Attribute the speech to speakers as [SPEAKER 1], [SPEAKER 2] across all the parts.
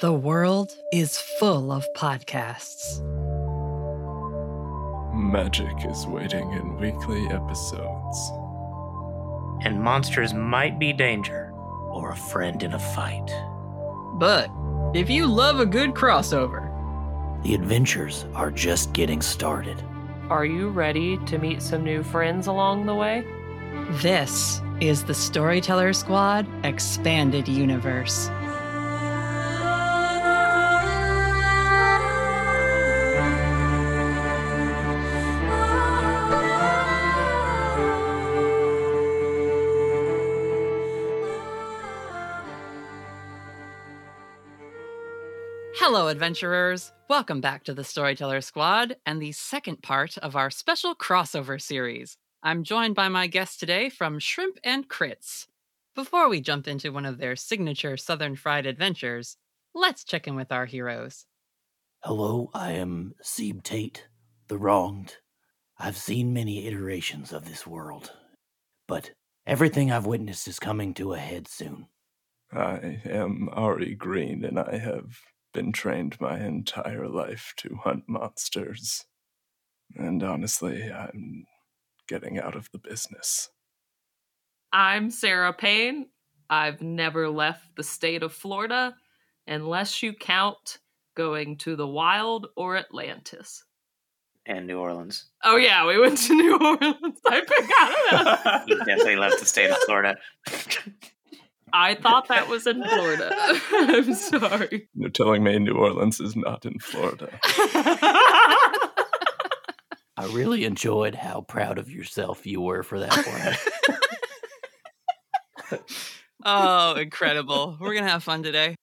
[SPEAKER 1] The world is full of podcasts.
[SPEAKER 2] Magic is waiting in weekly episodes.
[SPEAKER 3] And monsters might be danger or a friend in a fight.
[SPEAKER 4] But if you love a good crossover,
[SPEAKER 3] The adventures are just getting started.
[SPEAKER 5] Are you ready to meet some new friends along the way?
[SPEAKER 1] This is the Storyteller Squad Expanded Universe. Hello, adventurers! Welcome back to the Storyteller Squad and the second part of our special crossover series. I'm joined by my guest today from Shrimp and Crits. Before we jump into one of their signature Southern Fried adventures, let's check in with our heroes.
[SPEAKER 3] Hello, I am Sebe Tate, the wronged. I've seen many iterations of this world, but everything I've witnessed is coming to a head soon.
[SPEAKER 2] I am Ari Green, and I have been trained my entire life to hunt monsters. And honestly, I'm getting out of the business.
[SPEAKER 5] I'm Sarah Payne. I've never left the state of Florida unless you count going to the wild or Atlantis.
[SPEAKER 6] and New Orleans.
[SPEAKER 5] Oh, yeah, we went to New Orleans. I forgot about that.
[SPEAKER 6] You definitely left the state of Florida.
[SPEAKER 5] I thought that was in Florida. I'm sorry.
[SPEAKER 2] You're telling me New Orleans is not in Florida.
[SPEAKER 3] I really enjoyed how proud of yourself you were for that one.
[SPEAKER 1] Oh, incredible. We're going to have fun today.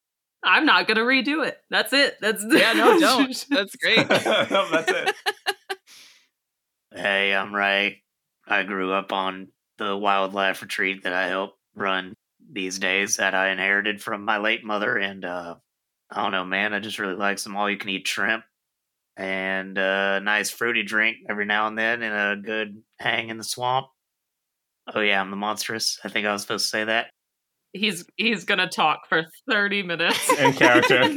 [SPEAKER 5] I'm not going to redo it. That's it. That's
[SPEAKER 1] Yeah, no, don't. That's great.
[SPEAKER 2] That's it.
[SPEAKER 6] hey, I'm Ray. I grew up on the wildlife retreat that I help run these days that I inherited from my late mother. And uh, I don't know, man, I just really like some all you can eat shrimp and a nice fruity drink every now and then and a good hang in the swamp. Oh, yeah, I'm the monstrous. I think I was supposed to say that.
[SPEAKER 5] He's he's gonna talk for 30 minutes.
[SPEAKER 2] In character.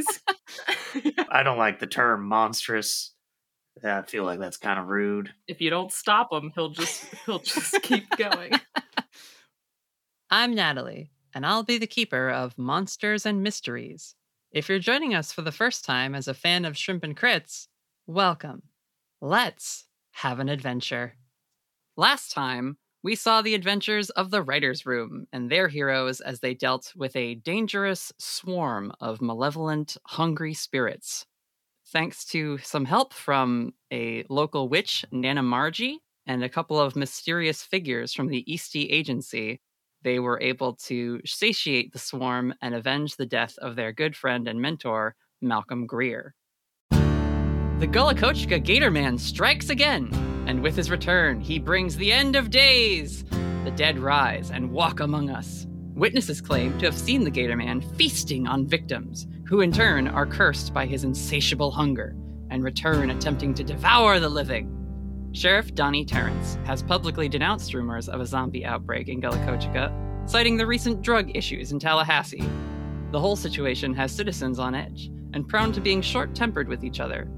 [SPEAKER 6] I don't like the term monstrous. I feel like that's kind of rude.
[SPEAKER 5] if you don't stop him, he'll just he'll just keep going.
[SPEAKER 1] I'm Natalie, and I'll be the keeper of Monsters and Mysteries. If you're joining us for the first time as a fan of Shrimp and Crits, welcome. Let's have an adventure. Last time, we saw the adventures of the Writer's Room and their heroes as they dealt with a dangerous swarm of malevolent, hungry spirits. Thanks to some help from a local witch, Nana Margie, and a couple of mysterious figures from the Eastie Agency, they were able to satiate the swarm and avenge the death of their good friend and mentor, Malcolm Greer. The Gullah Gator Man strikes again, and with his return, he brings the end of days. The dead rise and walk among us. Witnesses claim to have seen the Gator Man feasting on victims, who in turn are cursed by his insatiable hunger and return attempting to devour the living. Sheriff Donnie Terrence has publicly denounced rumors of a zombie outbreak in Gullah citing the recent drug issues in Tallahassee. The whole situation has citizens on edge and prone to being short tempered with each other.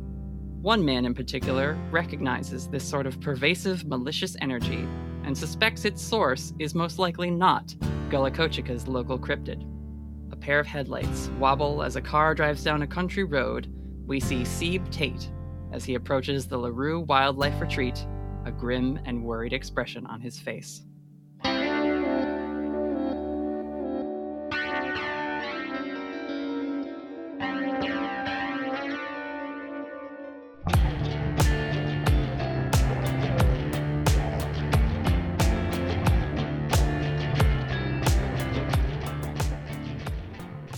[SPEAKER 1] One man in particular recognizes this sort of pervasive malicious energy and suspects its source is most likely not Gullah local cryptid. A pair of headlights wobble as a car drives down a country road. We see Sebe Tate as he approaches the LaRue Wildlife Retreat, a grim and worried expression on his face.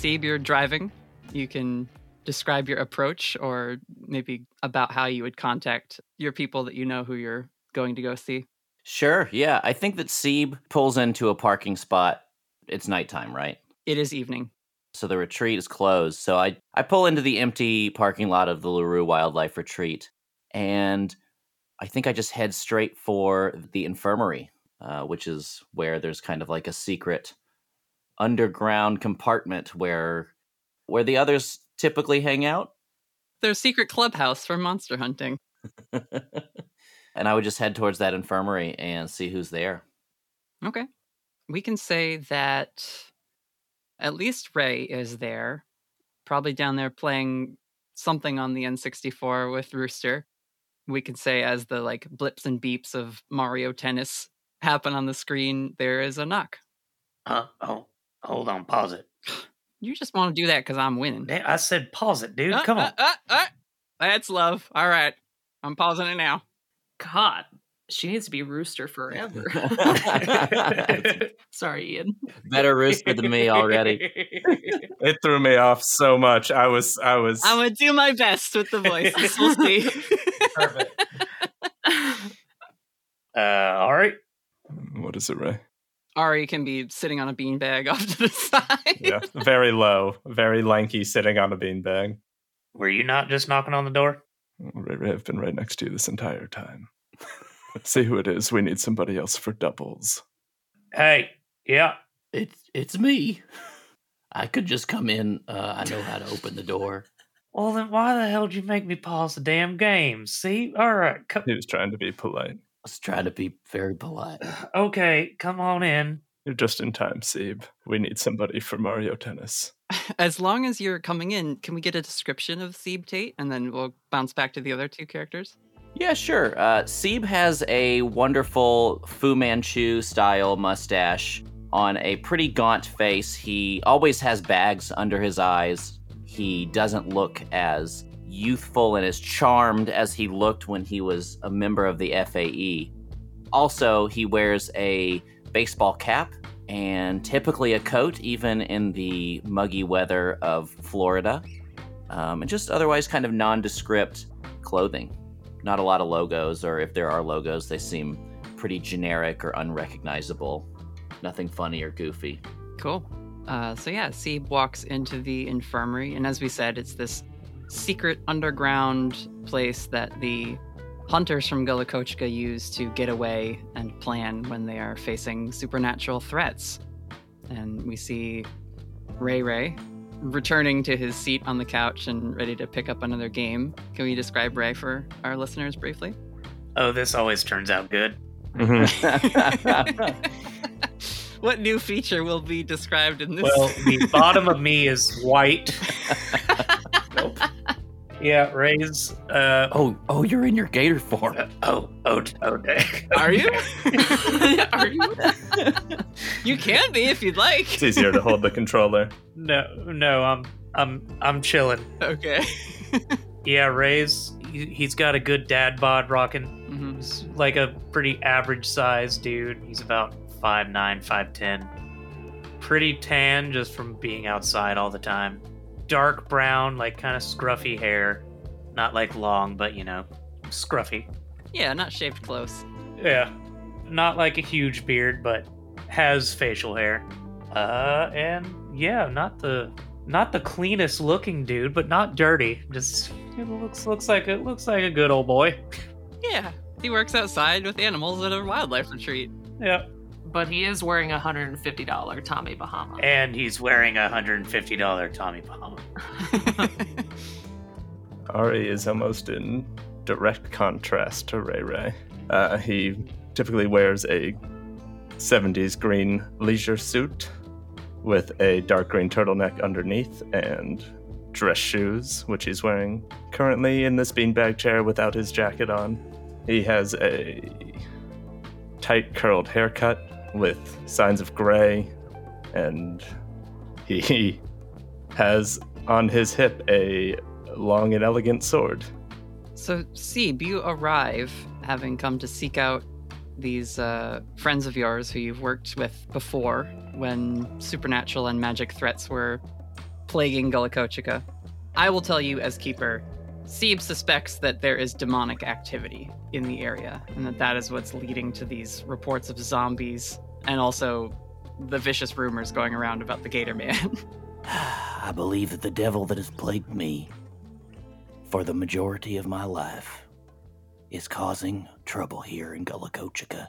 [SPEAKER 1] Sebe, you're driving. You can describe your approach or maybe about how you would contact your people that you know who you're going to go see.
[SPEAKER 7] Sure. Yeah. I think that Sebe pulls into a parking spot. It's nighttime, right?
[SPEAKER 1] It is evening.
[SPEAKER 7] So the retreat is closed. So I, I pull into the empty parking lot of the LaRue Wildlife Retreat. And I think I just head straight for the infirmary, uh, which is where there's kind of like a secret underground compartment where where the others typically hang out.
[SPEAKER 1] Their secret clubhouse for monster hunting.
[SPEAKER 7] and I would just head towards that infirmary and see who's there.
[SPEAKER 1] Okay. We can say that at least Ray is there, probably down there playing something on the N64 with Rooster. We can say as the like blips and beeps of Mario Tennis happen on the screen, there is a knock.
[SPEAKER 6] Uh, oh, hold on, pause it.
[SPEAKER 1] You just want to do that because I'm winning.
[SPEAKER 6] Damn, I said pause it, dude.
[SPEAKER 1] Uh,
[SPEAKER 6] Come on.
[SPEAKER 1] uh, uh, uh. That's love. All right. I'm pausing it now.
[SPEAKER 5] God, she needs to be rooster forever. Sorry, Ian.
[SPEAKER 7] Better rooster than me already.
[SPEAKER 2] It threw me off so much. I was, I was.
[SPEAKER 1] I'm going to do my best with the voices. We'll see.
[SPEAKER 6] Perfect. uh, all right.
[SPEAKER 2] What is it, Ray?
[SPEAKER 1] Ari can be sitting on a beanbag off to the side.
[SPEAKER 2] Yeah, very low, very lanky, sitting on a beanbag.
[SPEAKER 6] Were you not just knocking on the door?
[SPEAKER 2] Ray Ray, I've been right next to you this entire time. Let's See who it is. We need somebody else for doubles.
[SPEAKER 6] Hey, yeah.
[SPEAKER 3] It's it's me. I could just come in. Uh, I know how to open the door.
[SPEAKER 6] Well, then why the hell did you make me pause the damn game? See? All right. Co-
[SPEAKER 2] He was trying to be polite.
[SPEAKER 3] I was trying to be very polite.
[SPEAKER 6] okay, come on in.
[SPEAKER 2] You're just in time, Sebe. We need somebody for Mario Tennis.
[SPEAKER 1] As long as you're coming in, can we get a description of Sebe Tate and then we'll bounce back to the other two characters?
[SPEAKER 7] Yeah, sure. Uh, Sebe has a wonderful Fu Manchu style mustache on a pretty gaunt face. He always has bags under his eyes. He doesn't look as youthful and as charmed as he looked when he was a member of the FAE. Also, he wears a baseball cap and typically a coat, even in the muggy weather of Florida. Um, and just otherwise kind of nondescript clothing not a lot of logos, or if there are logos, they seem pretty generic or unrecognizable. Nothing funny or goofy.
[SPEAKER 1] Cool. Uh, so yeah, Sebe walks into the infirmary, and as we said, it's this secret underground place that the hunters from Gullacochica use to get away and plan when they are facing supernatural threats. And we see Ray Ray returning to his seat on the couch and ready to pick up another game. Can we describe Ray for our listeners briefly?
[SPEAKER 6] Oh, this always turns out good. Mm-hmm.
[SPEAKER 1] what new feature will be described in this?
[SPEAKER 6] Well, the bottom of me is white. nope. Yeah, Ray's. Uh,
[SPEAKER 3] Oh, oh, you're in your gator form.
[SPEAKER 6] uh, oh, oh, oh, dang.
[SPEAKER 1] Are you?
[SPEAKER 5] Are you?
[SPEAKER 1] you can be if you'd like.
[SPEAKER 2] It's easier to hold the controller.
[SPEAKER 6] No, no, I'm, I'm, I'm chilling.
[SPEAKER 1] Okay.
[SPEAKER 6] Yeah, Ray's. He, he's got a good dad bod rocking.
[SPEAKER 1] hmm
[SPEAKER 6] He's like a pretty average size dude. He's about 5'9, 5'10. Pretty tan just from being outside all the time. Dark brown, like kind of scruffy hair. Not like long, but you know, scruffy.
[SPEAKER 1] Yeah, not shaved close.
[SPEAKER 6] Yeah. Not like a huge beard, but has facial hair. Uh and yeah, not the not the cleanest looking dude, but not dirty. Just it looks looks like it looks like a good old boy.
[SPEAKER 1] Yeah, he works outside with animals at a wildlife retreat.
[SPEAKER 6] Yep.
[SPEAKER 5] But he is wearing a $150 Tommy Bahama.
[SPEAKER 6] And he's wearing a $150 Tommy Bahama.
[SPEAKER 2] Ari is almost in direct contrast to Ray Ray. Uh, he typically wears a 70s green leisure suit with a dark green turtleneck underneath and dress shoes, which he's wearing currently in this beanbag chair without his jacket on. He has a tight curled haircut with signs of gray, and he has on his hip a long and elegant sword.
[SPEAKER 1] so, Sebe, you arrive having come to seek out these uh, friends of yours who you've worked with before when supernatural and magic threats were plaguing Gullacochica. I will tell you, as keeper, Sebe suspects that there is demonic activity in the area, and that that is what's leading to these reports of zombies and also the vicious rumors going around about the Gator Man.
[SPEAKER 3] I believe that the devil that has plagued me for the majority of my life is causing trouble here in Gullacochica.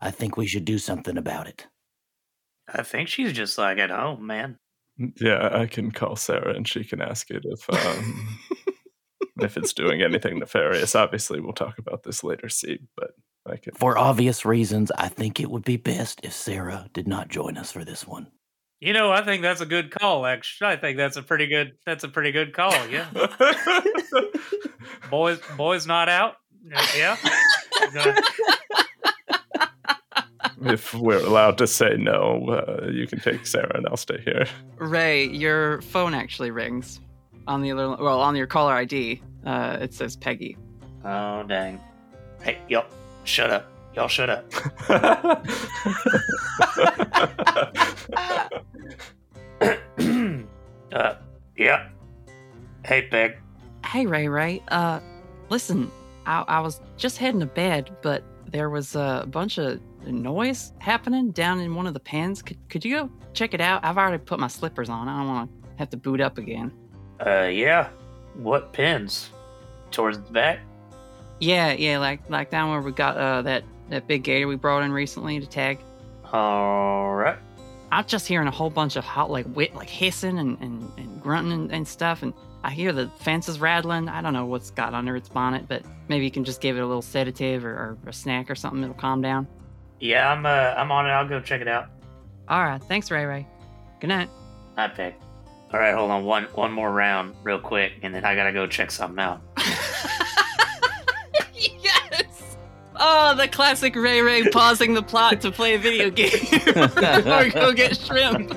[SPEAKER 3] I think we should do something about it.
[SPEAKER 6] I think she's just like at home, man.
[SPEAKER 2] Yeah, I can call Sarah and she can ask it if um, if it's doing anything nefarious. Obviously, we'll talk about this later, see, but I can.
[SPEAKER 3] For obvious reasons, I think it would be best if Sarah did not join us for this one.
[SPEAKER 6] You know, I think that's a good call. Actually, I think that's a pretty good. That's a pretty good call. Yeah, boys, boys, not out. Yeah.
[SPEAKER 2] if we're allowed to say no, uh, you can take Sarah and I'll stay here.
[SPEAKER 1] Ray, your phone actually rings on the other, well, on your caller ID. Uh, it says Peggy.
[SPEAKER 6] Oh dang! Hey, y'all, shut up! Y'all, shut up! uh, yeah. Hey, Peg.
[SPEAKER 1] Hey, Ray, Ray. Uh, listen, I, I was just heading to bed, but there was a bunch of noise happening down in one of the pens. Could, could you go check it out? I've already put my slippers on. I don't want to have to boot up again.
[SPEAKER 6] Uh, yeah. What pins? Towards the back?
[SPEAKER 1] Yeah, yeah, like like down where we got uh that that big gator we brought in recently to tag.
[SPEAKER 6] All right.
[SPEAKER 1] I'm just hearing a whole bunch of hot like wit like hissing and, and, and grunting and, and stuff and I hear the fences rattling. I don't know what's got under its bonnet, but maybe you can just give it a little sedative or, or a snack or something. It'll calm down.
[SPEAKER 6] Yeah, I'm uh, I'm on it. I'll go check it out.
[SPEAKER 1] All right, thanks, Ray Ray. Good night.
[SPEAKER 6] I pick. All right, hold on one one more round, real quick, and then I gotta go check something out.
[SPEAKER 1] Oh, the classic Ray Ray pausing the plot to play a video game or go get shrimp.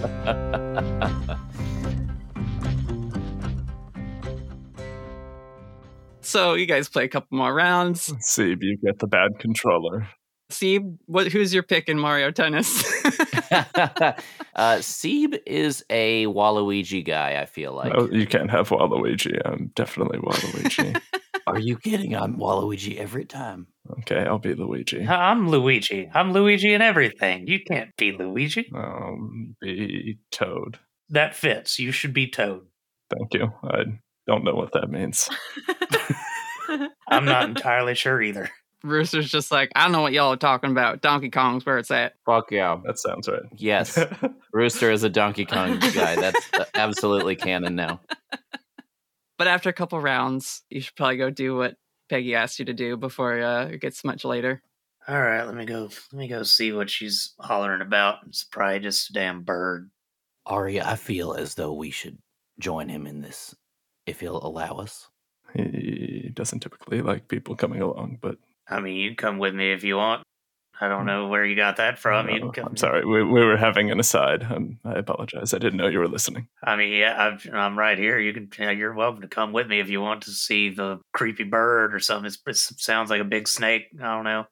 [SPEAKER 1] so you guys play a couple more rounds.
[SPEAKER 2] Seeb, you get the bad controller.
[SPEAKER 1] Seeb, what? Who's your pick in Mario Tennis?
[SPEAKER 7] uh, Seeb is a Waluigi guy. I feel like.
[SPEAKER 2] Oh, you can't have Waluigi. I'm definitely Waluigi.
[SPEAKER 3] Are you kidding? I'm Waluigi every time.
[SPEAKER 2] okay, I'll be Luigi.
[SPEAKER 6] I'm Luigi. I'm Luigi in everything. You can't be Luigi.
[SPEAKER 2] Um, be Toad.
[SPEAKER 6] That fits. You should be Toad.
[SPEAKER 2] Thank you. I don't know what that means.
[SPEAKER 6] I'm not entirely sure either.
[SPEAKER 1] Rooster's just like, I don't know what y'all are talking about. Donkey Kong's where it's at.
[SPEAKER 7] Fuck yeah.
[SPEAKER 2] That sounds right.
[SPEAKER 7] Yes. Rooster is a Donkey Kong guy. That's uh, absolutely canon now.
[SPEAKER 1] But after a couple rounds, you should probably go do what Peggy asked you to do before uh, it gets much later.
[SPEAKER 6] All right, let me go. Let me go see what she's hollering about. It's probably just a damn bird.
[SPEAKER 3] Ari, I feel as though we should join him in this if he'll allow us.
[SPEAKER 2] he doesn't typically like people coming along, but
[SPEAKER 6] I mean, you can come with me if you want. I don't know where you got that from. You
[SPEAKER 2] no,
[SPEAKER 6] can come.
[SPEAKER 2] I'm sorry. We, we were having an aside. Um, I apologize. I didn't know you were listening.
[SPEAKER 6] I mean, yeah, I'm, I'm right here. You can. yeah, You're welcome to come with me if you want to see the creepy bird or something. It's, it sounds like a big snake. I don't know.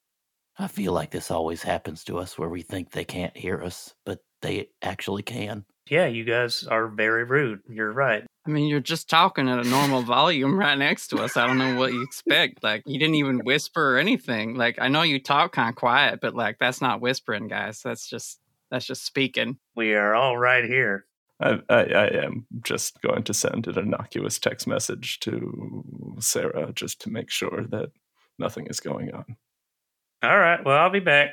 [SPEAKER 3] I feel like this always happens to us where we think they can't hear us, but they actually can.
[SPEAKER 6] Yeah, you guys are very rude. You're right.
[SPEAKER 1] I mean, you're just talking at a normal volume right next to us. I don't know what you expect. Like, you didn't even whisper or anything. Like, I know you talk kind of quiet, but like, that's not whispering, guys. That's just that's just speaking.
[SPEAKER 6] We are all right here.
[SPEAKER 2] I, I, I am just going to send an innocuous text message to Sarah just to make sure that nothing is going on.
[SPEAKER 6] All right. Well, I'll be back.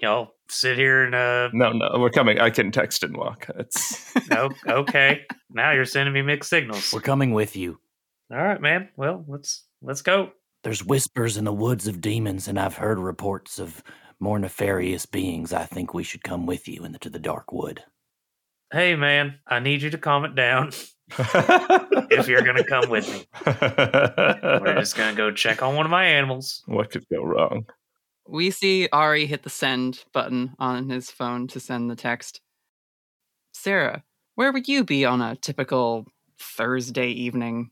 [SPEAKER 6] Y'all sit here and uh.
[SPEAKER 2] No, no, we're coming. I can text and walk. It's
[SPEAKER 6] oh, okay. Now you're sending me mixed signals.
[SPEAKER 3] We're coming with you.
[SPEAKER 6] All right, man. Well, let's let's go.
[SPEAKER 3] There's whispers in the woods of demons, and I've heard reports of more nefarious beings. I think we should come with you into the dark wood.
[SPEAKER 6] Hey, man. I need you to calm it down. if you're gonna come with me, we're just gonna go check on one of my animals.
[SPEAKER 2] what could go wrong?
[SPEAKER 1] We see Ari hit the send button on his phone to send the text. Sarah, where would you be on a typical Thursday evening?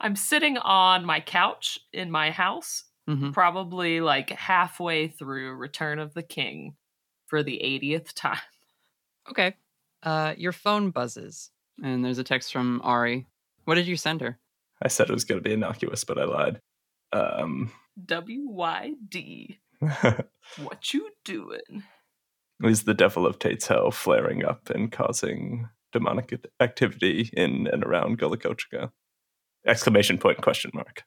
[SPEAKER 5] I'm sitting on my couch in my house,
[SPEAKER 1] Mhm.
[SPEAKER 5] probably like halfway through Return of the King for the 80th time.
[SPEAKER 1] Okay. Uh, your phone buzzes, and there's a text from Ari. What did you send her?
[SPEAKER 2] I said it was going to be innocuous, but I lied. Um,
[SPEAKER 5] WYD. What you doing?
[SPEAKER 2] is the devil of Tate's Hell flaring up and causing demonic activity in and around Gullah Exclamation point question mark.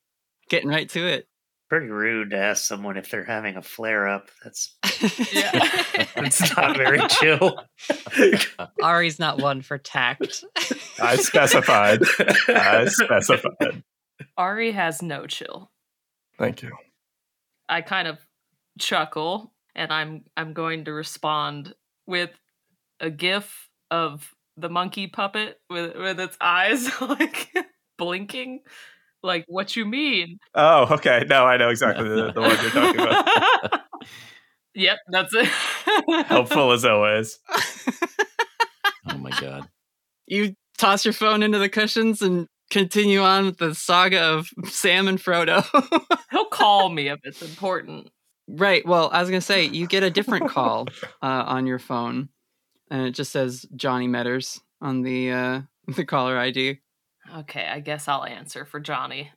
[SPEAKER 1] Getting right to it.
[SPEAKER 6] Pretty rude to ask someone if they're having a flare up. That's
[SPEAKER 5] Yeah.
[SPEAKER 6] that's not very chill.
[SPEAKER 1] Ari's not one for tact.
[SPEAKER 2] I specified. I specified.
[SPEAKER 5] Ari has no chill.
[SPEAKER 2] Thank you.
[SPEAKER 5] I kind of chuckle and I'm I'm going to respond with a gif of the monkey puppet with with its eyes like blinking like what you mean
[SPEAKER 2] Oh, okay. No, I know exactly the, the one you're talking about.
[SPEAKER 5] yep that's it
[SPEAKER 2] Helpful as always.
[SPEAKER 7] Oh my god.
[SPEAKER 1] you toss your phone into the cushions and continue on with the saga of Sam and Frodo.
[SPEAKER 5] he'll call me if it's important
[SPEAKER 1] right. Well, I was going to say, you get a different call uh, on your phone, and it just says Johnny Metters on the uh, the caller ID.
[SPEAKER 5] okay i guess i'll answer for johnny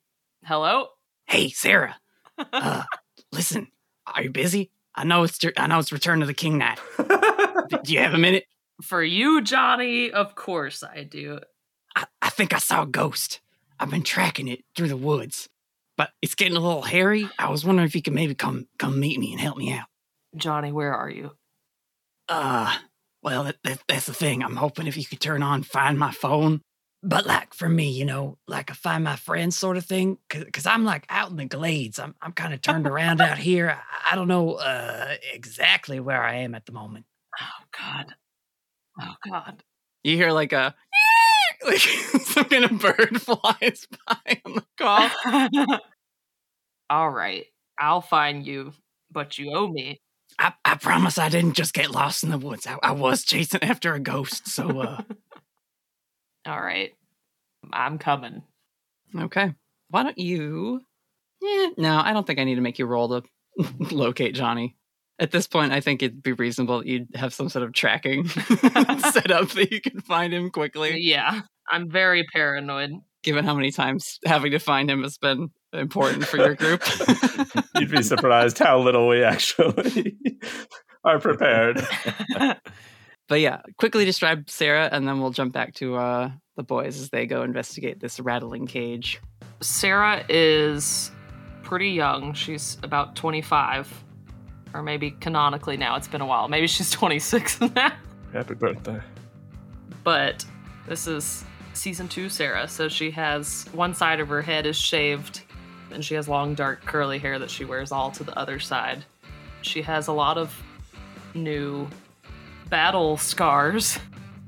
[SPEAKER 5] hello
[SPEAKER 3] Hey, Sarah. Uh, listen, are you busy? I know it's I know it's Return of the King night. Do you have a minute?
[SPEAKER 5] for you johnny of course i do
[SPEAKER 3] I, I think I saw a ghost. I've been tracking it through the woods, but it's getting a little hairy. I was wondering if you could maybe come come meet me and help me out.
[SPEAKER 5] johnny where are you
[SPEAKER 3] Uh, well, that, that, that's the thing. I'm hoping if you could turn on Find My Phone. But like for me, you know, like a Find My Friends sort of thing, because I'm like out in the glades. I'm I'm kind of turned around out here. I, I don't know uh, exactly where I am at the moment.
[SPEAKER 5] oh god oh god
[SPEAKER 1] You hear like a like some kind of bird flies by on the call.
[SPEAKER 5] All right, I'll find you, but you owe me.
[SPEAKER 3] I, I promise I didn't just get lost in the woods. I, I was chasing after a ghost. So uh,
[SPEAKER 5] All right, I'm coming.
[SPEAKER 1] Okay. Why don't you? Yeah, no, I don't think I need to make you roll to locate Johnny. At this point, I think it'd be reasonable that you'd have some sort of tracking set up that you can find him quickly,
[SPEAKER 5] Yeah, I'm very paranoid.
[SPEAKER 1] given how many times having to find him has been important for your group.
[SPEAKER 2] You'd be surprised how little we actually are prepared.
[SPEAKER 1] but yeah, quickly describe Sarah, and then we'll jump back to uh, the boys as they go investigate this rattling cage.
[SPEAKER 5] Sarah is pretty young. She's about 25, or maybe canonically now. It's been a while. Maybe she's 26 now.
[SPEAKER 2] Happy birthday.
[SPEAKER 5] But this is season two Sarah, so she has one side of her head is shaved, and she has long, dark, curly hair that she wears all to the other side. She has a lot of new battle scars.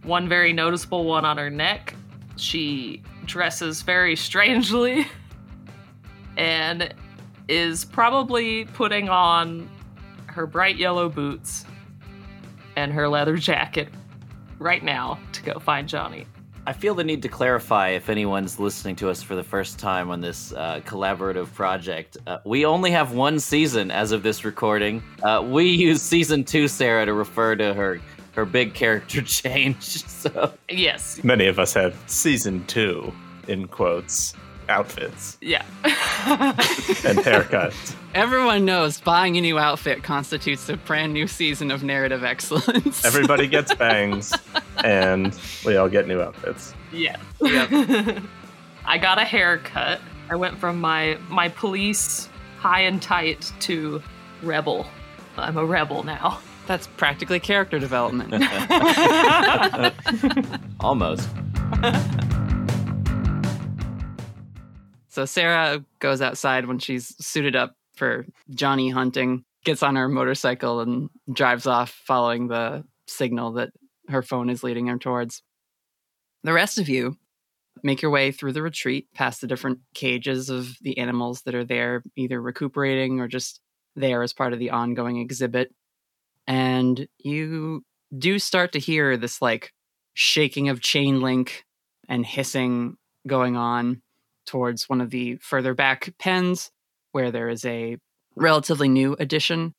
[SPEAKER 5] One very noticeable one on her neck. She dresses very strangely and is probably putting on her bright yellow boots and her leather jacket right now to go find Johnny.
[SPEAKER 7] I feel the need to clarify if anyone's listening to us for the first time on this uh, collaborative project. Uh, we only have one season as of this recording. Uh, we use season two, Sarah, to refer to her her big character change. So
[SPEAKER 5] Yes.
[SPEAKER 2] Many of us have season two, in quotes, outfits
[SPEAKER 5] Yeah.
[SPEAKER 2] and haircuts.
[SPEAKER 1] Everyone knows buying a new outfit constitutes a brand new season of narrative excellence.
[SPEAKER 2] Everybody gets bangs, and we all get new outfits.
[SPEAKER 5] yeah.
[SPEAKER 1] Yep.
[SPEAKER 5] I got a haircut. I went from my my police high and tight to rebel. I'm a rebel now.
[SPEAKER 1] That's practically character development.
[SPEAKER 7] almost.
[SPEAKER 1] So Sarah goes outside when she's suited up for Johnny hunting, gets on her motorcycle and drives off following the signal that her phone is leading her towards. The rest of you make your way through the retreat past the different cages of the animals that are there, either recuperating or just there as part of the ongoing exhibit. And you do start to hear this like shaking of chain link and hissing going on towards one of the further back pens where there is a relatively new addition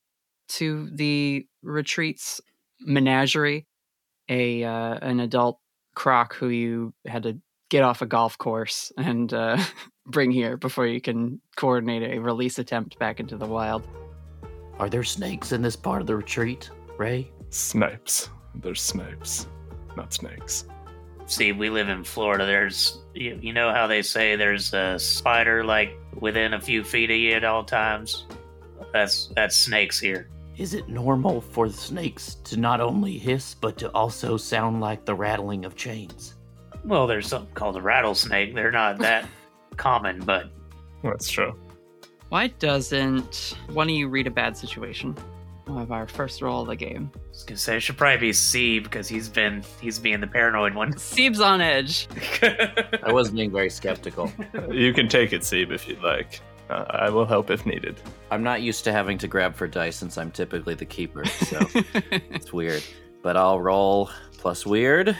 [SPEAKER 1] to the retreat's menagerie a uh, an adult croc who you had to get off a golf course and uh, bring here before you can coordinate a release attempt back into the wild
[SPEAKER 3] are there snakes in this part of the retreat, Ray?
[SPEAKER 2] Snipes. There's snipes, not snakes.
[SPEAKER 6] See, we live in Florida. There's, you, you know how they say there's a spider like within a few feet of you at all times. That's that's snakes here.
[SPEAKER 7] Is it normal for the snakes to not only hiss, but to also sound like the rattling of chains?
[SPEAKER 6] Well, there's something called a rattlesnake. They're not that common, but
[SPEAKER 2] That's true.
[SPEAKER 1] Why doesn't one of you read a bad situation? One of our first roll of the game.
[SPEAKER 6] I was gonna say it should probably be C because he's been he's being the paranoid one.
[SPEAKER 1] Seeb's on edge.
[SPEAKER 7] I was being very skeptical.
[SPEAKER 2] You can take it, Sebe, if you'd like. Uh, I will help if needed.
[SPEAKER 7] I'm not used to having to grab for dice since I'm typically the keeper, so it's weird. But I'll roll plus weird,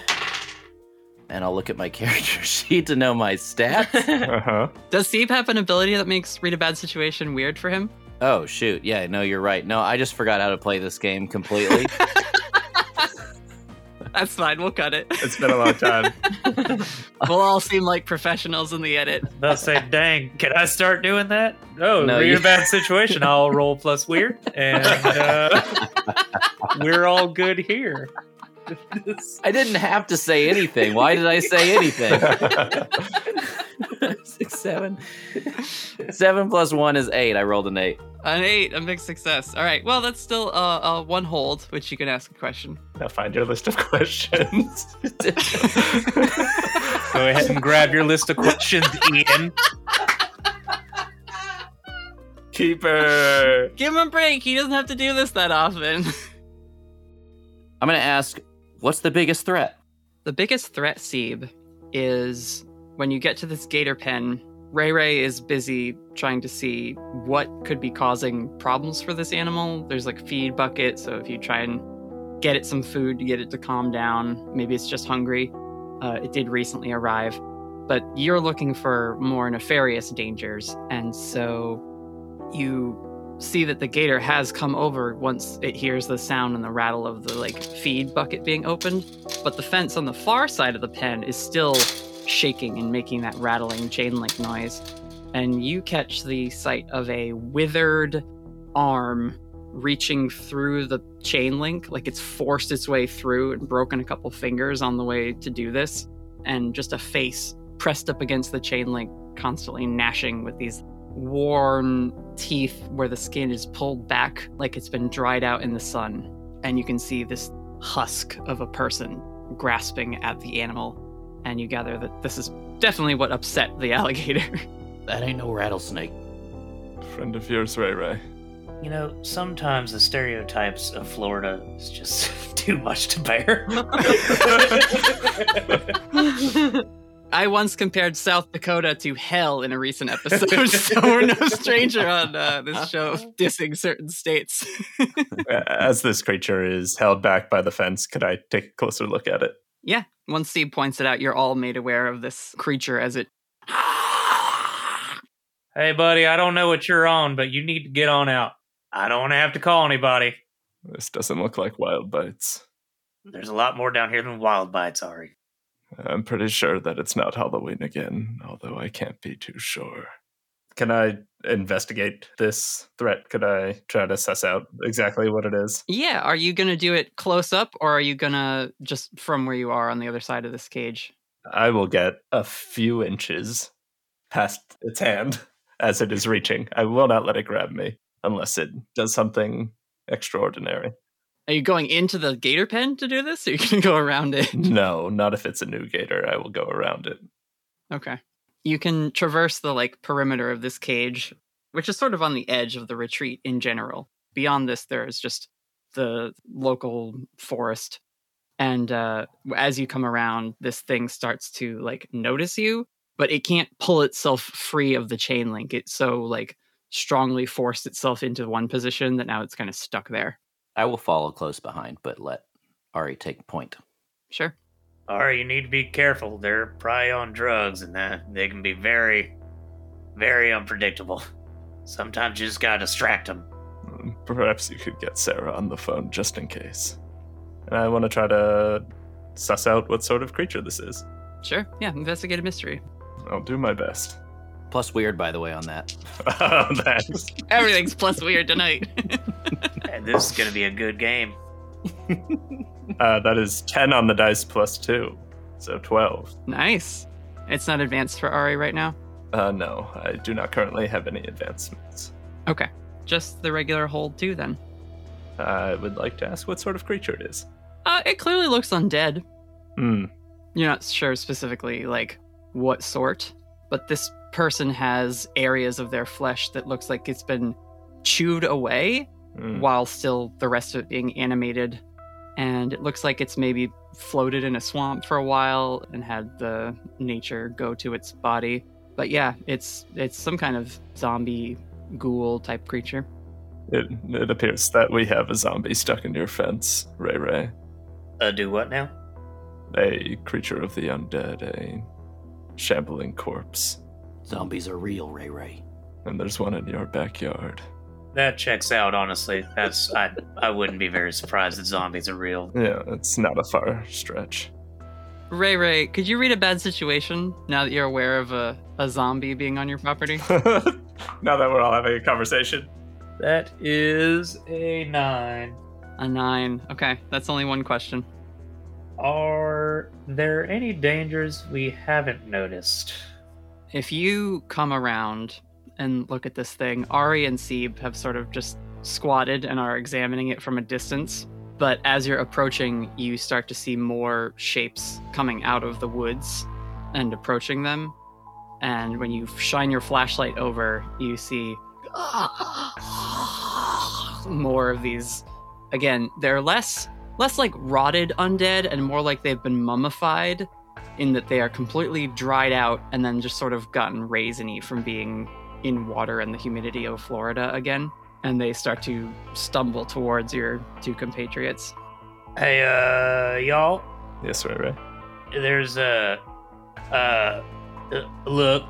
[SPEAKER 7] and I'll look at my character sheet to know my stats.
[SPEAKER 2] Uh huh.
[SPEAKER 1] Does Seeb have an ability that makes read a bad situation weird for him?
[SPEAKER 7] Oh shoot, yeah, no, you're right. No, I just forgot how to play this game completely.
[SPEAKER 1] That's fine. We'll cut it.
[SPEAKER 2] It's been a long time.
[SPEAKER 1] we'll all seem like professionals in the edit.
[SPEAKER 6] They'll say, "Dang, can I start doing that?" No,
[SPEAKER 7] No,
[SPEAKER 6] read
[SPEAKER 7] you-
[SPEAKER 6] a bad situation. I'll roll plus weird, and uh, we're all good here.
[SPEAKER 7] I didn't have to say anything. Why did I say anything? Six, seven. Seven plus one is eight. I rolled an eight.
[SPEAKER 1] An eight, a big success. All right. Well, that's still uh, uh, one hold, which you can ask a question.
[SPEAKER 2] now find your list of questions.
[SPEAKER 6] Go ahead and grab your list of questions, Ian.
[SPEAKER 2] Keeper.
[SPEAKER 1] Give him a break. He doesn't have to do this that often.
[SPEAKER 7] I'm gonna ask, what's the biggest threat?
[SPEAKER 1] The biggest threat, Seeb, is when you get to this gator pen. Ray Ray is busy trying to see what could be causing problems for this animal. There's like feed bucket, so if you try and get it some food to get it to calm down, maybe it's just hungry. Uh, it did recently arrive, but you're looking for more nefarious dangers, and so you see that the gator has come over once it hears the sound and the rattle of the like feed bucket being opened but the fence on the far side of the pen is still shaking and making that rattling chain link noise. And you catch the sight of a withered arm reaching through the chain link, like it's forced its way through and broken a couple fingers on the way to do this, and just a face pressed up against the chain link, constantly gnashing with these worn teeth where the skin is pulled back like it's been dried out in the sun. And you can see this husk of a person grasping at the animal, and you gather that this is definitely what upset the alligator.
[SPEAKER 7] That ain't no rattlesnake.
[SPEAKER 2] Friend of yours, Ray Ray.
[SPEAKER 6] You know, sometimes the stereotypes of Florida is just too much to bear.
[SPEAKER 1] I once compared South Dakota to hell in a recent episode, so we're no stranger on uh, this show of dissing certain states.
[SPEAKER 2] As this creature is held back by the fence, could I take a closer look at it?
[SPEAKER 1] yeah, once Steve points it out, you're all made aware of this creature as it.
[SPEAKER 6] hey, buddy, I don't know what you're on, but you need to get on out. I don't want to have to call anybody.
[SPEAKER 2] This doesn't look like wild bites.
[SPEAKER 6] There's a lot more down here than wild bites, Ari.
[SPEAKER 2] I'm pretty sure that it's not Halloween again, although I can't be too sure. Can I investigate this threat? Could I try to suss out exactly what it is?
[SPEAKER 1] Yeah, are you gonna do it close up, or are you gonna just from where you are on the other side of this cage?
[SPEAKER 2] I will get a few inches past its hand as it is reaching. I will not let it grab me unless it does something extraordinary.
[SPEAKER 1] Are you going into the gator pen to do this, or are you gonna go around it?
[SPEAKER 2] No, not if it's a new gator. I will go around it.
[SPEAKER 1] Okay. You can traverse the like perimeter of this cage, which is sort of on the edge of the retreat in general. Beyond this, there is just the local forest. And uh, as you come around, this thing starts to like notice you, but it can't pull itself free of the chain link. It so like strongly forced itself into one position that now it's kind of stuck there.
[SPEAKER 7] I will follow close behind, but let Ari take point.
[SPEAKER 1] Sure.
[SPEAKER 6] Ari, you need to be careful. They're probably on drugs, and that they can be very, very unpredictable. Sometimes you just gotta distract them.
[SPEAKER 2] Mm, Perhaps you could get Sarah on the phone just in case. And I want to try to suss out what sort of creature this is.
[SPEAKER 1] Sure. Yeah. Investigate a mystery.
[SPEAKER 2] I'll do my best.
[SPEAKER 7] Plus weird, by the way, on that.
[SPEAKER 2] Oh, Thanks.
[SPEAKER 1] Everything's plus weird tonight.
[SPEAKER 6] And this is gonna be a good game.
[SPEAKER 2] Uh, that is 10 on the dice plus 2. So 12.
[SPEAKER 1] Nice. It's not advanced for Ari right now.
[SPEAKER 2] Uh, no, I do not currently have any advancements.
[SPEAKER 1] Okay. Just the regular hold too then.
[SPEAKER 2] I would like to ask what sort of creature it is.
[SPEAKER 1] Uh, it clearly looks undead.
[SPEAKER 2] Hmm.
[SPEAKER 1] You're not sure specifically like what sort, but this person has areas of their flesh that looks like it's been chewed away
[SPEAKER 2] Hmm.
[SPEAKER 1] while still the rest of it being animated. And it looks like it's maybe floated in a swamp for a while and had the nature go to its body. But yeah, it's it's some kind of zombie ghoul type creature.
[SPEAKER 2] It, it appears that we have a zombie stuck in your fence, Ray Ray.
[SPEAKER 6] Uh, do what now?
[SPEAKER 2] A creature of the undead, a shambling corpse.
[SPEAKER 7] Zombies are real, Ray Ray.
[SPEAKER 2] And there's one in your backyard.
[SPEAKER 6] That checks out, honestly. That's I I wouldn't be very surprised that zombies are real.
[SPEAKER 2] Yeah, it's not a far stretch.
[SPEAKER 1] Ray Ray, could you read a bad situation now that you're aware of a, a zombie being on your property?
[SPEAKER 2] now that we're all having a conversation.
[SPEAKER 6] That is a nine.
[SPEAKER 1] a nine. Okay, that's only one question.
[SPEAKER 6] Are there any dangers we haven't noticed?
[SPEAKER 1] If you come around and look at this thing, Ari and Sieb have sort of just squatted and are examining it from a distance. But as you're approaching, you start to see more shapes coming out of the woods and approaching them. And when you shine your flashlight over, you see more of these. Again, they're less less like rotted undead and more like they've been mummified in that they are completely dried out and then just sort of gotten raisiny from being in water and the humidity of Florida again. And they start to stumble towards your two compatriots.
[SPEAKER 6] Hey, uh, y'all.
[SPEAKER 2] Yes, Ray Ray.
[SPEAKER 6] There's a uh, uh, look.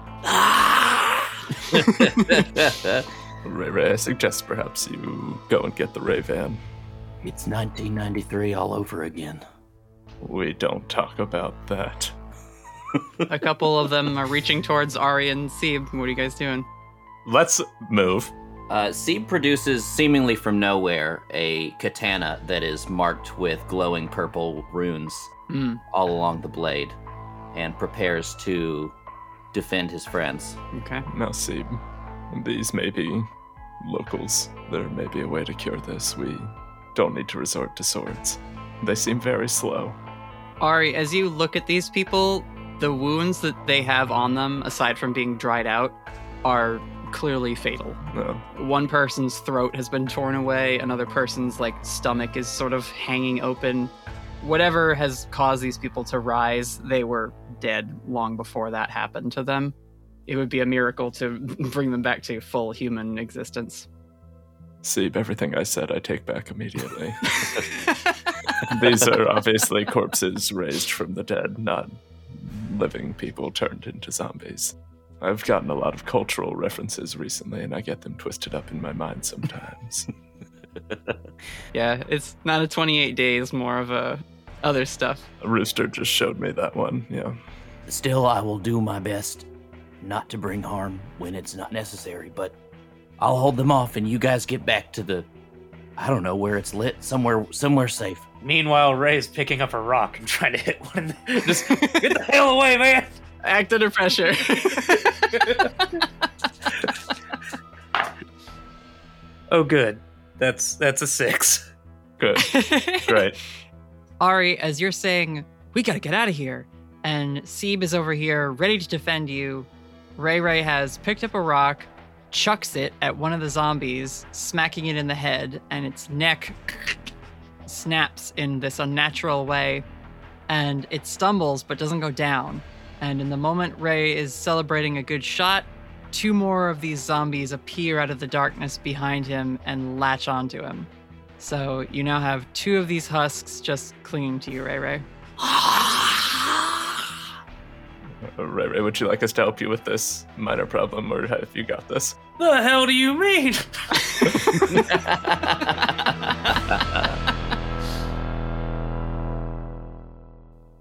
[SPEAKER 2] Ray Ray, I suggest perhaps you go and get the Ray Van.
[SPEAKER 7] it's 1993 all over again.
[SPEAKER 2] We don't talk about that.
[SPEAKER 1] A couple of them are reaching towards Ari and Sieb. What are you guys doing?
[SPEAKER 2] Let's move.
[SPEAKER 7] Uh, Sieb produces, seemingly from nowhere, a katana that is marked with glowing purple runes
[SPEAKER 1] Hmm,
[SPEAKER 7] all along the blade and prepares to defend his friends.
[SPEAKER 1] okay.
[SPEAKER 2] Now, see, these may be locals. There may be a way to cure this. We don't need to resort to swords. They seem very slow.
[SPEAKER 1] Ari, as you look at these people, the wounds that they have on them, aside from being dried out, are clearly fatal.
[SPEAKER 2] No.
[SPEAKER 1] One person's throat has been torn away, another person's like stomach is sort of hanging open. Whatever has caused these people to rise, they were dead long before that happened to them. It would be a miracle to bring them back to full human existence.
[SPEAKER 2] See, everything I said I take back immediately. These are obviously corpses raised from the dead, not living people turned into zombies. I've gotten a lot of cultural references recently, and I get them twisted up in my mind sometimes.
[SPEAKER 1] yeah, it's not a 28 days, more of a other stuff.
[SPEAKER 2] Rooster just showed me that one, yeah.
[SPEAKER 7] Still, I will do my best not to bring harm when it's not necessary, but I'll hold them off and you guys get back to the I don't know where it's lit, somewhere somewhere safe.
[SPEAKER 6] Meanwhile, Ray's picking up a rock and trying to hit one. Just get the hell away, man!
[SPEAKER 1] Act under pressure.
[SPEAKER 6] Oh, good. That's that's a six.
[SPEAKER 2] Good. Great.
[SPEAKER 1] Ari, as you're saying, we gotta get out of here, and Sieb is over here ready to defend you. Ray Ray has picked up a rock, chucks it at one of the zombies, smacking it in the head, and its neck snaps in this unnatural way, and it stumbles but doesn't go down. And in the moment Ray is celebrating a good shot, two more of these zombies appear out of the darkness behind him and latch onto him. So you now have two of these husks just clinging to you, Ray Ray.
[SPEAKER 2] Ray Ray, would you like us to help you with this minor problem, or have you got this?
[SPEAKER 6] The hell do you mean?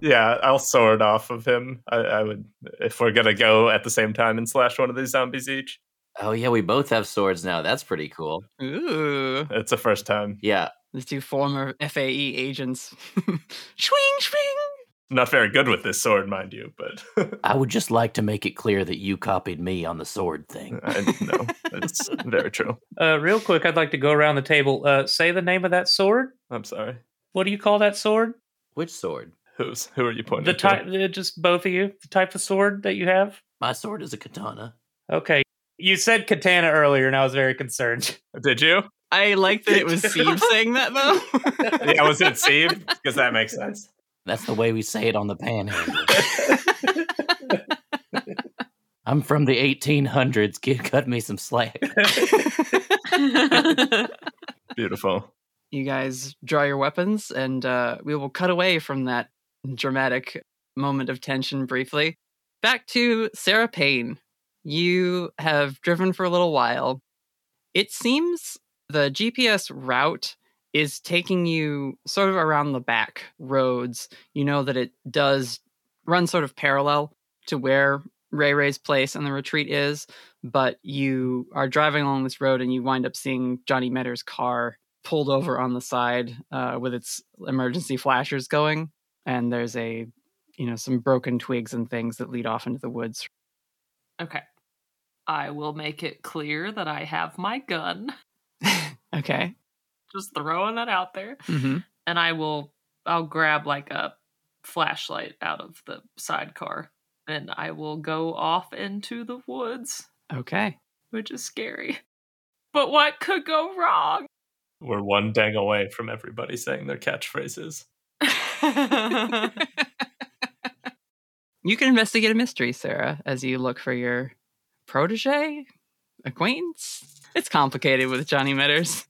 [SPEAKER 2] Yeah, I'll sword off of him. I, I would, if we're gonna go at the same time and slash one of these zombies each.
[SPEAKER 7] Oh yeah, we both have swords now. That's pretty cool.
[SPEAKER 1] Ooh.
[SPEAKER 2] It's the first time.
[SPEAKER 7] Yeah.
[SPEAKER 1] These two former FAE agents. swing, swing.
[SPEAKER 2] not very good with this sword, mind you, but
[SPEAKER 7] I would just like to make it clear that you copied me on the sword thing.
[SPEAKER 2] I know it's very true.
[SPEAKER 8] Uh, real quick, I'd like to go around the table. Uh, say the name of that sword.
[SPEAKER 2] I'm sorry.
[SPEAKER 8] What do you call that sword?
[SPEAKER 7] Which sword?
[SPEAKER 2] Who's who are you pointing
[SPEAKER 8] The
[SPEAKER 2] to?
[SPEAKER 8] type, just both of you. The type of sword that you have.
[SPEAKER 7] My sword is a katana.
[SPEAKER 8] Okay, you said katana earlier, and I was very concerned.
[SPEAKER 2] Did you?
[SPEAKER 1] I like that it was Steve saying that though.
[SPEAKER 2] Yeah, was it Steve? Because that makes sense.
[SPEAKER 7] That's the way we say it on the panhandle. I'm from the 1800s. Kid, cut me some slack.
[SPEAKER 2] Beautiful.
[SPEAKER 1] you guys draw your weapons, and uh, we will cut away from that dramatic moment of tension briefly. Back to Sarah Payne. You have driven for a little while. It seems the GPS route is taking you sort of around the back roads. You know that it does run sort of parallel to where Ray Ray's place and the retreat is, but you are driving along this road and you wind up seeing Johnny Metter's car pulled over on the side uh, with its emergency flashers going, and there's a you know some broken twigs and things that lead off into the woods.
[SPEAKER 5] Okay. I will make it clear that I have my gun.
[SPEAKER 1] Okay.
[SPEAKER 5] Just throwing that out there.
[SPEAKER 1] Mm-hmm.
[SPEAKER 5] And I will I'll grab like a flashlight out of the sidecar and I will go off into the woods,
[SPEAKER 1] Okay.
[SPEAKER 5] which is scary. But what could go wrong?
[SPEAKER 2] We're one dang away from everybody saying their catchphrases.
[SPEAKER 1] You can investigate a mystery, Sarah, as you look for your protege, acquaintance. It's complicated with Johnny Metters.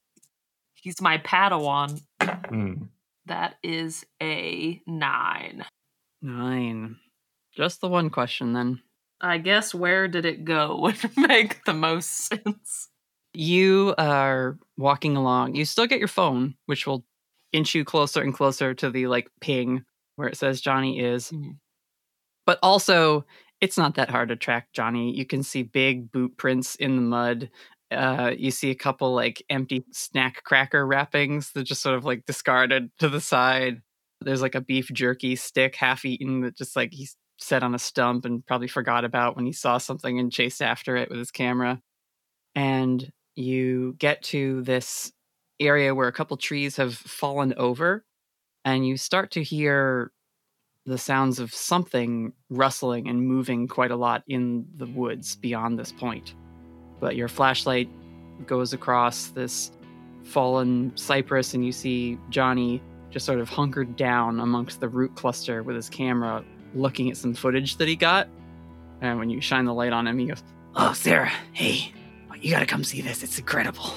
[SPEAKER 5] He's my Padawan.
[SPEAKER 2] Hmm.
[SPEAKER 5] That is a nine.
[SPEAKER 1] Nine. Just the one question then.
[SPEAKER 5] I guess where did it go would make the most sense.
[SPEAKER 1] You are walking along. You still get your phone, which will inch you closer and closer to the like ping where it says Johnny is.
[SPEAKER 5] Mhm.
[SPEAKER 1] But also, it's not that hard to track Johnny. You can see big boot prints in the mud. Uh, you see a couple like empty snack cracker wrappings that just sort of like discarded to the side. There's like a beef jerky stick half eaten that just like he's set on a stump and probably forgot about when he saw something and chased after it with his camera. And you get to this area where a couple trees have fallen over, and you start to hear the sounds of something rustling and moving quite a lot in the woods mm. beyond this point. But your flashlight goes across this fallen cypress, and you see Johnny just sort of hunkered down amongst the root cluster with his camera, looking at some footage that he got. And when you shine the light on him, he goes,
[SPEAKER 3] Oh, Sarah, hey, you gotta come see this. It's incredible.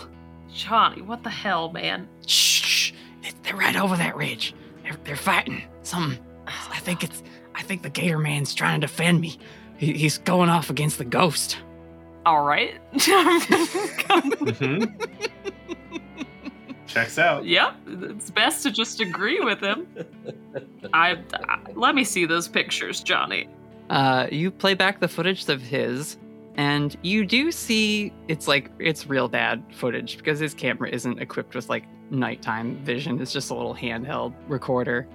[SPEAKER 5] Johnny, what the hell, man?
[SPEAKER 3] Shh, shh. They- They're right over that ridge. They're, they're fighting. Some. I think it's. I think the Gator Man's trying to defend me. He, he's going off against the ghost.
[SPEAKER 5] All right.
[SPEAKER 2] Mm-hmm. Checks out.
[SPEAKER 5] yep, it's best to just agree with him. I, I let me see those pictures, Johnny.
[SPEAKER 1] Uh, you play back the footage of his, and you do see it's like it's real bad footage because his camera isn't equipped with like nighttime vision. It's just a little handheld recorder.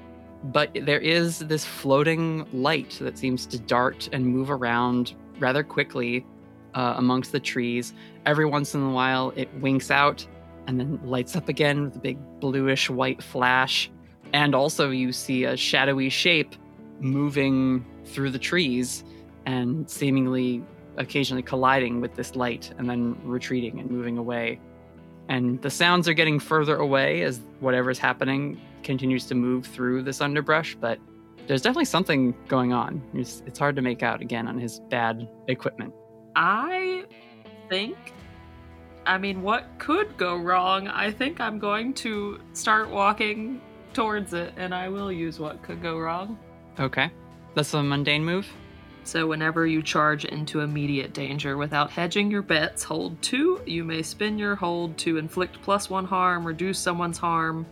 [SPEAKER 1] But there is this floating light that seems to dart and move around rather quickly uh, amongst the trees. Every once in a while, it winks out and then lights up again with a big bluish white flash. And also, you see a shadowy shape moving through the trees and seemingly occasionally colliding with this light and then retreating and moving away. And the sounds are getting further away as whatever's happening continues to move through this underbrush, but there's definitely something going on. It's, it's hard to make out again on his bad equipment.
[SPEAKER 5] I think. I mean, what could go wrong? I think I'm going to start walking towards it, and I will use what could go wrong.
[SPEAKER 1] Okay. That's a mundane move.
[SPEAKER 5] So, whenever you charge into immediate danger without hedging your bets, hold two. You may spin your hold to inflict plus one harm, reduce someone's harm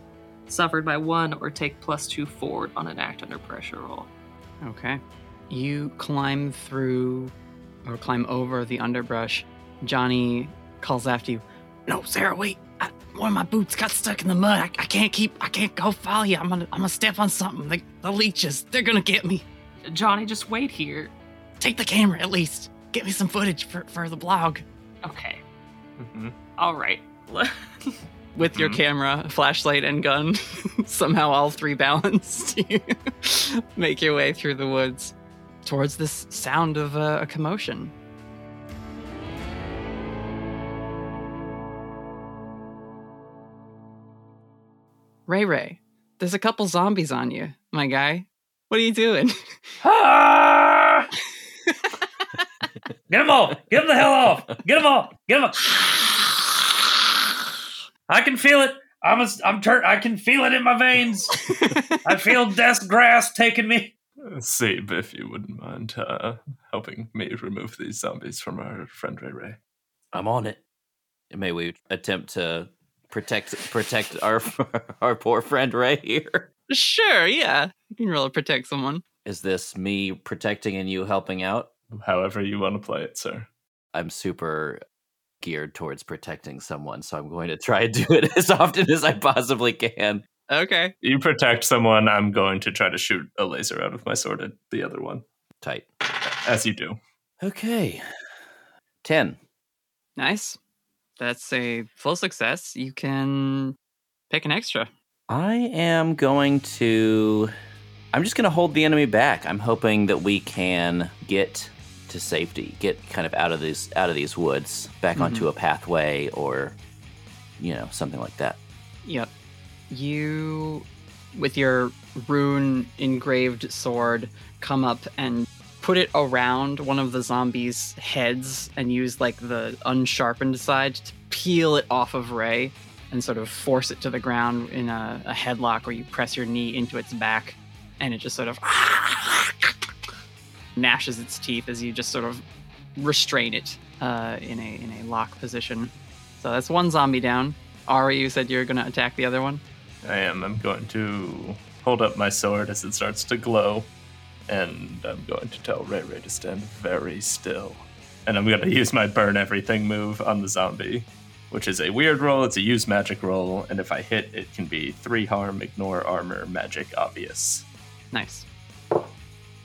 [SPEAKER 5] suffered by one, or take plus two forward on an act under pressure roll.
[SPEAKER 1] Okay. You climb through or climb over the underbrush. Johnny calls after you.
[SPEAKER 3] No, Sarah, wait. I, one of my boots got stuck in the mud. I, I can't keep. I can't go follow you. I'm gonna. I'm gonna step on something. The, the leeches. They're gonna get me.
[SPEAKER 5] Johnny, just wait here.
[SPEAKER 3] Take the camera at least. Get me some footage for for the blog.
[SPEAKER 5] Okay.
[SPEAKER 2] Mm-hmm.
[SPEAKER 5] All right.
[SPEAKER 1] With your
[SPEAKER 2] Mhm.
[SPEAKER 1] camera, flashlight, and gun, somehow all three balanced, you make your way through the woods towards this sound of uh, a commotion. Ray Ray, there's a couple zombies on you, my guy. What are you doing?
[SPEAKER 8] Get them all! Get them the hell off! Get them all! Get them! I can feel it. I'm a, I'm tur- I can feel it in my veins. I feel death grass taking me.
[SPEAKER 2] Sebe, if you wouldn't mind uh, helping me remove these zombies from our friend Ray Ray.
[SPEAKER 7] I'm on it. May we attempt to protect protect our our poor friend Ray here?
[SPEAKER 1] sure, yeah. You can roll to protect someone.
[SPEAKER 7] Is this me protecting and you helping out?
[SPEAKER 2] However you want to play it, sir.
[SPEAKER 7] I'm super geared towards protecting someone, so I'm going to try and do it as often as I possibly can.
[SPEAKER 1] Okay.
[SPEAKER 2] You protect someone, I'm going to try to shoot a laser out of my sword at the other one,
[SPEAKER 7] Tight.
[SPEAKER 2] as you do.
[SPEAKER 7] Okay. 10.
[SPEAKER 1] Nice. That's a full success. You can pick an extra.
[SPEAKER 7] I am going to. I'm just going to hold the enemy back. I'm hoping that we can get to safety, get kind of out of these out of these woods, back onto mm-hmm. a pathway, or you know something like that.
[SPEAKER 1] Yep. You, with your rune engraved sword, come up and put it around one of the zombies' heads and use like the unsharpened side to peel it off of Ray and sort of force it to the ground in a, a headlock where you press your knee into its back and it just sort of gnashes its teeth as you just sort of restrain it uh, in a in a lock position. So that's one zombie down. Ari, you said you're gonna attack the other one.
[SPEAKER 2] I am. I'm going to hold up my sword as it starts to glow, and I'm going to tell Ray Ray to stand very still. And I'm going to use my burn everything move on the zombie, which is a weird roll. It's a use magic roll, and if I hit, it can be three harm, ignore armor, magic obvious.
[SPEAKER 1] Nice.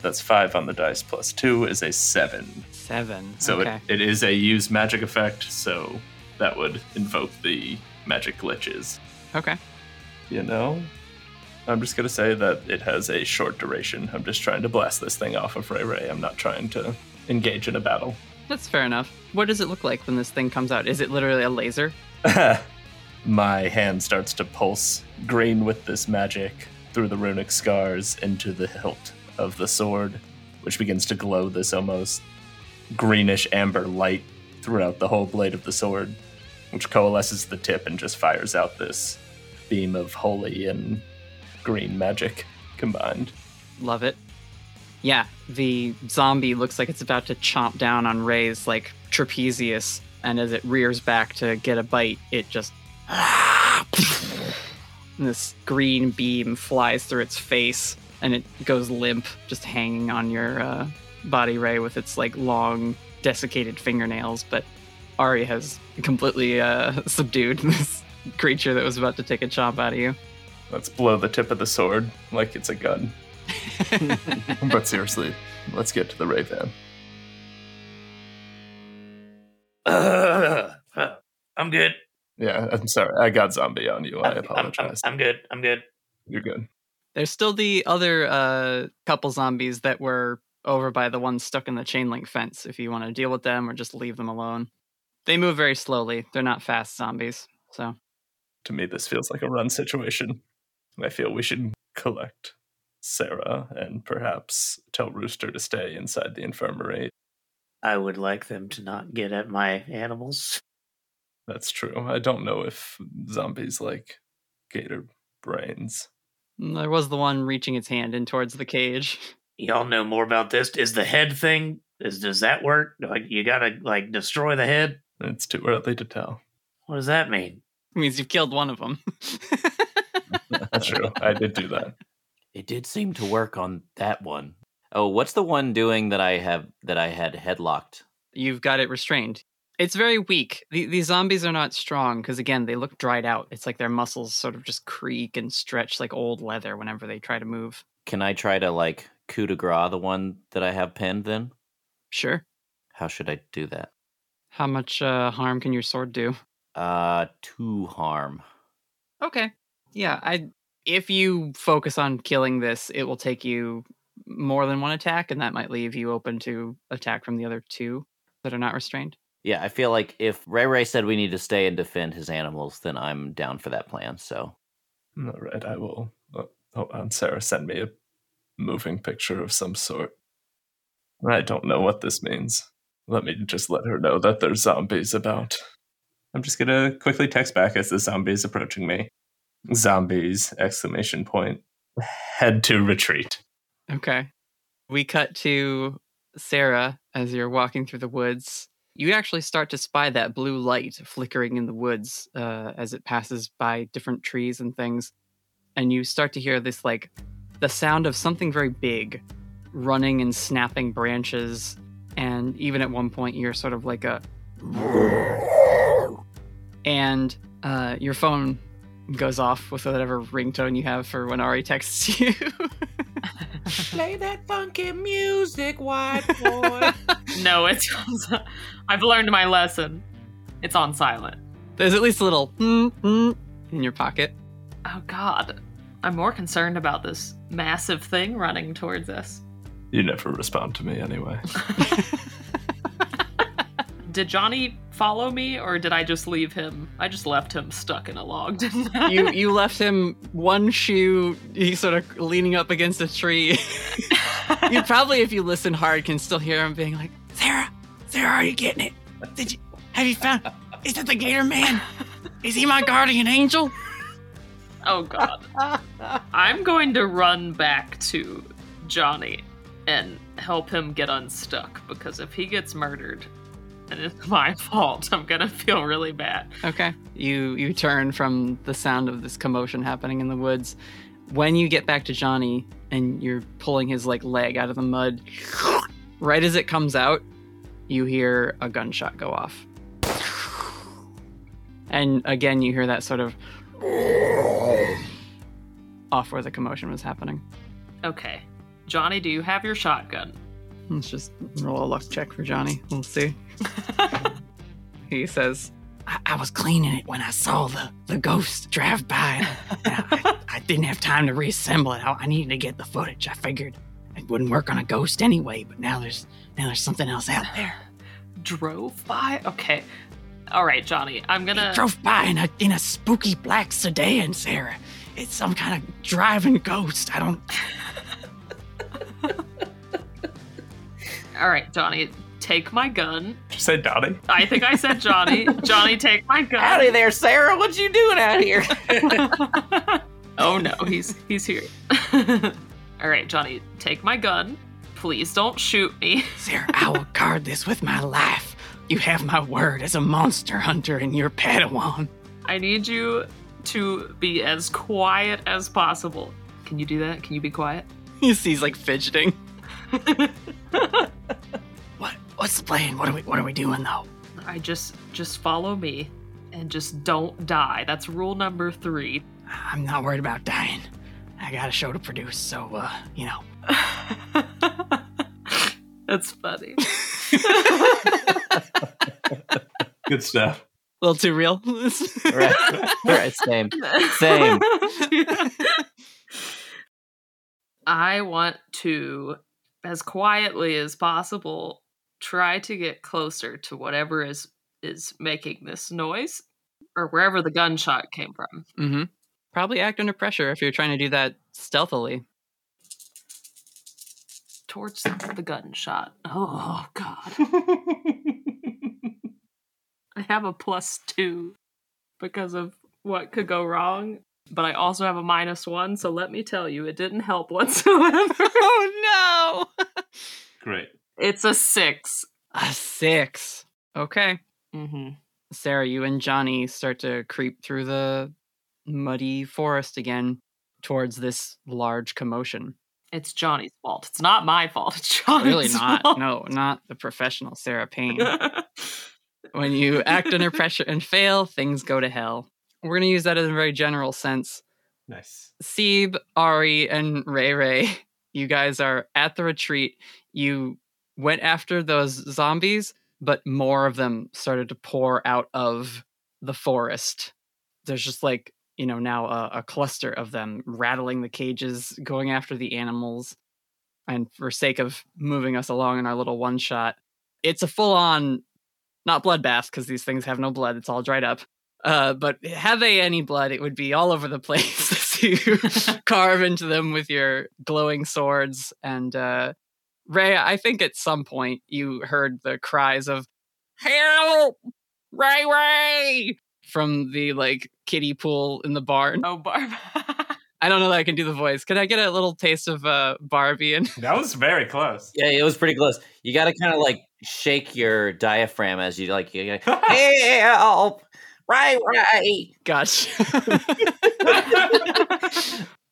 [SPEAKER 2] That's five on the dice, plus two is a seven.
[SPEAKER 1] Seven.
[SPEAKER 2] So
[SPEAKER 1] okay.
[SPEAKER 2] it, it is a use magic effect, so that would invoke the magic glitches.
[SPEAKER 1] okay.
[SPEAKER 2] you know? I'm just gonna say that it has a short duration. I'm just trying to blast this thing off of Ray Ray. I'm not trying to engage in a battle.
[SPEAKER 1] That's fair enough. What does it look like when this thing comes out? Is it literally a laser?
[SPEAKER 2] My hand starts to pulse green with this magic through the runic scars into the hilt of the sword, which begins to glow this almost greenish amber light throughout the whole blade of the sword, which coalesces the tip and just fires out this beam of holy and green magic combined.
[SPEAKER 1] Love it. Yeah, the zombie looks like it's about to chomp down on Ray's like trapezius, and as it rears back to get a bite, it just and this green beam flies through its face, and it goes limp, just hanging on your uh, body, Ray, with its like long, desiccated fingernails. But Ari has completely uh, subdued this creature that was about to take a chomp out of you.
[SPEAKER 2] Let's blow the tip of the sword like it's a gun. but seriously, let's get to the Raven.
[SPEAKER 6] Uh, I'm good.
[SPEAKER 2] Yeah, I'm sorry. I got zombie on you. I
[SPEAKER 6] I'm, I'm,
[SPEAKER 2] apologize.
[SPEAKER 6] I'm good. I'm good.
[SPEAKER 2] You're good.
[SPEAKER 1] There's still the other uh, couple zombies that were over by the ones stuck in the chain link fence. If you want to deal with them or just leave them alone, they move very slowly. They're not fast zombies. So
[SPEAKER 2] To me, this feels like a run situation. I feel we should collect Sarah and perhaps tell Rooster to stay inside the infirmary.
[SPEAKER 6] I would like them to not get at my animals.
[SPEAKER 2] That's true. I don't know if zombies like gator brains.
[SPEAKER 1] mm, there was the one reaching its hand in towards the cage.
[SPEAKER 6] Y'all know more about this. Is the head thing? Is does that work? Like you gotta like destroy the head?
[SPEAKER 2] It's too early to tell.
[SPEAKER 6] What does that mean?
[SPEAKER 1] It means you've killed one of them.
[SPEAKER 2] That's true. I did do that.
[SPEAKER 7] It did seem to work on that one. Oh, what's the one doing that I have that I had headlocked?
[SPEAKER 1] you've got it restrained. It's very weak. The, these zombies are not strong because, again, they look dried out. It's like their muscles sort of just creak and stretch like old leather whenever they try to move.
[SPEAKER 7] Can I try to like coup de grace the one that I have pinned then?
[SPEAKER 1] Sure.
[SPEAKER 7] How should I do that?
[SPEAKER 1] How much uh, harm can your sword do?
[SPEAKER 7] Uh, two harm.
[SPEAKER 1] Okay. Yeah, I if you focus on killing this, it will take you more than one attack, and that might leave you open to attack from the other two that are not restrained.
[SPEAKER 7] Yeah, I feel like if Ray Ray said we need to stay and defend his animals, then I'm down for that plan. So,
[SPEAKER 2] All right, I will. Uh, oh, hold on, Sarah, send me a moving picture of some sort. I don't know what this means. Let me just let her know that there's zombies about. I'm just gonna quickly text back as the zombies approaching me. Zombies! Exclamation point. Head to retreat.
[SPEAKER 1] Okay. We cut to Sarah as you're walking through the woods. You actually start to spy that blue light flickering in the woods uh, as it passes by different trees and things. And you start to hear this, like, the sound of something very big running and snapping branches. And even at one point, you're sort of like a. And uh, your phone goes off with whatever ringtone you have for when Ari texts you.
[SPEAKER 9] Play that funky music, white boy.
[SPEAKER 5] No, it's. I've learned my lesson. It's on silent.
[SPEAKER 1] There's at least a little mm, mm in your pocket.
[SPEAKER 5] Oh God, I'm more concerned about this massive thing running towards us.
[SPEAKER 2] You never respond to me anyway.
[SPEAKER 5] Did Johnny follow me, or did I just leave him? I just left him stuck in a log, didn't I?
[SPEAKER 1] You you left him one shoe. He's sort of leaning up against a tree. you probably, if you listen hard, can still hear him being like,
[SPEAKER 3] Sarah, Sarah, are you getting it? Did you have you found? Is it the Gator Man? Is he my guardian angel?
[SPEAKER 5] Oh God. I'm going to run back to Johnny and help him get unstuck because if he gets murdered and it's my fault, I'm gonna feel really bad.
[SPEAKER 1] Okay. You you turn from the sound of this commotion happening in the woods. When you get back to Johnny and you're pulling his like leg out of the mud, right as it comes out, you hear a gunshot go off. And again you hear that sort of off where the commotion was happening.
[SPEAKER 5] Okay. Johnny, do you have your shotgun?
[SPEAKER 1] Let's just roll a luck check for Johnny. We'll see. he says,
[SPEAKER 3] I, I was cleaning it when I saw the, the ghost drive by. and I, I didn't have time to reassemble it. I, I needed to get the footage. I figured it wouldn't work on a ghost anyway. But now there's now there's something else out there.
[SPEAKER 5] Drove by? Okay. All right, Johnny. I'm gonna.
[SPEAKER 3] He drove by in a in a spooky black sedan, Sarah. It's some kind of driving ghost. I don't.
[SPEAKER 5] All right, Johnny. Take my gun.
[SPEAKER 2] Did you say Donnie?
[SPEAKER 5] I think I said Johnny. Johnny, take my gun.
[SPEAKER 9] Howdy there, Sarah. What you doing out here?
[SPEAKER 5] oh no, he's he's here. All right, Johnny, take my gun. Please don't shoot me.
[SPEAKER 3] Sarah, I will guard this with my life. You have my word as a monster hunter and your Padawan.
[SPEAKER 5] I need you to be as quiet as possible. Can you do that? Can you be quiet?
[SPEAKER 1] he sees like fidgeting.
[SPEAKER 3] What what's the plan? What are we what are we doing though?
[SPEAKER 5] I just just follow me and just don't die. That's rule number 3.
[SPEAKER 3] I'm not worried about dying. I got a show to produce, so uh, you know.
[SPEAKER 5] That's funny.
[SPEAKER 2] Good stuff.
[SPEAKER 1] A little too real.
[SPEAKER 7] Right, right, same, same.
[SPEAKER 5] I want to, as quietly as possible, try to get closer to whatever is is making this noise, or wherever the gunshot came from.
[SPEAKER 1] mm-hmm. Probably act under pressure if you're trying to do that stealthily.
[SPEAKER 5] Towards the gunshot. Oh God! I have a plus two because of what could go wrong, but I also have a minus one. So let me tell you, it didn't help whatsoever.
[SPEAKER 1] oh no!
[SPEAKER 2] Great.
[SPEAKER 5] It's a six.
[SPEAKER 1] A six. Okay.
[SPEAKER 5] Mm-hmm.
[SPEAKER 1] Sarah, you and Johnny start to creep through the muddy forest again towards this large commotion.
[SPEAKER 5] It's Johnny's fault. It's not my fault. It's Johnny's
[SPEAKER 1] Really not.
[SPEAKER 5] fault.
[SPEAKER 1] No, not the professional Sarah Payne. when you act under pressure and fail, things go to hell. We're going to use that in a very general sense.
[SPEAKER 10] Nice.
[SPEAKER 1] Seb, Ari, and Ray Ray, you guys are at the retreat. You went after those zombies, but more of them started to pour out of the forest. There's just like, you know, now a, a cluster of them rattling the cages, going after the animals. And for sake of moving us along in our little one shot, it's a full on, not bloodbath, because these things have no blood, it's all dried up. Uh, but had they any blood, it would be all over the place as you carve into them with your glowing swords. And uh, Ray, I think at some point you heard the cries of "Help, Ray Ray!" from the like kiddie pool in the barn.
[SPEAKER 5] Oh, Barb.
[SPEAKER 1] I don't know that I can do the voice. Can I get a little taste of uh, Barbie? And
[SPEAKER 10] That was very close.
[SPEAKER 7] Yeah, it was pretty close. You got to kind of like shake your diaphragm as you like, you go, help, right, right.
[SPEAKER 1] gosh,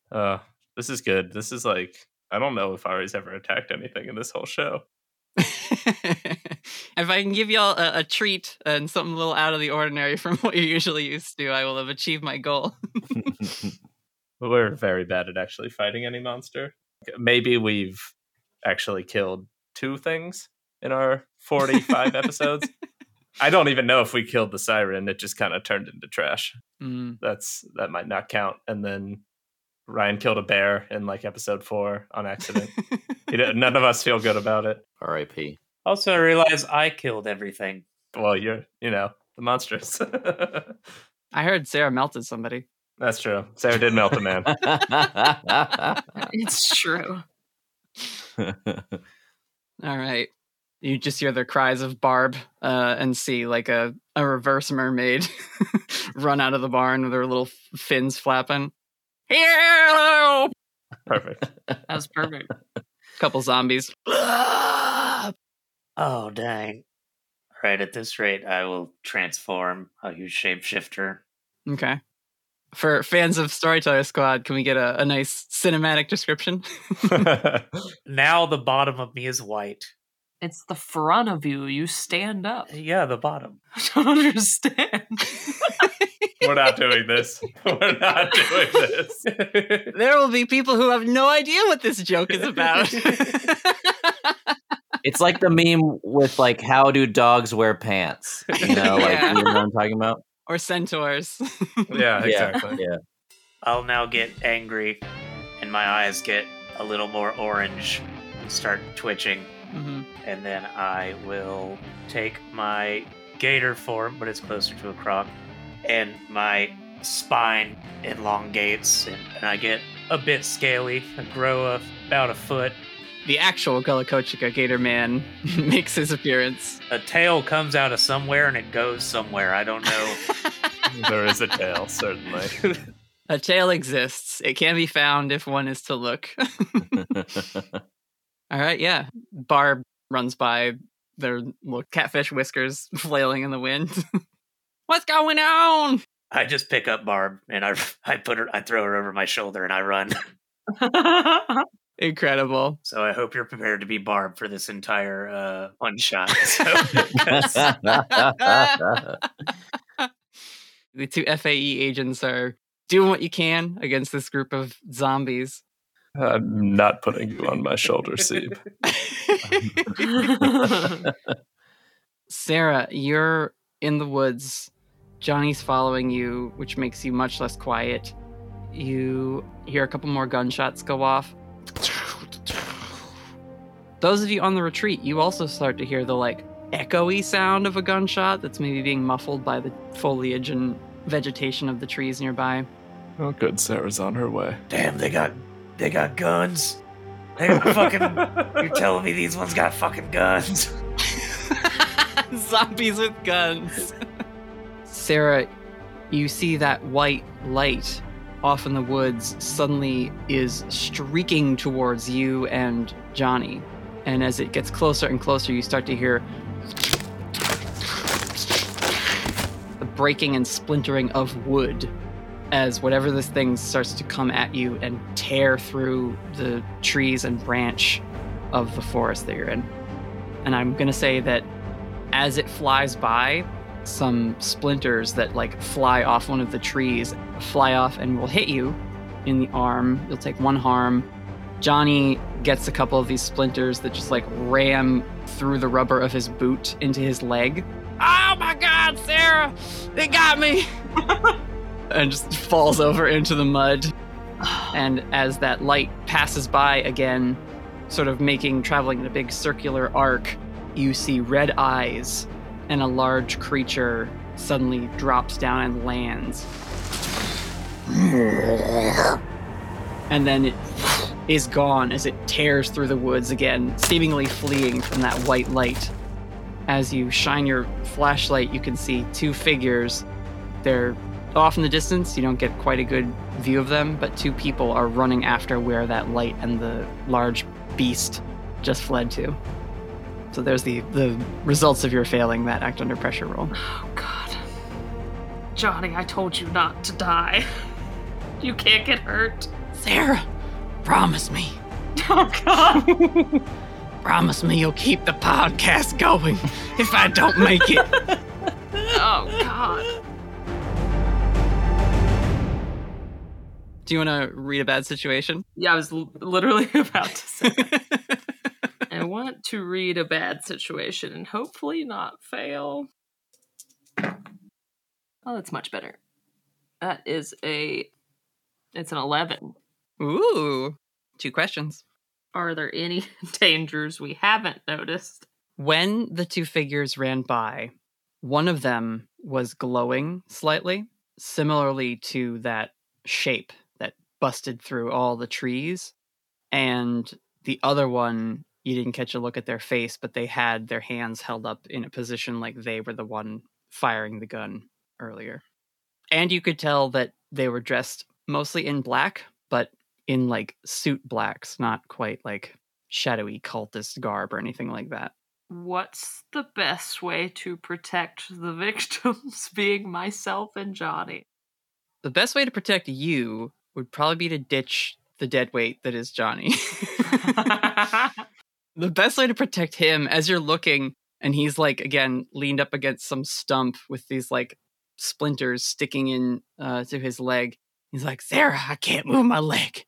[SPEAKER 2] Uh, this is good. This is like I don't know if Ari's ever attacked anything in this whole show.
[SPEAKER 1] if I can give y'all a, a treat and something a little out of the ordinary from what you're usually used to, I will have achieved my goal.
[SPEAKER 2] We're very bad at actually fighting any monster. Maybe we've actually killed two things in our 45 episodes. I don't even know if we killed the siren. It just kind of turned into trash.
[SPEAKER 1] Mm.
[SPEAKER 2] That's that might not count. And then Ryan killed a bear in like episode four on accident. He didn't- None of us feel good about it.
[SPEAKER 7] R.I.P.
[SPEAKER 8] Also, I realize I killed everything.
[SPEAKER 2] Well, you're, you know, the monsters.
[SPEAKER 1] I heard Sarah melted somebody.
[SPEAKER 2] That's true. Sarah did melt a man.
[SPEAKER 5] it's true.
[SPEAKER 1] All right. You just hear the cries of Barb uh, and see like a, a reverse mermaid run out of the barn with her little fins flapping. Help!
[SPEAKER 2] Perfect.
[SPEAKER 5] That was perfect.
[SPEAKER 1] Couple zombies.
[SPEAKER 6] Oh dang! Right at this rate, I will transform. a huge shapeshifter.
[SPEAKER 1] Okay. For fans of Storyteller Squad, can we get a, a nice cinematic description?
[SPEAKER 8] Now the bottom of me is white.
[SPEAKER 5] It's the front of you. You stand up.
[SPEAKER 8] Yeah, the bottom.
[SPEAKER 5] I don't understand.
[SPEAKER 2] We're not doing this. We're not doing this.
[SPEAKER 1] there will be people who have no idea what this joke is about.
[SPEAKER 7] it's like the meme with like, how do dogs wear pants? You know, like
[SPEAKER 1] Yeah.
[SPEAKER 7] you know what I'm talking about?
[SPEAKER 1] or centaurs.
[SPEAKER 2] yeah, exactly.
[SPEAKER 7] Yeah.
[SPEAKER 6] I'll now get angry, and my eyes get a little more orange and start twitching.
[SPEAKER 1] Mhm.
[SPEAKER 6] And then I will take my gator form, but it's closer to a croc, and my spine elongates, and, and I get
[SPEAKER 8] A bit scaly. I grow a, about a foot.
[SPEAKER 1] The actual Gullacochica Gator Man makes his appearance.
[SPEAKER 6] a tail comes out of somewhere and it goes somewhere. I don't know.
[SPEAKER 2] There is a tail, certainly.
[SPEAKER 1] A tail exists. It can be found if one is to look. All right, yeah. Barb runs by, their little catfish whiskers flailing in the wind. What's going on?
[SPEAKER 6] I just pick up Barb and I I put her I throw her over my shoulder and I run.
[SPEAKER 1] Incredible.
[SPEAKER 6] So I hope you're prepared to be Barb for this entire uh, one shot. So,
[SPEAKER 1] The two FAE agents are doing what you can against this group of zombies.
[SPEAKER 2] I'm not putting you on my shoulder, Seb.
[SPEAKER 1] Sarah, you're in the woods. Johnny's following you, which makes you much less quiet. You hear a couple more gunshots go off. Those of you on the retreat, you also start to hear the like echoey sound of a gunshot that's maybe being muffled by the foliage and vegetation of the trees nearby.
[SPEAKER 2] Oh, good. Sarah's on her way.
[SPEAKER 6] damn, they got they got guns. They got fucking. you're telling me these ones got fucking guns?
[SPEAKER 1] Zombies with guns. Sarah, you see that white light off in the woods suddenly is streaking towards you and Johnny. And as it gets closer and closer, you start to hear the breaking and splintering of wood as whatever this thing starts to come at you and tear through the trees and branch of the forest that you're in. And I'm going to say that As it flies by, some splinters that like fly off one of the trees fly off and will hit you in the arm. You'll take one harm. Johnny gets a couple of these splinters that just like ram through the rubber of his boot into his leg. Oh my god, Sarah! They got me! and just falls over into the mud. And as that light passes by again, sort of making traveling in a big circular arc, you see red eyes, and a large creature suddenly drops down and lands. And then it is gone as it tears through the woods again, seemingly fleeing from that white light. As you shine your flashlight, you can see two figures. They're off in the distance. You don't get quite a good view of them, but two people are running after where that light and the large beast just fled to. So there's the the results of your failing that act under pressure roll.
[SPEAKER 5] Oh God, Johnny, I told you not to die. You can't get hurt.
[SPEAKER 3] Sarah, promise me.
[SPEAKER 5] Oh God.
[SPEAKER 3] Promise me you'll keep the podcast going if I don't make it.
[SPEAKER 5] Oh God.
[SPEAKER 1] Do you want to read a bad situation?
[SPEAKER 5] Yeah, I was l- literally about to say. Want to read a bad situation and hopefully not fail. Oh, that's much better. That is a. It's an 11.
[SPEAKER 1] Ooh, two questions.
[SPEAKER 5] Are there any dangers we haven't noticed?
[SPEAKER 1] When the two figures ran by, one of them was glowing slightly, similarly to that shape that busted through all the trees. And the other one, you didn't catch a look at their face, but they had their hands held up in a position like they were the one firing the gun earlier. And you could tell that they were dressed mostly in black, but in like suit blacks, not quite like shadowy cultist garb or anything like that.
[SPEAKER 5] What's the best way to protect the victims, being myself and Johnny?
[SPEAKER 1] The best way to protect you would probably be to ditch the dead weight that is Johnny. the best way to protect him as you're looking and he's like again leaned up against some stump with these like splinters sticking in uh, to his leg. He's like, Sarah, I can't move my leg.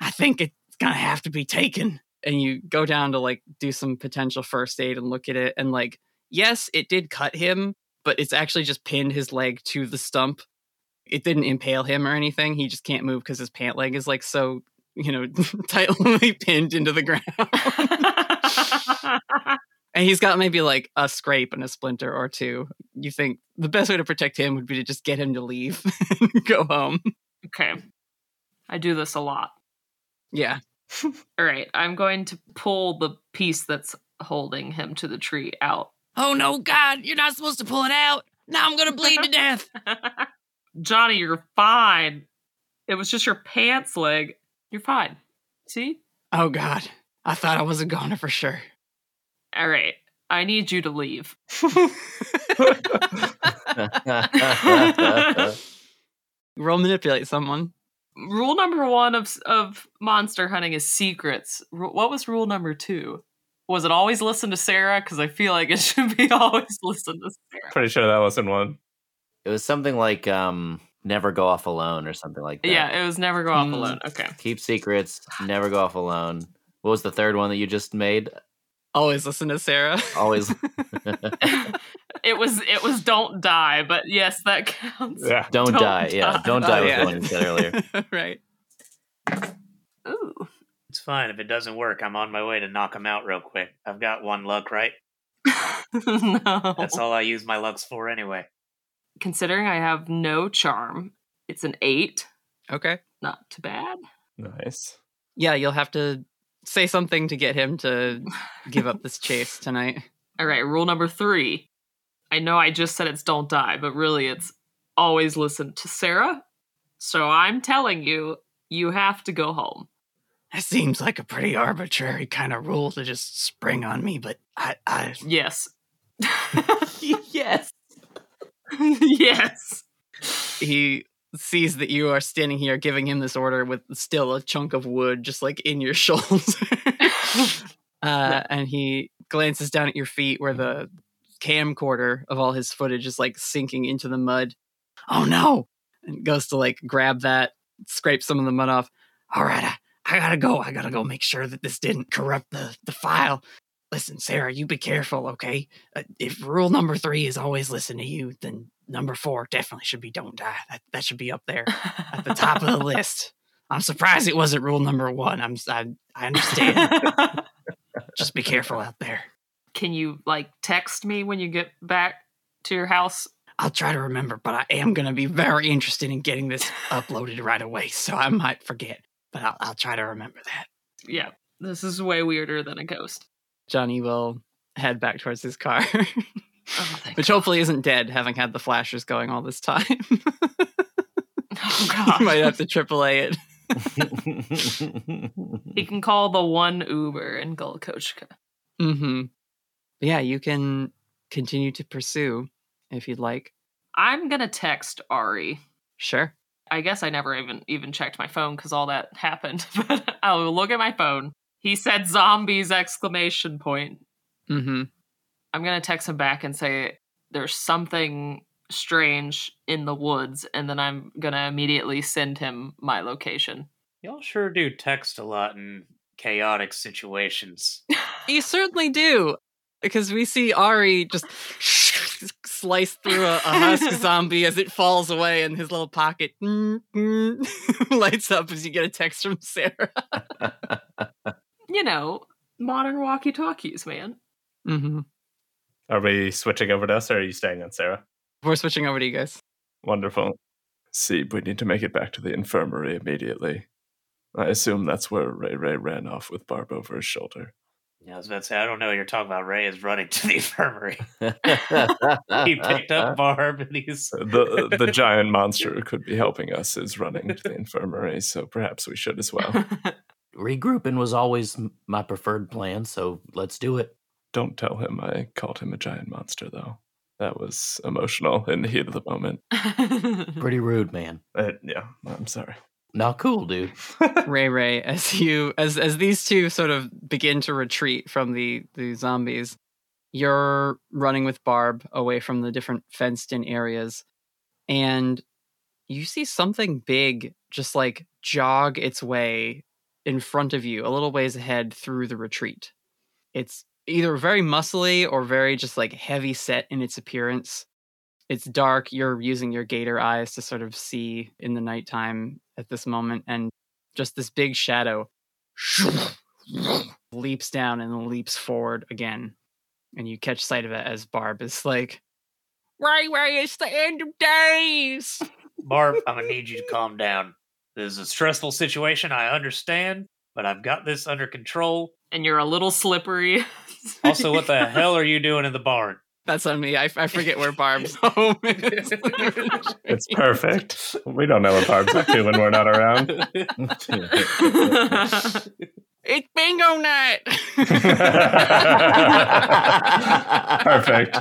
[SPEAKER 1] I think it's gonna have to be taken. And you go down to like do some potential first aid and look at it. And like, yes, it did cut him, but it's actually just pinned his leg to the stump. It didn't impale him or anything. He just can't move because his pant leg is like so, you know, tightly pinned into the ground. and he's got maybe like a scrape and a splinter or two. You think the best way to protect him would be to just get him to leave and go home.
[SPEAKER 5] okay. I do this a lot.
[SPEAKER 1] Yeah.
[SPEAKER 5] All right, I'm going to pull the piece that's holding him to the tree out.
[SPEAKER 3] Oh no, God, you're not supposed to pull it out. Now I'm gonna bleed to death.
[SPEAKER 5] Johnny, you're fine. It was just your pants leg. You're fine. See?
[SPEAKER 3] Oh God, I thought I was a goner for sure.
[SPEAKER 5] All right. I need you to leave.
[SPEAKER 1] Roll manipulate someone.
[SPEAKER 5] Rule number one of of monster hunting is secrets. Ru- What was rule number two? Was it always listen to Sarah? Because I feel like it should be always listen to Sarah.
[SPEAKER 10] Pretty sure that wasn't one.
[SPEAKER 7] It was something like um, "Never Go Off Alone" or something like that.
[SPEAKER 5] Yeah, it was never go off
[SPEAKER 1] Mm.
[SPEAKER 5] alone. Okay.
[SPEAKER 7] Keep secrets. Never go off alone. What was the third one that you just made?
[SPEAKER 1] Always listen to Sarah.
[SPEAKER 7] Always.
[SPEAKER 5] it was it was don't die, but yes, that counts.
[SPEAKER 10] Yeah.
[SPEAKER 7] don't,
[SPEAKER 5] Don't
[SPEAKER 7] die. Yeah, don't
[SPEAKER 1] Oh,
[SPEAKER 7] die was
[SPEAKER 1] yeah.
[SPEAKER 7] the one you said earlier.
[SPEAKER 1] right.
[SPEAKER 5] Ooh.
[SPEAKER 6] It's fine. If it doesn't work, I'm on my way to knock him out real quick. I've got one luck, right?
[SPEAKER 5] no.
[SPEAKER 6] That's all I use my lucks for anyway.
[SPEAKER 5] Considering I have no charm, it's an eight.
[SPEAKER 1] Okay.
[SPEAKER 5] Not too bad.
[SPEAKER 10] Nice.
[SPEAKER 1] Yeah, you'll have to say something to get him to give up this chase tonight.
[SPEAKER 5] All right, rule number three. I know I just said it's don't die, but really it's always listen to Sarah. So I'm telling you, you have to go home.
[SPEAKER 3] That seems like a pretty arbitrary kind of rule to just spring on me, but I, I
[SPEAKER 5] Yes.
[SPEAKER 7] yes.
[SPEAKER 5] yes.
[SPEAKER 1] He sees that you are standing here giving him this order with still a chunk of wood just like in your shoulder. uh, and he glances down at your feet where the camcorder of all his footage is like sinking into the mud. Oh no! And goes to like grab that, scrape some of the mud off.
[SPEAKER 3] All right, I, I gotta go. I gotta go make sure that this didn't corrupt the, the file. Listen, Sarah, you be careful, okay? Uh, if rule number three is always listen to you, then number four definitely should be don't die. That, that should be up there at the top of the list. I'm surprised it wasn't rule number one. I'm I, I understand. Just be careful out there.
[SPEAKER 5] Can you like text me when you get back to your house?
[SPEAKER 3] I'll try to remember, but I am going to be very interested in getting this uploaded right away, so I might forget. But I'll, I'll try to remember that.
[SPEAKER 5] Yeah, this is way weirder than a ghost.
[SPEAKER 1] Johnny will head back towards his car,
[SPEAKER 5] Oh,
[SPEAKER 1] which
[SPEAKER 5] God.
[SPEAKER 1] hopefully isn't dead, having had the flashers going all this time.
[SPEAKER 5] Oh God.
[SPEAKER 1] you might have to AAA it.
[SPEAKER 5] He can call the one Uber in Gullacochica.
[SPEAKER 1] Mm-hmm. Yeah, you can continue to pursue if you'd like.
[SPEAKER 5] I'm gonna text Ari.
[SPEAKER 1] Sure.
[SPEAKER 5] I guess I never even even checked my phone because all that happened. But I'll look at my phone. He said zombies exclamation point.
[SPEAKER 1] Mm-hmm.
[SPEAKER 5] I'm gonna text him back and say there's something strange in the woods, and then I'm gonna immediately send him my location.
[SPEAKER 6] Y'all sure do text a lot in chaotic situations.
[SPEAKER 1] You certainly do. Because we see Ari just slice through a, a husk zombie as it falls away, and his little pocket lights up as you get a text from Sarah.
[SPEAKER 5] You know, modern walkie talkies, man.
[SPEAKER 1] Mm-hmm.
[SPEAKER 10] Are we switching over to us or are you staying on Sarah?
[SPEAKER 1] We're switching over to you guys.
[SPEAKER 10] Wonderful.
[SPEAKER 2] See, we need to make it back to the infirmary immediately. I assume that's where Ray Ray ran off with Barb over his shoulder.
[SPEAKER 6] Yeah, I was about to say, I don't know what you're talking about. Ray is running to the infirmary. he picked up Barb and he's.
[SPEAKER 2] The the giant monster who could be helping us is running to the infirmary, so perhaps we should as well.
[SPEAKER 7] Regrouping was always my preferred plan, so let's do it.
[SPEAKER 2] Don't tell him I called him a giant monster, though. That was emotional in the heat of the moment.
[SPEAKER 7] Pretty rude, man.
[SPEAKER 2] Uh, yeah, I'm sorry.
[SPEAKER 7] Not cool, dude.
[SPEAKER 1] Ray Ray, as you as as these two sort of begin to retreat from the the zombies, you're running with Barb away from the different fenced in areas, and you see something big just like jog its way in front of you, a little ways ahead through the retreat. It's either very muscly or very just like heavy set in its appearance. It's dark. You're using your gator eyes to sort of see in the nighttime at this moment, and just this big shadow leaps down and leaps forward again. And you catch sight of it as Barb is like, Ray Ray, it's the end of days.
[SPEAKER 6] Barb, I'm going to need you to calm down. This is a stressful situation, I understand, but I've got this under control.
[SPEAKER 5] and you're a little slippery.
[SPEAKER 6] Also, what the hell are you doing in the barn?
[SPEAKER 1] That's on me. I, I forget where Barb's home is.
[SPEAKER 10] It's perfect. We don't know what Barb's up to when we're not around.
[SPEAKER 1] it's bingo night.
[SPEAKER 10] Perfect.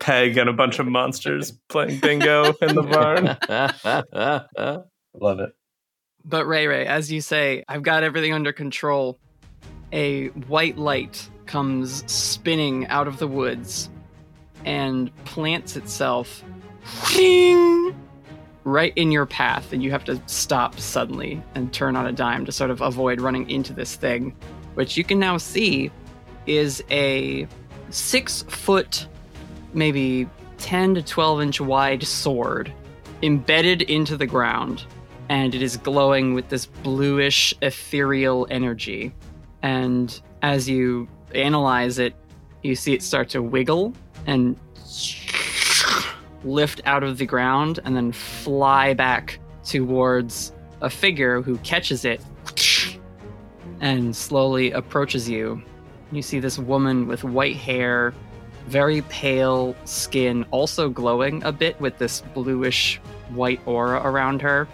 [SPEAKER 10] Peg and a bunch of monsters playing bingo in the barn. Love it.
[SPEAKER 1] But Ray Ray, as you say, I've got everything under control. A white light comes spinning out of the woods and plants itself right in your path, and you have to stop suddenly and turn on a dime to sort of avoid running into this thing, which you can now see is a six foot, maybe 10 to 12 inch wide sword embedded into the ground and it is glowing with this bluish ethereal energy. And as you analyze it, you see it start to wiggle and lift out of the ground and then fly back towards a figure who catches it and slowly approaches you. You see this woman with white hair, very pale skin, also glowing a bit with this bluish white aura around her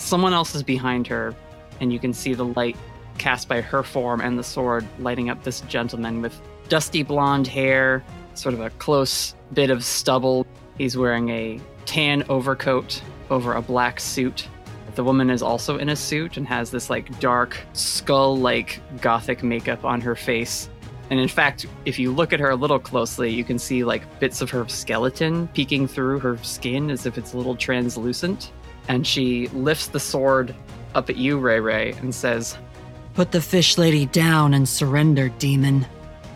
[SPEAKER 1] someone else is behind her, and you can see the light cast by her form and the sword lighting up this gentleman with dusty blonde hair, sort of a close bit of stubble. He's wearing a tan overcoat over a black suit. The woman is also in a suit and has this like dark skull like gothic makeup on her face. And in fact, if you look at her a little closely, you can see like bits of her skeleton peeking through her skin as if it's a little translucent. And she lifts the sword up at you, Ray Ray, and says,
[SPEAKER 3] Put the fish lady down and surrender, demon.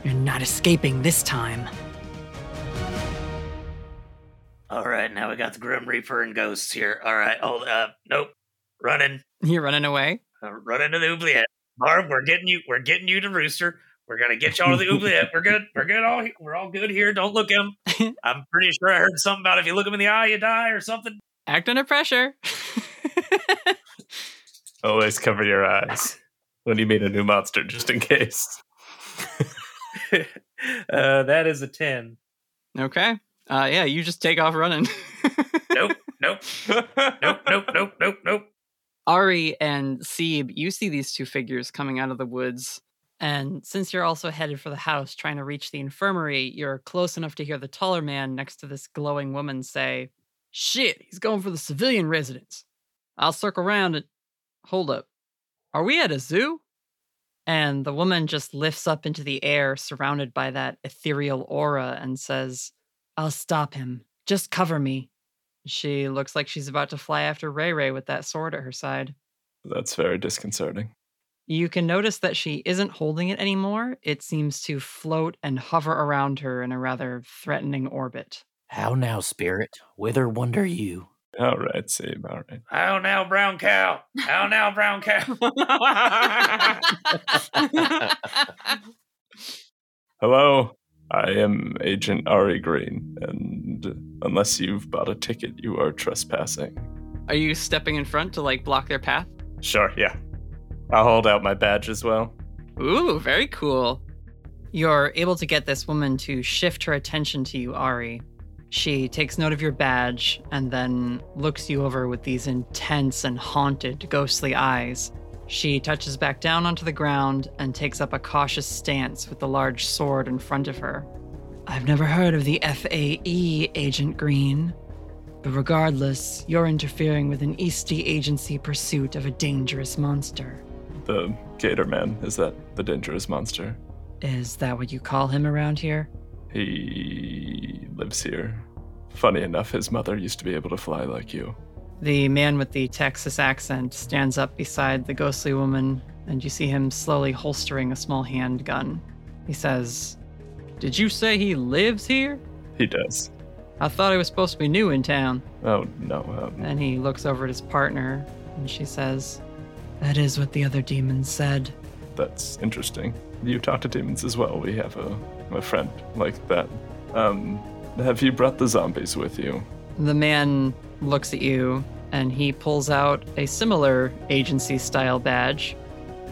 [SPEAKER 3] You're not escaping this time.
[SPEAKER 6] All right, now we got the Grim Reaper and ghosts here. All right, hold up. Nope. Running.
[SPEAKER 1] You're running away?
[SPEAKER 6] Uh, running to the oubliette. Barb, we're getting you we're getting you to Rooster. We're gonna get y'all to the oubliette. We're good. We're good all we're all good here. Don't look at him. I'm pretty sure I heard something about if you look him in the eye, you die or something.
[SPEAKER 1] Act under pressure.
[SPEAKER 10] Always cover your eyes when you meet a new monster, just in case.
[SPEAKER 8] uh, that is a 10.
[SPEAKER 1] Okay. Uh, yeah, you just take off running.
[SPEAKER 6] nope, nope, nope, nope, nope, nope, nope.
[SPEAKER 1] Ari and Seeb, you see these two figures coming out of the woods. And since you're also headed for the house trying to reach the infirmary, you're close enough to hear the taller man next to this glowing woman say, Shit, he's going for the civilian residence. I'll circle around and hold up. Are we at a zoo? And the woman just lifts up into the air, surrounded by that ethereal aura, and says, I'll stop him. Just cover me. She looks like she's about to fly after Ray Ray with that sword at her side.
[SPEAKER 2] That's very disconcerting.
[SPEAKER 1] You can notice that she isn't holding it anymore. It seems to float and hover around her in a rather threatening orbit.
[SPEAKER 7] How now, spirit? Whither wander you?
[SPEAKER 2] All right, Sebe. All right.
[SPEAKER 6] How now, brown cow? How now, brown cow?
[SPEAKER 2] Hello, I am Agent Ari Green, and unless you've bought a ticket, you are trespassing.
[SPEAKER 1] Are you stepping in front to like block their path?
[SPEAKER 10] Sure, yeah. I'll hold out my badge as well.
[SPEAKER 1] Ooh, very cool. You're able to get this woman to shift her attention to you, Ari. She takes note of your badge and then looks you over with these intense and haunted, ghostly eyes. She touches back down onto the ground and takes up a cautious stance with the large sword in front of her. I've never heard of the FAE, Agent Green. But regardless, you're interfering with an EC agency pursuit of a dangerous monster.
[SPEAKER 2] The Gator Man, is that the dangerous monster?
[SPEAKER 1] Is that what you call him around here?
[SPEAKER 2] He lives here. Funny enough, his mother used to be able to fly like you.
[SPEAKER 1] The man with the Texas accent stands up beside the ghostly woman, and you see him slowly holstering a small handgun. He says, Did you say he lives here?
[SPEAKER 2] He does.
[SPEAKER 1] I thought he was supposed to be new in town.
[SPEAKER 2] Oh, no. Um,
[SPEAKER 1] And he looks over at his partner, and she says, That is what the other demons said.
[SPEAKER 2] that's interesting. You talk to demons as well. We have a, a friend like that. Um, have you brought the zombies with you?
[SPEAKER 1] The man looks at you and he pulls out a similar agency style badge.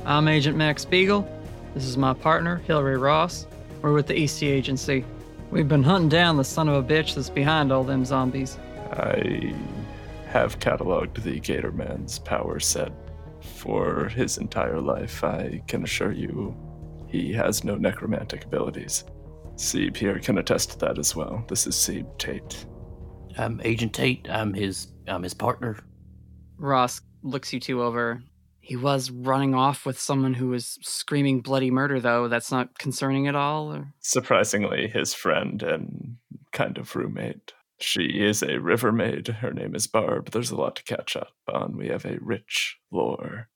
[SPEAKER 1] I'm Agent Mac Spiegel. This is my partner, Hillary Ross. We're with the EC agency. We've been hunting down the son of a bitch that's behind all them zombies.
[SPEAKER 2] I have cataloged the Gator Man's power set for his entire life. I can assure you he has no necromantic abilities. Seeb here can attest to that as well. This is Seeb Tate.
[SPEAKER 7] Um, Agent Tate, I'm his, I'm his partner.
[SPEAKER 1] Ross looks you two over. He was running off with someone who was screaming bloody murder, though. That's not concerning at all. Or...
[SPEAKER 2] Surprisingly, his friend and kind of roommate. She is a river maid. Her name is Barb. There's a lot to catch up on. We have a rich lore.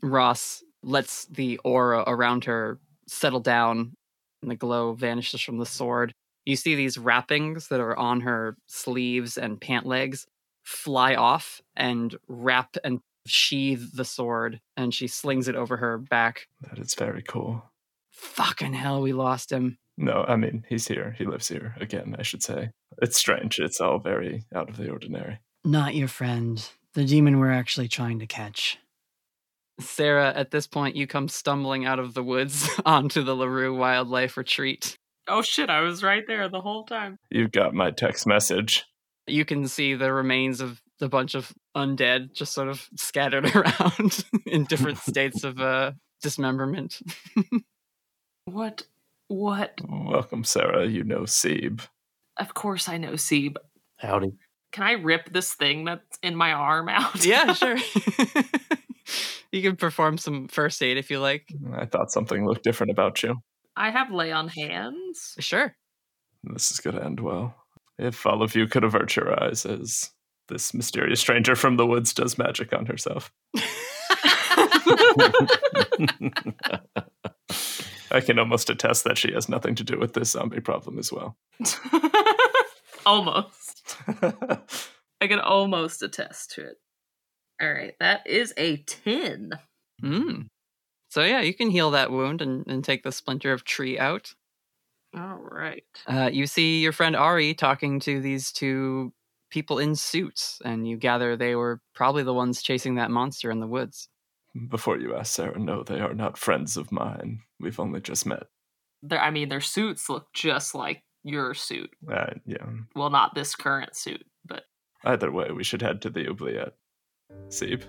[SPEAKER 1] Ross lets the aura around her settle down, and the glow vanishes from the sword. You see these wrappings that are on her sleeves and pant legs fly off and wrap and sheathe the sword, and she slings it over her back.
[SPEAKER 2] That is very cool.
[SPEAKER 1] Fucking hell, we lost him.
[SPEAKER 2] No, I mean, he's here. He lives here again, I should say. It's strange. It's all very out of the ordinary.
[SPEAKER 3] Not your friend. The demon we're actually trying to catch.
[SPEAKER 1] Sarah, at this point, you come stumbling out of the woods onto the LaRue Wildlife Retreat.
[SPEAKER 5] Oh shit, I was right there the whole time.
[SPEAKER 2] You've got my text message.
[SPEAKER 1] You can see the remains of the bunch of undead just sort of scattered around in different states of uh, dismemberment.
[SPEAKER 5] What? What?
[SPEAKER 2] Welcome, Sarah. You know Seeb.
[SPEAKER 5] Of course I know Seeb.
[SPEAKER 7] Howdy.
[SPEAKER 5] Can I rip this thing that's in my arm out?
[SPEAKER 1] yeah, sure. you can perform some first aid if you like.
[SPEAKER 2] I thought something looked different about you.
[SPEAKER 5] I have lay on hands.
[SPEAKER 1] Sure.
[SPEAKER 2] This is going to end well. If all of you could avert your eyes as this mysterious stranger from the woods does magic on herself. I can almost attest that she has nothing to do with this zombie problem as well.
[SPEAKER 5] Almost. I can almost attest to it. All right, that is a 10.
[SPEAKER 1] Mm. So yeah, you can heal that wound and, and take the splinter of tree out.
[SPEAKER 5] All right.
[SPEAKER 1] Uh, you see your friend Ari talking to these two people in suits, and you gather they were probably the ones chasing that monster in the woods.
[SPEAKER 2] Before you ask Sarah, no, they are not friends of mine. We've only just met.
[SPEAKER 5] Their, I mean, their suits look just like your suit.
[SPEAKER 2] Uh, yeah.
[SPEAKER 5] Well, not this current suit, but
[SPEAKER 2] Either way, we should head to the oubliette. Sieb?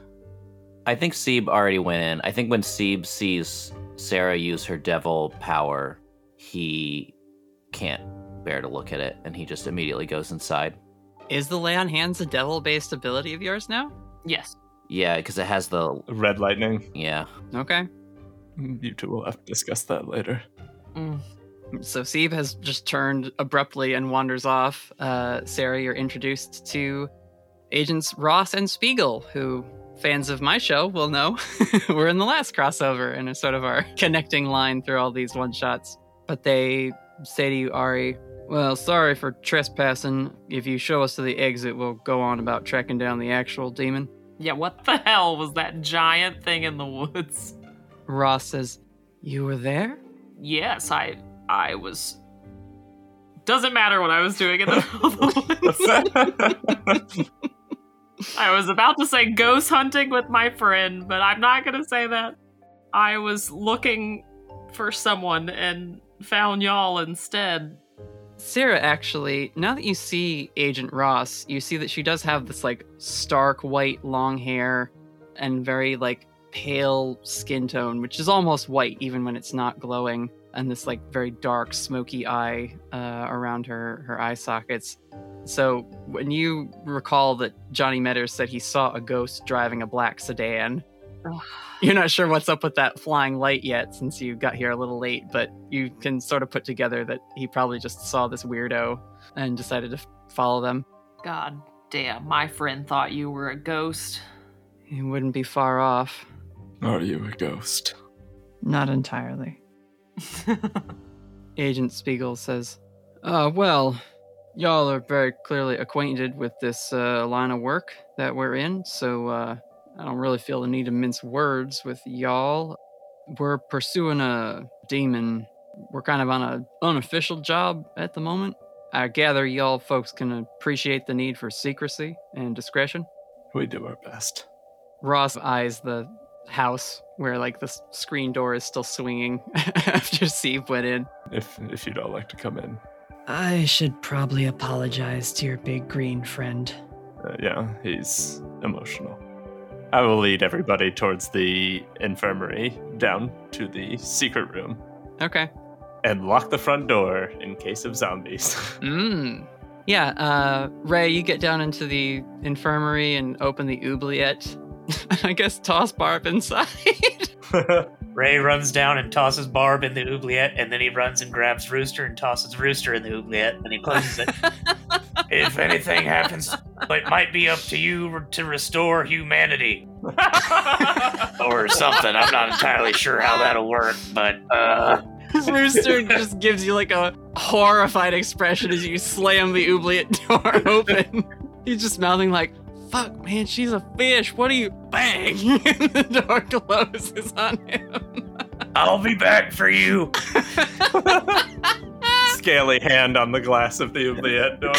[SPEAKER 7] I think Seb already went in. I think when Seb sees Sarah use her devil power, he can't bear to look at it and he just immediately goes inside.
[SPEAKER 1] Is the lay on hands a devil based ability of yours now?
[SPEAKER 5] yes.
[SPEAKER 7] Yeah, because it has the.
[SPEAKER 2] Red lightning.
[SPEAKER 7] Yeah.
[SPEAKER 1] Okay.
[SPEAKER 2] You two will have to discuss that later.
[SPEAKER 5] Mm.
[SPEAKER 1] So Seb has just turned abruptly and wanders off. Uh, Sarah, you're introduced to agents Ross and Spiegel, who fans of my show will know we're in the last crossover and are sort of our connecting line through all these one shots. But they say to you, Ari, well, sorry for trespassing. If you show us to the exit, we'll go on about tracking down the actual demon.
[SPEAKER 5] Yeah, what the hell was that giant thing in the woods?
[SPEAKER 1] Ross says, You were there?
[SPEAKER 5] Yes, I I was doesn't matter what I was doing in the. I was about to say ghost hunting with my friend, but I'm not gonna say that. I was looking for someone and found y'all instead.
[SPEAKER 1] Sarah, actually, now that you see Agent Ross, you see that she does have this like stark white long hair and very like pale skin tone, which is almost white even when it's not glowing, and this like very dark smoky eye uh, around her her eye sockets. So when you recall that Johnny Metters said he saw a ghost driving a black sedan, you're not sure what's up with that flying light yet since you got here a little late, but you can sort of put together that he probably just saw this weirdo and decided to f- follow them.
[SPEAKER 5] God damn, my friend thought you were a ghost.
[SPEAKER 1] He wouldn't be far off.
[SPEAKER 2] Are you a ghost?
[SPEAKER 1] Not entirely. Agent Spiegel says, Uh, well, y'all are very clearly acquainted with this uh, line of work that we're in, so uh, I don't really feel the need to mince words with y'all. We're pursuing a demon. We're kind of on an unofficial job at the moment. I gather y'all folks can appreciate the need for secrecy and discretion.
[SPEAKER 2] We do our best.
[SPEAKER 1] Ross eyes the house where like the screen door is still swinging after Steve went in.
[SPEAKER 2] If if you'd all like to come in.
[SPEAKER 3] I should probably apologize to your big green friend.
[SPEAKER 2] Uh, yeah, he's emotional.
[SPEAKER 10] I will lead everybody towards the infirmary down to the secret room
[SPEAKER 1] Okay.
[SPEAKER 10] and lock the front door in case of zombies.
[SPEAKER 1] Mm. Yeah, uh, Ray, you get down into the infirmary and open the oubliette. I guess toss Barb inside.
[SPEAKER 6] Ray runs down and tosses Barb in the oubliette, and then he runs and grabs Rooster and tosses Rooster in the oubliette, and he closes it. if anything happens, it might be up to you to restore humanity. or something. I'm not entirely sure how that'll work, but uh,
[SPEAKER 1] Rooster just gives you like a horrified expression as you slam the oubliette door open. He's just mouthing like, "Fuck, man, she's a fish. What are you?" Bang! and the door closes on him.
[SPEAKER 6] I'll be back for you.
[SPEAKER 10] Scaly hand on the glass of the oubliette door.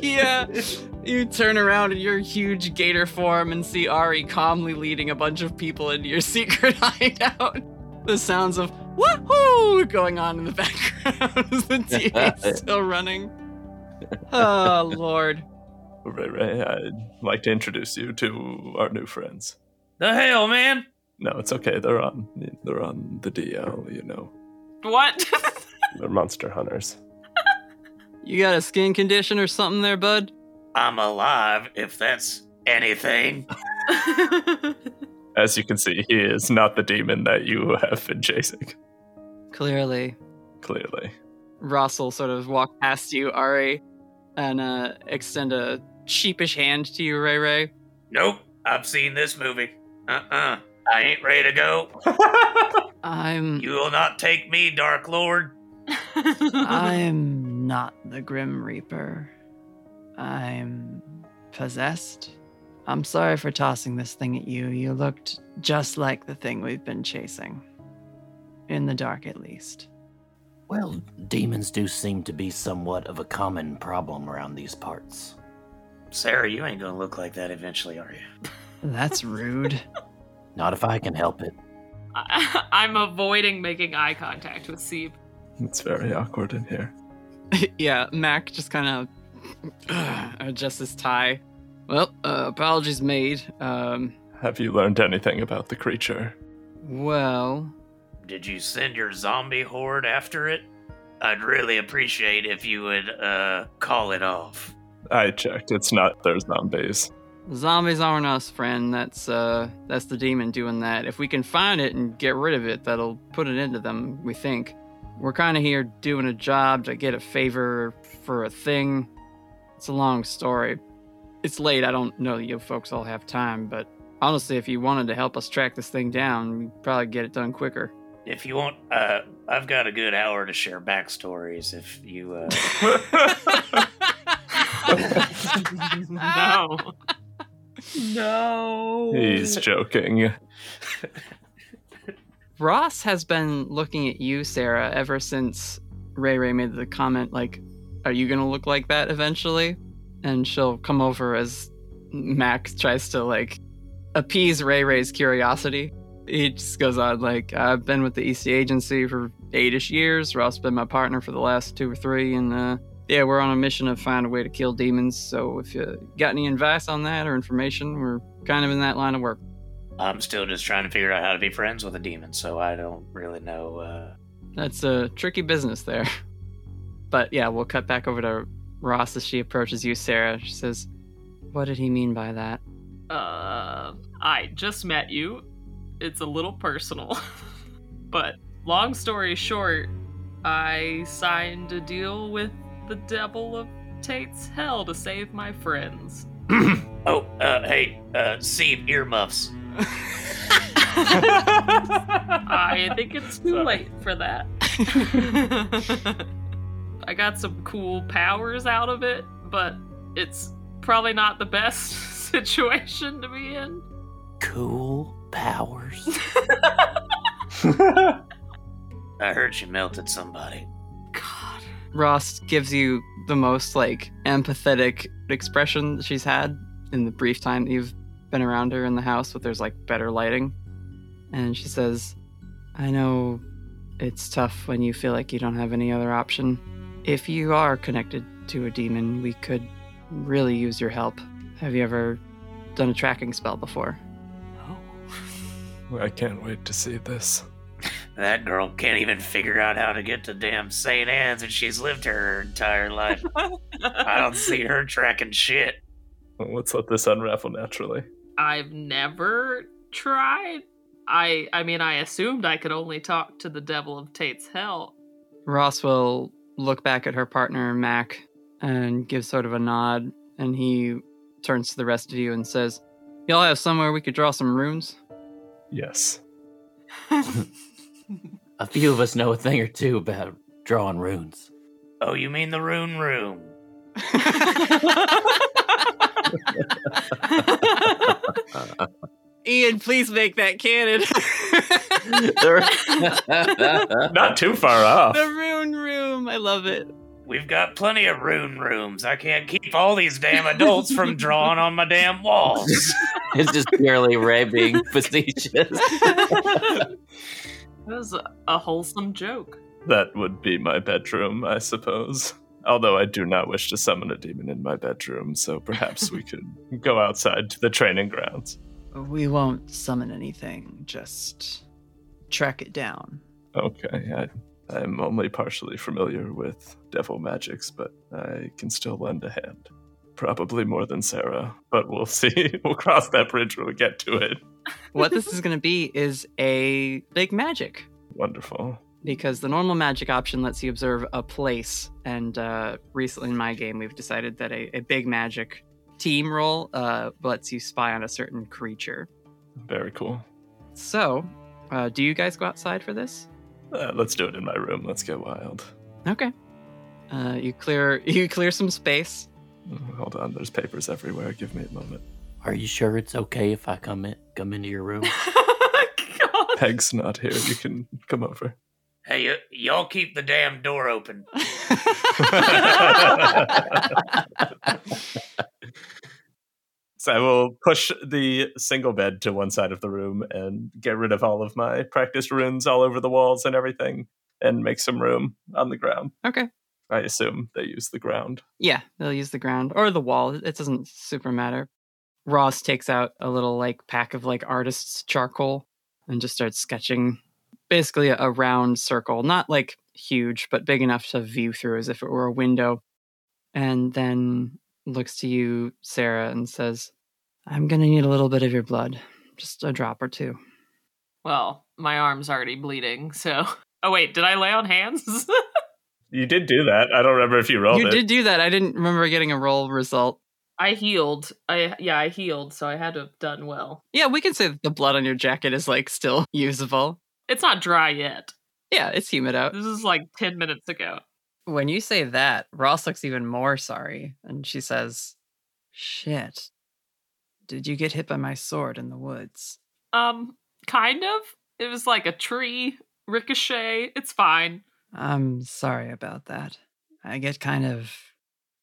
[SPEAKER 1] yeah. You turn around in your huge gator form and see Ari calmly leading a bunch of people into your secret hideout. The sounds of woohoo going on in the background as the TV's still running. Oh, Lord.
[SPEAKER 2] Ray Ray, I'd like to introduce you to our new friends.
[SPEAKER 6] The hell, man?
[SPEAKER 2] No, it's okay. They're on they're on the DL, you know.
[SPEAKER 5] What?
[SPEAKER 10] They're monster hunters.
[SPEAKER 1] You got a skin condition or something there, bud?
[SPEAKER 6] I'm alive, if that's anything.
[SPEAKER 2] As you can see, he is not the demon that you have been chasing.
[SPEAKER 1] Clearly.
[SPEAKER 2] Clearly.
[SPEAKER 1] Ross will sort of walk past you, Ari, and uh, extend a sheepish hand to you, Ray Ray.
[SPEAKER 6] Nope, I've seen this movie. Uh uh I ain't ready to go.
[SPEAKER 1] I'm
[SPEAKER 6] You will not take me, Dark Lord.
[SPEAKER 1] I'm not the Grim Reaper. I'm possessed. I'm sorry for tossing this thing at you. You looked just like the thing we've been chasing. In the dark, at least.
[SPEAKER 7] Well, demons do seem to be somewhat of a common problem around these parts.
[SPEAKER 6] Sarah, you ain't gonna look like that eventually, are you?
[SPEAKER 1] That's rude.
[SPEAKER 7] Not if I can help it.
[SPEAKER 5] I, I'm avoiding making eye contact with Sieb.
[SPEAKER 2] It's very awkward in here.
[SPEAKER 1] yeah, Mac just kind of adjusts his tie. Well, uh, apologies made. Um,
[SPEAKER 2] Have you learned anything about the creature?
[SPEAKER 1] well,
[SPEAKER 6] Did you send your zombie horde after it? I'd really appreciate if you would uh call it off.
[SPEAKER 2] I checked. It's not their zombies.
[SPEAKER 1] zombies aren't us, friend. That's uh, that's the demon doing that. If we can find it and get rid of it, that'll put an end to them. We think. We're kind of here doing a job to get a favor for a thing. It's a long story. It's late. I don't know that you folks all have time, but honestly, if you wanted to help us track this thing down, we'd probably get it done quicker.
[SPEAKER 6] If you want, uh, I've got a good hour to share backstories. If you, uh,
[SPEAKER 5] no. no.
[SPEAKER 2] He's joking.
[SPEAKER 1] Ross has been looking at you, Sarah, ever since Ray Ray made the comment, like, are you going to look like that eventually? And she'll come over as Mac tries to, like, appease Ray Ray's curiosity. He just goes on, like, I've been with the EC agency for eight ish years. Ross has been my partner for the last two or three. And, uh, yeah, we're on a mission to find a way to kill demons. So if you got any advice on that or information, we're kind of in that line of work.
[SPEAKER 6] I'm still just trying to figure out how to be friends with a demon, so I don't really know. Uh,
[SPEAKER 1] That's a tricky business there. But yeah, we'll cut back over to Ross as she approaches you, Sarah. She says, What did he mean by that?
[SPEAKER 5] Uh, I just met you. It's a little personal. but long story short, I signed a deal with the devil of Tate's Hell to save my friends.
[SPEAKER 6] oh, uh, hey, uh, Steve, earmuffs.
[SPEAKER 5] I think it's too late for that. I got some cool powers out of it, but it's probably not the best situation to be in.
[SPEAKER 7] Cool powers.
[SPEAKER 6] I heard you melted somebody.
[SPEAKER 5] God.
[SPEAKER 1] Ross gives you the most like empathetic expression that she's had in the brief time that you've been around her in the house, but there's like better lighting. And she says, I know it's tough when you feel like you don't have any other option. If you are connected to a demon, we could really use your help. Have you ever done a tracking spell before?
[SPEAKER 2] I can't wait to see this.
[SPEAKER 6] That girl can't even figure out how to get to damn St. Anne's, and she's lived her entire life. I don't see her tracking shit.
[SPEAKER 2] Well, let's let this unravel naturally.
[SPEAKER 5] I've never tried. I I mean I assumed I could only talk to the devil of Tate's Hell.
[SPEAKER 1] Ross will look back at her partner, Mac, and give sort of a nod, and he turns to the rest of you and says, Y'all have somewhere we could draw some runes?
[SPEAKER 2] Yes.
[SPEAKER 7] A few of us know a thing or two about drawing runes.
[SPEAKER 6] Oh, you mean the rune room?
[SPEAKER 1] Ian, please make that canon.
[SPEAKER 2] Not too far off.
[SPEAKER 1] the rune room. I love it.
[SPEAKER 6] We've got plenty of rune rooms. I can't keep all these damn adults from drawing on my damn walls.
[SPEAKER 7] it's just purely Ray being facetious.
[SPEAKER 5] That was a, a wholesome joke.
[SPEAKER 2] That would be my bedroom, I suppose. Although I do not wish to summon a demon in my bedroom, so perhaps we could go outside to the training grounds.
[SPEAKER 1] We won't summon anything, just track it down.
[SPEAKER 2] Okay, I, I'm only partially familiar with devil magics, but I can still lend a hand. Probably more than Sarah, but we'll see. we'll cross that bridge when we get to it.
[SPEAKER 1] What this is going to be is a big magic.
[SPEAKER 2] Wonderful.
[SPEAKER 1] because the normal magic option lets you observe a place. And uh, recently in my game, we've decided that a, a big magic team roll uh, lets you spy on a certain creature.
[SPEAKER 2] Very cool.
[SPEAKER 1] So, uh, do you guys go outside for this?
[SPEAKER 2] Uh, let's do it in my room. Let's get wild.
[SPEAKER 1] Okay. Uh, you clear you clear some space.
[SPEAKER 2] Hold on, there's papers everywhere. Give me a moment.
[SPEAKER 7] Are you sure it's okay if I come in, come into your room?
[SPEAKER 2] Peg's not here. You can come over.
[SPEAKER 6] Hey, y- y'all keep the damn door open.
[SPEAKER 2] So I will push the single bed to one side of the room and get rid of all of my practice runes all over the walls and everything and make some room on the ground.
[SPEAKER 1] Okay.
[SPEAKER 2] I assume they use the ground.
[SPEAKER 1] Yeah, they'll use the ground or the wall. It doesn't super matter. Ross takes out a little like pack of like artist's charcoal and just starts sketching basically a, a round circle, not like huge, but big enough to view through as if it were a window. And then looks to you, Sarah, and says, I'm going to need a little bit of your blood, just a drop or two.
[SPEAKER 5] Well, my arm's already bleeding, so. Oh, wait, did I lay on hands?
[SPEAKER 2] You did do that. I don't remember if you rolled
[SPEAKER 1] you
[SPEAKER 2] it.
[SPEAKER 1] did do that. I didn't remember getting a roll result.
[SPEAKER 5] I healed. I yeah, I healed, so I had to have done well.
[SPEAKER 1] Yeah, we can say that the blood on your jacket is like still usable.
[SPEAKER 5] It's not dry yet.
[SPEAKER 1] Yeah, it's humid out.
[SPEAKER 5] This is like 10 minutes ago.
[SPEAKER 1] When you say that, Ross looks even more sorry, and she says, Shit. Did you get hit by my sword in the woods?
[SPEAKER 5] Um, kind of. It was like a tree, ricochet. It's fine.
[SPEAKER 1] I'm sorry about that. I get kind of.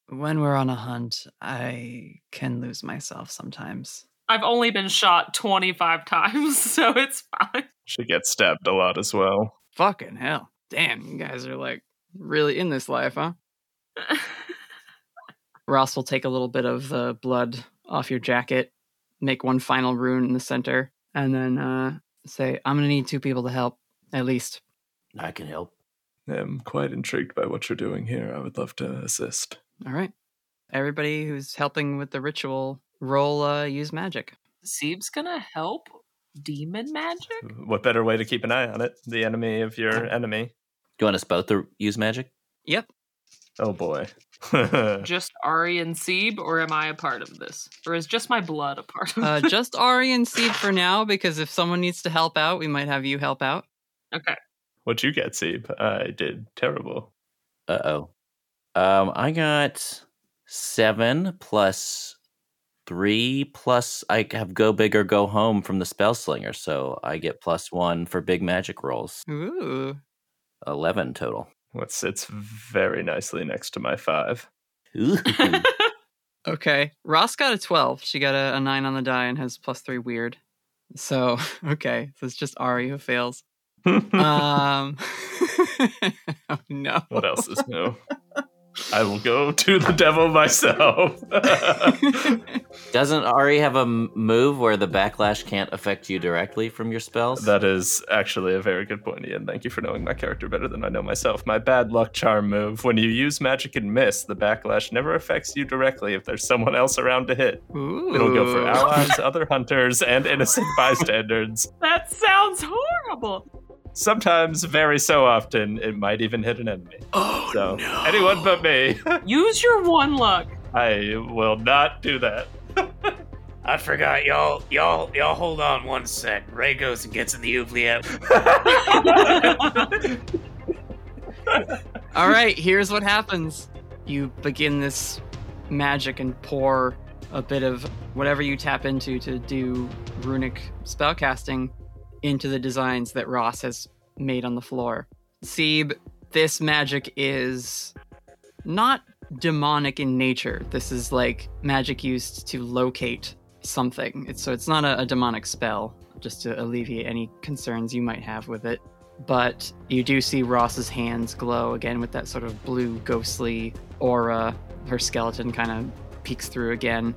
[SPEAKER 1] When we're on a hunt, I can lose myself sometimes.
[SPEAKER 5] I've only been shot 25 times, so it's fine.
[SPEAKER 2] She gets stabbed a lot as well.
[SPEAKER 1] Fucking hell. Damn, you guys are like really in this life, huh? Ross will take a little bit of the blood off your jacket, make one final rune in the center, and then uh, say, I'm going to need two people to help, at least.
[SPEAKER 7] I can help.
[SPEAKER 2] I'm quite intrigued by what you're doing here. I would love to assist.
[SPEAKER 1] All right. Everybody who's helping with the ritual, roll uh, use magic.
[SPEAKER 5] Seeb's gonna help demon magic?
[SPEAKER 2] What better way to keep an eye on it? The enemy of your enemy.
[SPEAKER 7] Do you want us both to use magic?
[SPEAKER 1] Yep.
[SPEAKER 2] Oh boy.
[SPEAKER 5] Just Ari and Seeb, or am I a part of this? Or is just my blood a part of
[SPEAKER 1] Uh,
[SPEAKER 5] this?
[SPEAKER 1] just Ari and Seeb for now, because if someone needs to help out, we might have you help out.
[SPEAKER 5] Okay.
[SPEAKER 2] What'd you get, Seeb? I did terrible.
[SPEAKER 7] Uh oh. Um, I got seven plus three plus I have go big or go home from the spell slinger, so I get plus one for big magic rolls.
[SPEAKER 1] Ooh.
[SPEAKER 7] Eleven total.
[SPEAKER 2] What sits very nicely next to my five.
[SPEAKER 1] Okay. Ross got a 12. She got a, a 9 on the die and has plus 3 weird. So, okay. So it's just Ari who fails. Um. oh, no.
[SPEAKER 2] what else is new? I will go to the devil myself.
[SPEAKER 7] Doesn't Ari have a move where the backlash can't affect you directly from your spells?
[SPEAKER 2] that is actually a very good point, Ian. Thank you for knowing my character better than I know myself. My bad luck charm move. When you use magic and miss, the backlash never affects you directly if there's someone else around to hit.
[SPEAKER 1] Ooh.
[SPEAKER 2] It'll go for allies, other hunters, and innocent bystanders.
[SPEAKER 5] that sounds horrible.
[SPEAKER 2] Sometimes, very so often, it might even hit an enemy.
[SPEAKER 3] Oh,
[SPEAKER 2] So,
[SPEAKER 3] no.
[SPEAKER 2] anyone but me.
[SPEAKER 5] Use your one luck.
[SPEAKER 2] I will not do that.
[SPEAKER 6] I forgot, y'all. Y'all, y'all. Hold on one sec. Ray goes and gets in the oubliette.
[SPEAKER 1] All right, here's what happens. You begin this magic and pour a bit of whatever you tap into to do runic spellcasting into the designs that Ross has made on the floor. Seeb, this magic is not demonic in nature. This is like magic used to locate something. It's, so it's not a, a demonic spell, just to alleviate any concerns you might have with it but you do see Ross's hands glow again with that sort of blue ghostly aura. Her skeleton kind of peeks through again.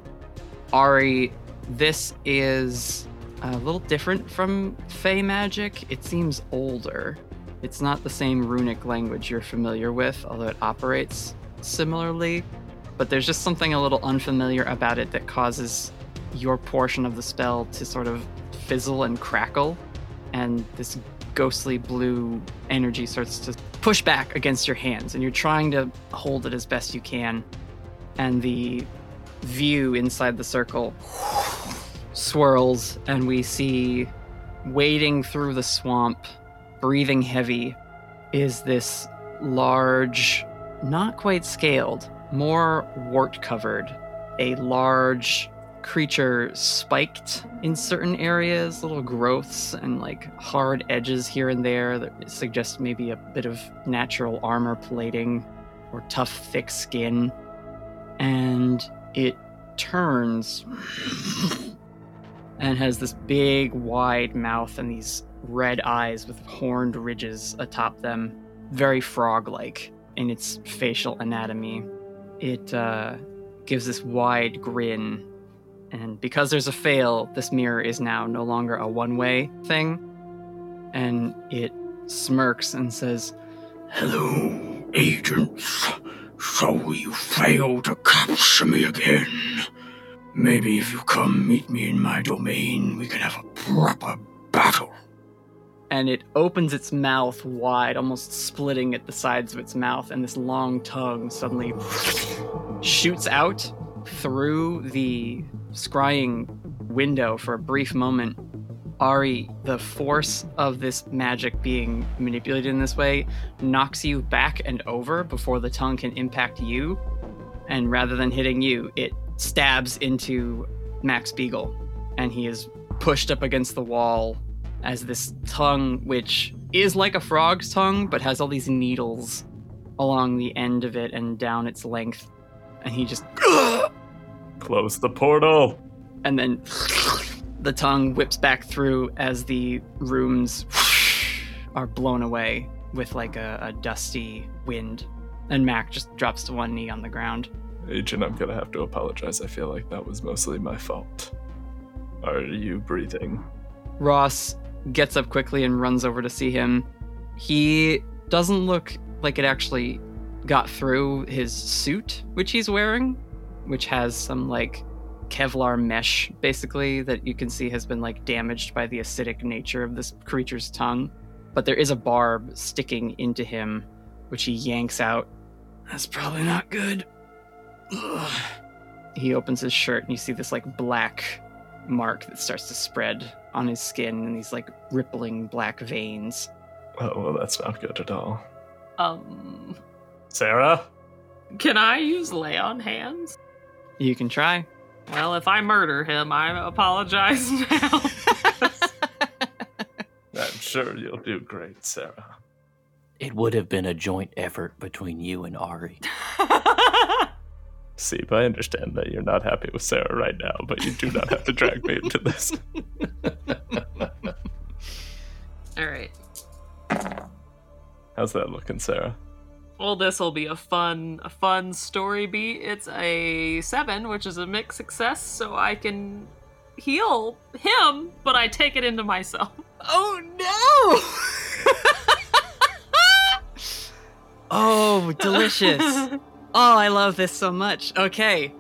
[SPEAKER 1] Ari, this is a little different from Fey magic. It seems older. It's not the same runic language you're familiar with, although it operates similarly. But there's just something a little unfamiliar about it that causes your portion of the spell to sort of fizzle and crackle. And this ghostly blue energy starts to push back against your hands, and you're trying to hold it as best you can. And the view inside the circle swirls, and we see wading through the swamp, breathing heavy, is this large, not quite scaled, more wart covered, a large creature spiked in certain areas, little growths and like hard edges here and there that suggest maybe a bit of natural armor plating or tough, thick skin. And it turns and has this big, wide mouth and these red eyes with horned ridges atop them, very frog like in its facial anatomy. It uh, gives this wide grin and because there's a fail, this mirror is now no longer a one way thing. And it smirks and says,
[SPEAKER 3] Hello, agents. So you failed to capture me again. Maybe if you come meet me in my domain, we can have a proper battle.
[SPEAKER 1] And it opens its mouth wide, almost splitting at the sides of its mouth, and this long tongue suddenly shoots out through the scrying window for a brief moment. Ari, the force of this magic being manipulated in this way knocks you back and over before the tongue can impact you. And rather than hitting you, it stabs into Mac Spiegel. And he is pushed up against the wall as this tongue, which is like a frog's tongue, but has all these needles along the end of it and down its length. And he just
[SPEAKER 2] Close the portal.
[SPEAKER 1] and then the tongue whips back through as the runes are blown away with like a, a dusty wind. And Mac just drops to one knee on the ground.
[SPEAKER 2] Agent, I'm gonna have to apologize. I feel like that was mostly my fault. Are you breathing?
[SPEAKER 1] Ross gets up quickly and runs over to see him. He doesn't look like it actually got through his suit, which he's wearing, which has some like Kevlar mesh basically that you can see has been like damaged by the acidic nature of this creature's tongue. But there is a barb sticking into him, which he yanks out.
[SPEAKER 3] That's probably not good.
[SPEAKER 1] Ugh. He opens his shirt and you see this like black mark that starts to spread on his skin and these like rippling black veins.
[SPEAKER 2] Oh, well, that's not good at all.
[SPEAKER 5] Um,
[SPEAKER 2] Sarah?
[SPEAKER 5] can I use lay on hands?
[SPEAKER 1] You can try.
[SPEAKER 5] Well, if I murder him, I apologize now.
[SPEAKER 2] I'm sure you'll do great, Sarah.
[SPEAKER 7] It would have been a joint effort between you and Ari.
[SPEAKER 2] Steve, I understand that you're not happy with Sarah right now, but you do not have to drag me into this.
[SPEAKER 5] All right.
[SPEAKER 2] How's that looking, Sarah?
[SPEAKER 5] Well, this will be a fun, a fun story beat. It's a seven, which is a mixed success, so I can heal him, but I take it into myself.
[SPEAKER 1] Oh no! oh, delicious. Oh, I love this so much. Okay.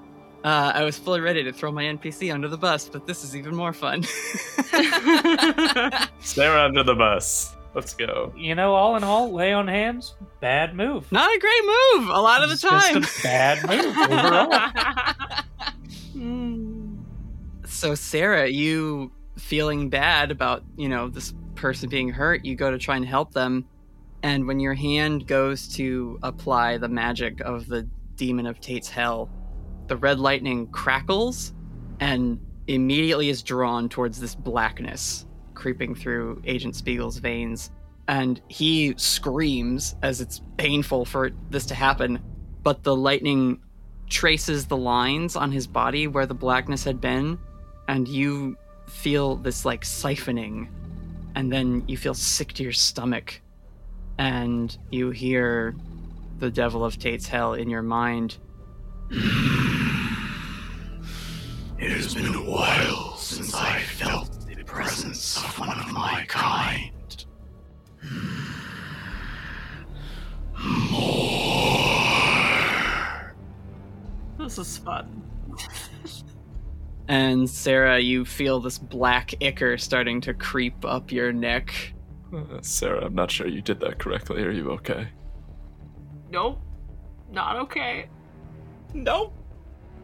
[SPEAKER 1] Uh, I was fully ready to throw my NPC under the bus, but this is even more fun.
[SPEAKER 2] Sarah under the bus. Let's go.
[SPEAKER 8] You know, all in all, lay on hands, bad move.
[SPEAKER 1] Not a great move a lot of the
[SPEAKER 8] It's just
[SPEAKER 1] time.
[SPEAKER 8] a bad move overall.
[SPEAKER 1] So Sarah, you feeling bad about, you know, this person being hurt, you go to try and help them. And when your hand goes to apply the magic of the demon of Tate's hell, the red lightning crackles and immediately is drawn towards this blackness creeping through Agent Spiegel's veins. And he screams as it's painful for this to happen, but the lightning traces the lines on his body where the blackness had been, and you feel this like siphoning, and then you feel sick to your stomach, and you hear the devil of Tate's hell in your mind.
[SPEAKER 3] It has been a while since I felt the presence of one of my kind.
[SPEAKER 5] this is fun.
[SPEAKER 1] And Sarah, you feel this black ichor starting to creep up your neck.
[SPEAKER 2] Uh, Sarah, I'm not sure you did that correctly. Are you okay?
[SPEAKER 5] Nope. Not okay.
[SPEAKER 9] Nope.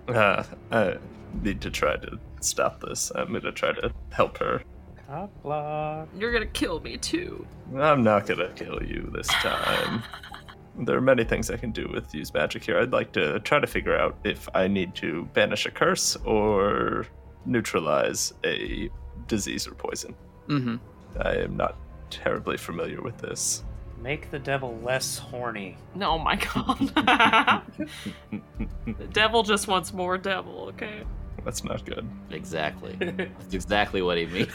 [SPEAKER 2] Uh, I need to try to stop this. I'm gonna try to help her.
[SPEAKER 8] Cop block.
[SPEAKER 5] You're gonna kill me too.
[SPEAKER 2] I'm not gonna kill you this time. There are many things I can do with use magic here. I'd like to try to figure out if I need to banish a curse or neutralize a disease or poison.
[SPEAKER 1] Mm-hmm.
[SPEAKER 2] I am not terribly familiar with this.
[SPEAKER 8] Make the devil less horny.
[SPEAKER 5] Oh my god. the devil just wants more devil, okay?
[SPEAKER 2] That's not good.
[SPEAKER 7] Exactly. That's exactly what he means.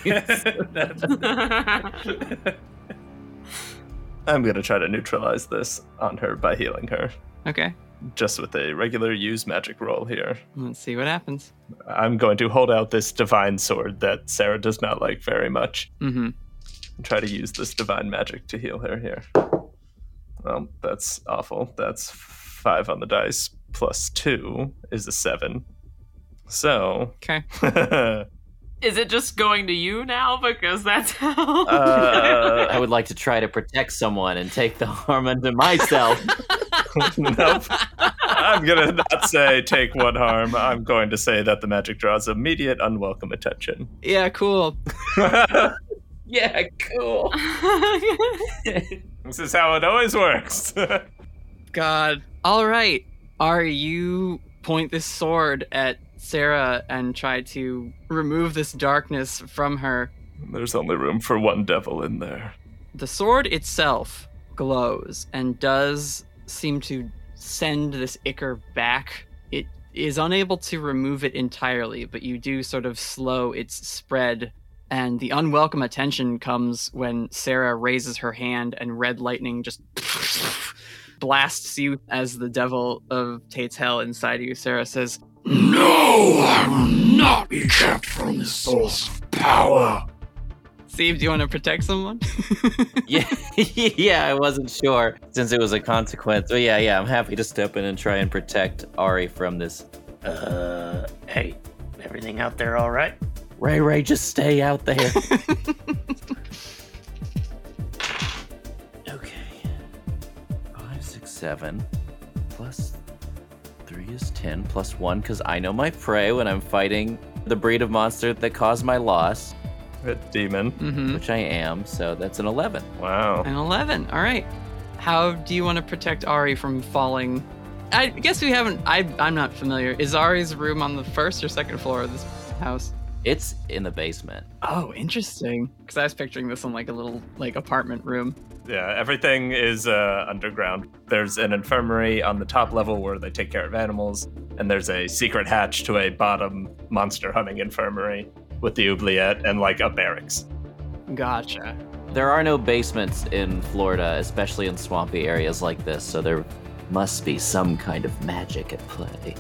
[SPEAKER 2] I'm gonna try to neutralize this on her by healing her.
[SPEAKER 1] Okay.
[SPEAKER 2] Just with a regular use magic roll here.
[SPEAKER 1] Let's see what happens.
[SPEAKER 2] I'm going to hold out this divine sword that Sarah does not like very much.
[SPEAKER 1] Mm-hmm.
[SPEAKER 2] And try to use this divine magic to heal her here. Well, that's awful. That's five on the dice plus two is a seven. So,
[SPEAKER 1] Okay.
[SPEAKER 5] Is it just going to you now? Because that's how.
[SPEAKER 2] uh,
[SPEAKER 7] I would like to try to protect someone and take the harm unto myself.
[SPEAKER 2] nope. I'm gonna not say take one harm. I'm going to say that the magic draws immediate unwelcome attention.
[SPEAKER 1] Yeah, cool.
[SPEAKER 9] Yeah, cool.
[SPEAKER 2] this is how it always works.
[SPEAKER 1] God. All right. Are you point this sword at Sarah and try to remove this darkness from her.
[SPEAKER 2] There's only room for one devil in there.
[SPEAKER 1] The sword itself glows and does seem to send this ichor back. It is unable to remove it entirely, but you do sort of slow its spread. And the unwelcome attention comes when Sarah raises her hand and red lightning just blasts you as the devil of Tate's hell inside you. Sarah says,
[SPEAKER 3] No, I will not be kept from this source of power.
[SPEAKER 1] Steve, do you want to protect someone?
[SPEAKER 7] yeah, yeah, I wasn't sure since it was a consequence. But yeah, yeah, I'm happy to step in and try and protect Ari from this.
[SPEAKER 6] Uh, hey, everything out there all right?
[SPEAKER 7] Ray Ray, just stay out there. okay. Five, six, seven. Plus three is ten. Plus one, because I know my prey when I'm fighting the breed of monster that caused my loss,
[SPEAKER 2] A demon.
[SPEAKER 1] mm-hmm.
[SPEAKER 7] which I am. So that's an eleven.
[SPEAKER 2] Wow.
[SPEAKER 1] An 11. All right. How do you want to protect Ari from falling? I guess we haven't. I, I'm not familiar. Is Ari's room on the first or second floor of this house?
[SPEAKER 7] It's in the basement.
[SPEAKER 1] Oh, interesting. Because I was picturing this in like a little like apartment room.
[SPEAKER 2] Yeah, everything is uh, underground. There's an infirmary on the top level where they take care of animals, and there's a secret hatch to a bottom monster hunting infirmary with the oubliette and like a barracks.
[SPEAKER 1] Gotcha.
[SPEAKER 7] There are no basements in Florida, especially in swampy areas like this, so there must be some kind of magic at play.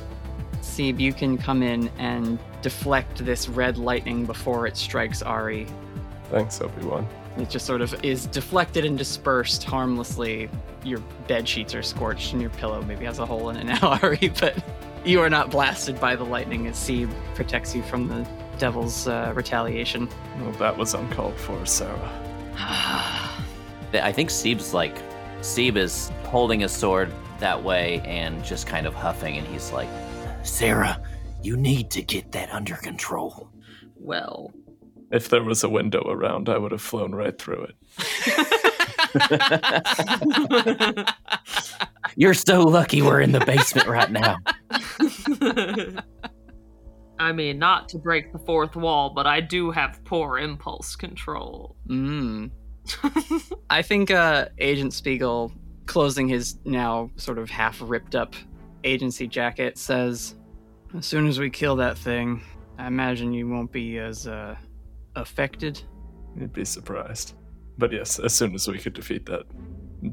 [SPEAKER 1] Sebe, you can come in and deflect this red lightning before it strikes Ari.
[SPEAKER 2] Thanks, Obi Wan.
[SPEAKER 1] It just sort of is deflected and dispersed harmlessly. Your bed sheets are scorched, and your pillow maybe has a hole in it now, Ari. But you are not blasted by the lightning as Sebe protects you from the devil's uh, retaliation.
[SPEAKER 2] Well, that was uncalled for, Sarah.
[SPEAKER 7] I think Seeb's like, Seeb is holding his sword that way and just kind of huffing, and he's like,
[SPEAKER 3] Sarah, you need to get that under control.
[SPEAKER 5] well,
[SPEAKER 2] If there was a window around, I would have flown right through it.
[SPEAKER 7] You're so lucky we're in the basement right now.
[SPEAKER 5] I mean, not to break the fourth wall, but I do have poor impulse control.
[SPEAKER 1] Mm. I think uh, Agent Spiegel, closing his now sort of half ripped up agency jacket, says, As soon as we kill that thing, I imagine you won't be as uh, affected.
[SPEAKER 2] You'd be surprised. But yes, as soon as we could defeat that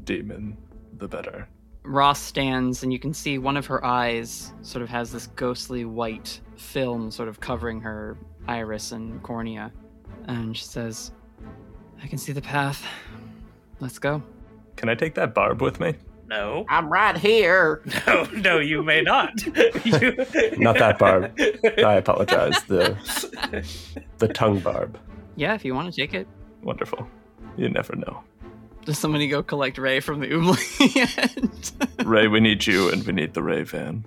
[SPEAKER 2] demon, the better.
[SPEAKER 1] Ross stands, and you can see one of her eyes sort of has this ghostly white film sort of covering her iris and cornea. And she says, I can see the path. Let's go.
[SPEAKER 2] Can I take that barb with me?
[SPEAKER 8] No.
[SPEAKER 9] I'm right here.
[SPEAKER 8] No, no, you may not. You-
[SPEAKER 10] Not that barb. I apologize. The the tongue barb.
[SPEAKER 1] Yeah, if you want to take it.
[SPEAKER 2] Wonderful. You never know.
[SPEAKER 1] Does somebody go collect Ray from the oubliette?
[SPEAKER 2] Ray, we need you and we need the Ray van.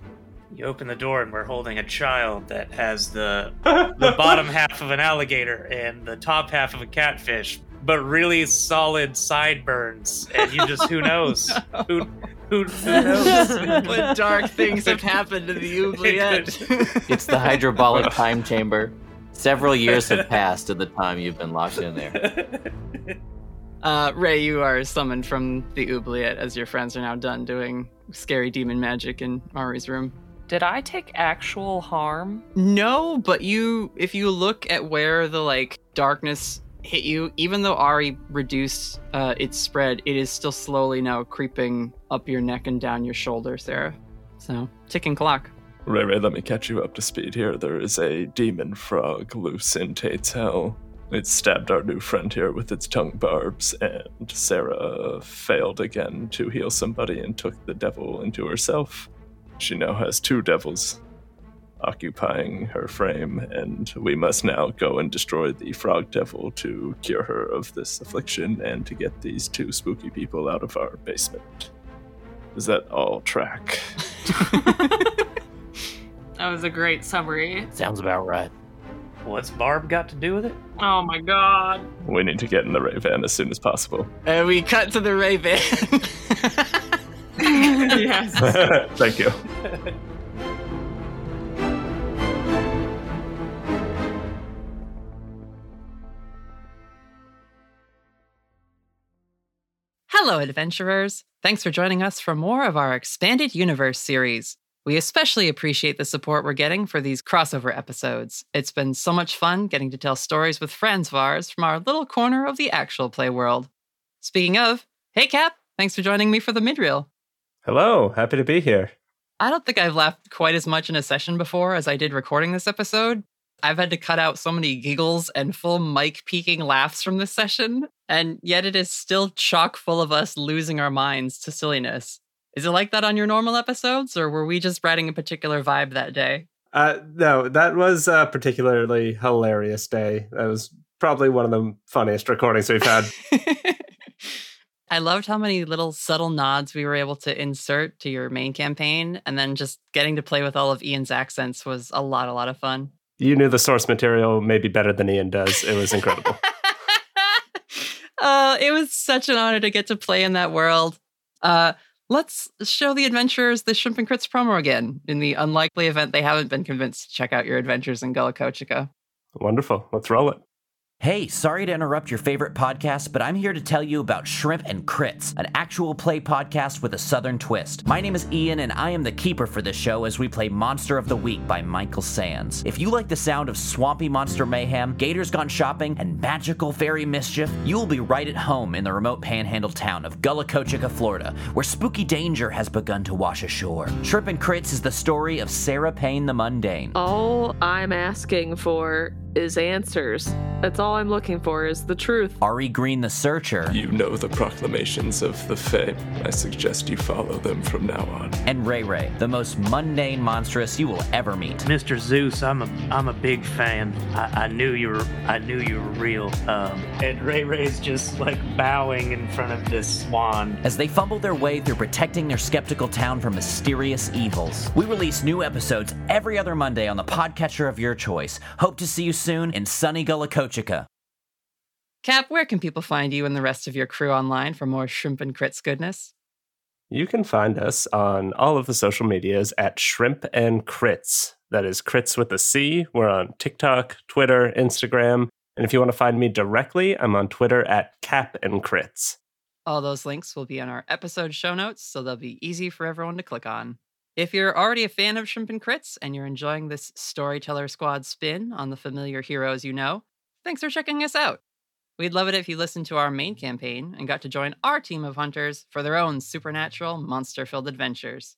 [SPEAKER 6] You open the door and we're holding a child that has the the bottom half of an alligator and the top half of a catfish, but really solid sideburns. And you just who knows who who, who knows
[SPEAKER 1] what dark things have happened to the oubliette?
[SPEAKER 7] It's the hydrobolic time chamber. Several years have passed at the time you've been locked in there.
[SPEAKER 1] Uh, Ray, you are summoned from the oubliette as your friends are now done doing scary demon magic in Ari's room.
[SPEAKER 5] Did I take actual harm?
[SPEAKER 1] No, but you, if you look at where the like darkness hit you, even though Ari reduced uh, its spread, it is still slowly now creeping up your neck and down your shoulder, Sarah. So ticking clock.
[SPEAKER 2] Ray Ray, let me catch you up to speed here. There is a demon frog loose in Tate's Hell. It stabbed our new friend here with its tongue barbs, and Sarah failed again to heal somebody and took the devil into herself. She now has two devils occupying her frame, and we must now go and destroy the frog devil to cure her of this affliction and to get these two spooky people out of our basement. Does that all track?
[SPEAKER 5] That was a great summary.
[SPEAKER 7] Sounds about right.
[SPEAKER 6] What's Barb got to do with it?
[SPEAKER 5] Oh my god.
[SPEAKER 2] We need to get in the Ray van as soon as possible.
[SPEAKER 1] And we cut to the Ray van.
[SPEAKER 5] yes.
[SPEAKER 2] Thank you.
[SPEAKER 1] Hello, adventurers. Thanks for joining us for more of our Expanded Universe series. We especially appreciate the support we're getting for these crossover episodes. It's been so much fun getting to tell stories with friends of ours from our little corner of the actual play world. Speaking of, hey Cap, thanks for joining me for the midreel.
[SPEAKER 10] Hello, happy to be here.
[SPEAKER 1] I don't think I've laughed quite as much in a session before as I did recording this episode. I've had to cut out so many giggles and full mic peaking laughs from this session, and yet it is still chock full of us losing our minds to silliness. Is it like that on your normal episodes, or were we just riding a particular vibe that day?
[SPEAKER 10] Uh, no, that was a particularly hilarious day. That was probably one of the funniest recordings we've had.
[SPEAKER 1] I loved how many little subtle nods we were able to insert to your main campaign, and then just getting to play with all of Ian's accents was a lot, a lot of fun.
[SPEAKER 10] You knew the source material maybe better than Ian does. It was incredible.
[SPEAKER 1] uh, it was such an honor to get to play in that world. Uh, let's show the adventurers the Shrimp and Crits promo again in the unlikely event they haven't been convinced to check out your adventures in Gullah.
[SPEAKER 10] Wonderful. Let's roll it.
[SPEAKER 11] Hey, sorry to interrupt your favorite podcast, but I'm here to tell you about Shrimp and Crits, an actual play podcast with a southern twist. My name is Ian, and I am the keeper for this show as we play Monster of the Week by Michael Sands. If you like the sound of swampy monster mayhem, gators gone shopping, and magical fairy mischief, you will be right at home in the remote panhandle town of Gullacochica, Florida, where spooky danger has begun to wash ashore. Shrimp and Crits is the story of Sarah Payne the Mundane.
[SPEAKER 5] All I'm asking for is answers. That's all I'm looking for is the truth.
[SPEAKER 11] Ari Green the Searcher.
[SPEAKER 2] You know the proclamations of the Fae. I suggest you follow them from now on.
[SPEAKER 11] And Ray Ray, the most mundane monstrous you will ever meet.
[SPEAKER 6] Mr. Zeus, I'm a I'm a big fan. I, I knew you were I knew you were real. Um, and Ray Ray's just like bowing in front of this swan.
[SPEAKER 11] As they fumble their way through protecting their skeptical town from mysterious evils. We release new episodes every other Monday on the podcatcher of your choice. Hope to see you soon in sunny Gullacochica.
[SPEAKER 1] Cap, where can people find you and the rest of your crew online for more Shrimp and Crits goodness?
[SPEAKER 10] You can find us on all of the social medias at Shrimp and Crits. That is Crits with a C. We're on TikTok, Twitter, Instagram. And if you want to find me directly, I'm on Twitter at Cap and Crits.
[SPEAKER 1] All those links will be in our episode show notes, so they'll be easy for everyone to click on. If you're already a fan of Shrimp and Crits and you're enjoying this Storyteller Squad spin on the familiar heroes you know, thanks for checking us out. We'd love it if you listened to our main campaign and got to join our team of hunters for their own supernatural, monster filled adventures.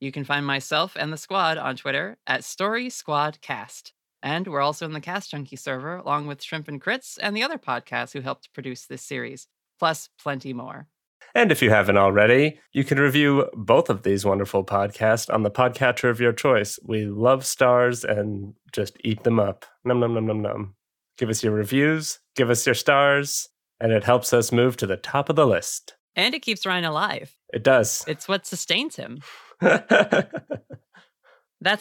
[SPEAKER 1] You can find myself and the squad on Twitter at Story Squad Cast. And we're also in the Cast Junkie server, along with Shrimp and Crits and the other podcasts who helped produce this series, plus plenty more.
[SPEAKER 10] And if you haven't already, you can review both of these wonderful podcasts on the podcatcher of your choice. We love stars and just eat them up. Num num num num num. Give us your reviews, give us your stars, And it helps us move to the top of the list.
[SPEAKER 1] And it keeps Ryan alive.
[SPEAKER 10] It does.
[SPEAKER 1] It's what sustains him. That's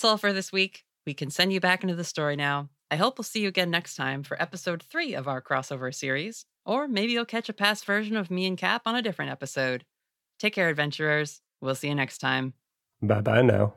[SPEAKER 1] all for this week. We can send you back into the story now. I hope we'll see you again next time for episode three of our crossover series, or maybe you'll catch a past version of me and Cap on a different episode. Take care, adventurers. We'll see you next time.
[SPEAKER 10] bye bye now.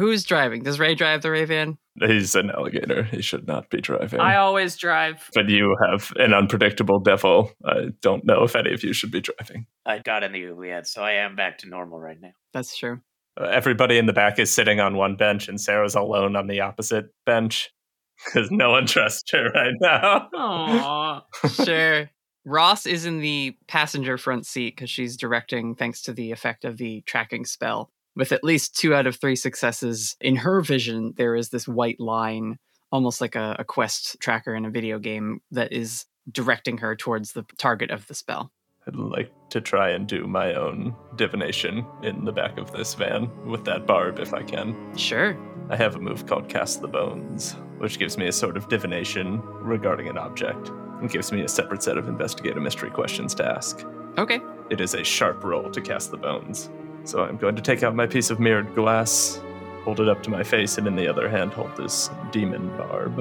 [SPEAKER 1] Who's driving? Does Ray drive the Ravan?
[SPEAKER 2] He's an alligator. He should not be driving.
[SPEAKER 5] I always drive.
[SPEAKER 2] but you have an unpredictable devil. I don't know if any of you should be driving.
[SPEAKER 6] I got in the Oubliette, so I am back to normal right now.
[SPEAKER 1] That's true.
[SPEAKER 10] Uh, everybody in the back is sitting on one bench, and Sarah's alone on the opposite bench because no one trusts her right now.
[SPEAKER 5] Aww.
[SPEAKER 1] Sure. Ross is in the passenger front seat because she's directing thanks to the effect of the tracking spell. With at least two out of three successes in her vision, there is this white line, almost like a, a quest tracker in a video game, that is directing her towards the target of the spell.
[SPEAKER 2] I'd like to try and do my own divination in the back of this van with that barb if I can.
[SPEAKER 1] Sure.
[SPEAKER 2] I have a move called Cast the Bones, which gives me a sort of divination regarding an object and gives me a separate set of investigate a mystery questions to ask.
[SPEAKER 1] Okay.
[SPEAKER 2] It is a sharp roll to cast the bones. So I'm going to take out my piece of mirrored glass, hold it up to my face, and in the other hand hold this demon barb.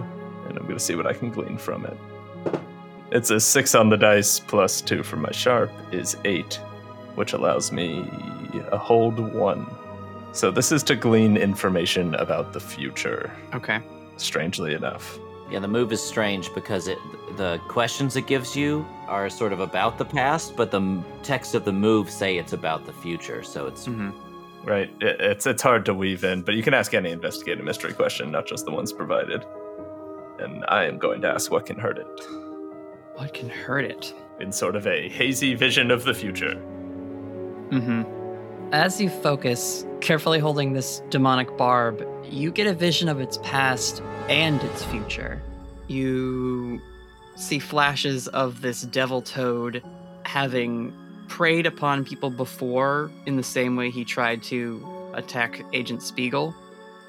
[SPEAKER 2] And I'm going to see what I can glean from it. It's a six on the dice plus two for my sharp is eight, which allows me a hold one. So this is to glean information about the future,
[SPEAKER 1] Okay.
[SPEAKER 2] strangely enough.
[SPEAKER 7] Yeah, the move is strange because it the questions it gives you are sort of about the past, but the text of the move say it's about the future. So it's
[SPEAKER 1] hmm
[SPEAKER 2] Right. It, it's it's hard to weave in, but you can ask any investigative mystery question, not just the ones provided. And I am going to ask what can hurt it
[SPEAKER 1] What can hurt it?
[SPEAKER 2] in sort of a hazy vision of the future.
[SPEAKER 1] Mm-hmm. As you focus, carefully holding this demonic barb, you get a vision of its past and its future. You see flashes of this devil toad having preyed upon people before in the same way he tried to attack Agent Spiegel.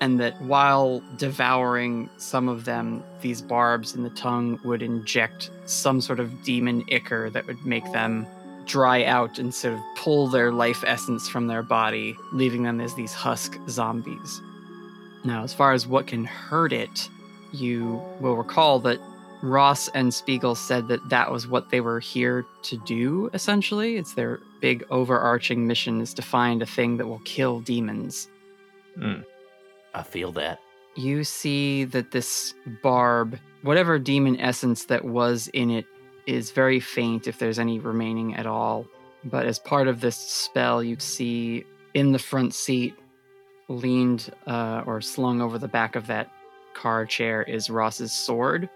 [SPEAKER 1] And that while devouring some of them, these barbs in the tongue would inject some sort of demon ichor that would make them dry out and sort of pull their life essence from their body, leaving them as these husk zombies. Now, as far as what can hurt it, you will recall that Ross and Spiegel said that that was what they were here to do, essentially. It's their big overarching mission is to find a thing that will kill demons. Hmm.
[SPEAKER 7] I feel that.
[SPEAKER 1] You see that this barb, whatever demon essence that was in it, is very faint if there's any remaining at all. But as part of this spell, you see in the front seat, leaned uh, or slung over the back of that car chair, is Ross's sword,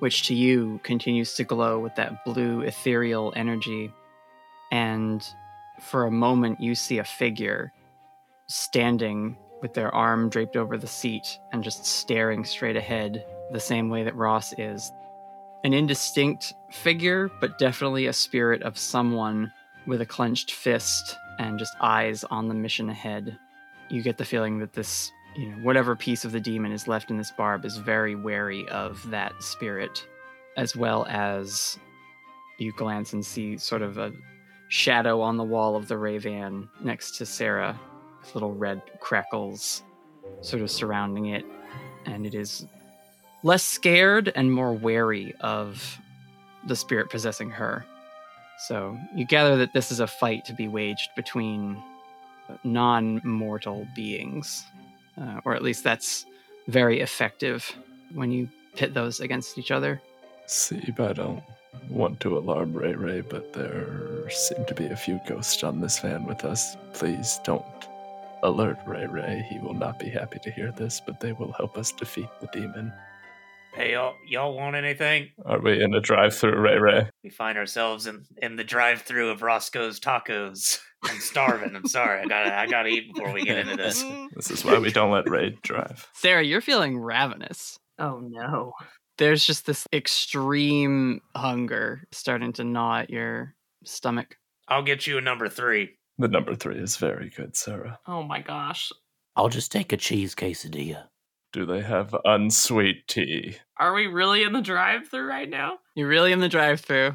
[SPEAKER 1] which to you continues to glow with that blue ethereal energy. And for a moment, you see a figure standing with their arm draped over the seat and just staring straight ahead, the same way that Ross is. An indistinct figure, but definitely a spirit of someone with a clenched fist and just eyes on the mission ahead. You get the feeling that this, you know, whatever piece of the demon is left in this barb is very wary of that spirit, as well as you glance and see sort of a shadow on the wall of the Ravan next to Sarah with little red crackles sort of surrounding it, and it is less scared and more wary of the spirit possessing her. So you gather that this is a fight to be waged between non mortal beings, uh, or at least that's very effective when you pit those against each other.
[SPEAKER 2] See, but I don't want to alarm Ray Ray, but there seem to be a few ghosts on this van with us. Please don't alert Ray Ray. He will not be happy to hear this, but they will help us defeat the demon.
[SPEAKER 6] Hey, y'all, y'all want anything?
[SPEAKER 2] Are we in a drive through, Ray Ray?
[SPEAKER 6] We find ourselves in, in the drive-through of Roscoe's Tacos. I'm starving. I'm sorry. I gotta I gotta eat before we get into this.
[SPEAKER 2] This is why we don't let Ray drive.
[SPEAKER 1] Sarah, you're feeling ravenous.
[SPEAKER 5] Oh no.
[SPEAKER 1] There's just this extreme hunger starting to gnaw at your stomach.
[SPEAKER 6] I'll get you a number three.
[SPEAKER 2] The number three is very good, Sarah.
[SPEAKER 5] Oh my gosh.
[SPEAKER 11] I'll just take a cheese quesadilla.
[SPEAKER 2] Do they have unsweet tea?
[SPEAKER 5] Are we really in the drive through right now?
[SPEAKER 1] You're really in the drive through.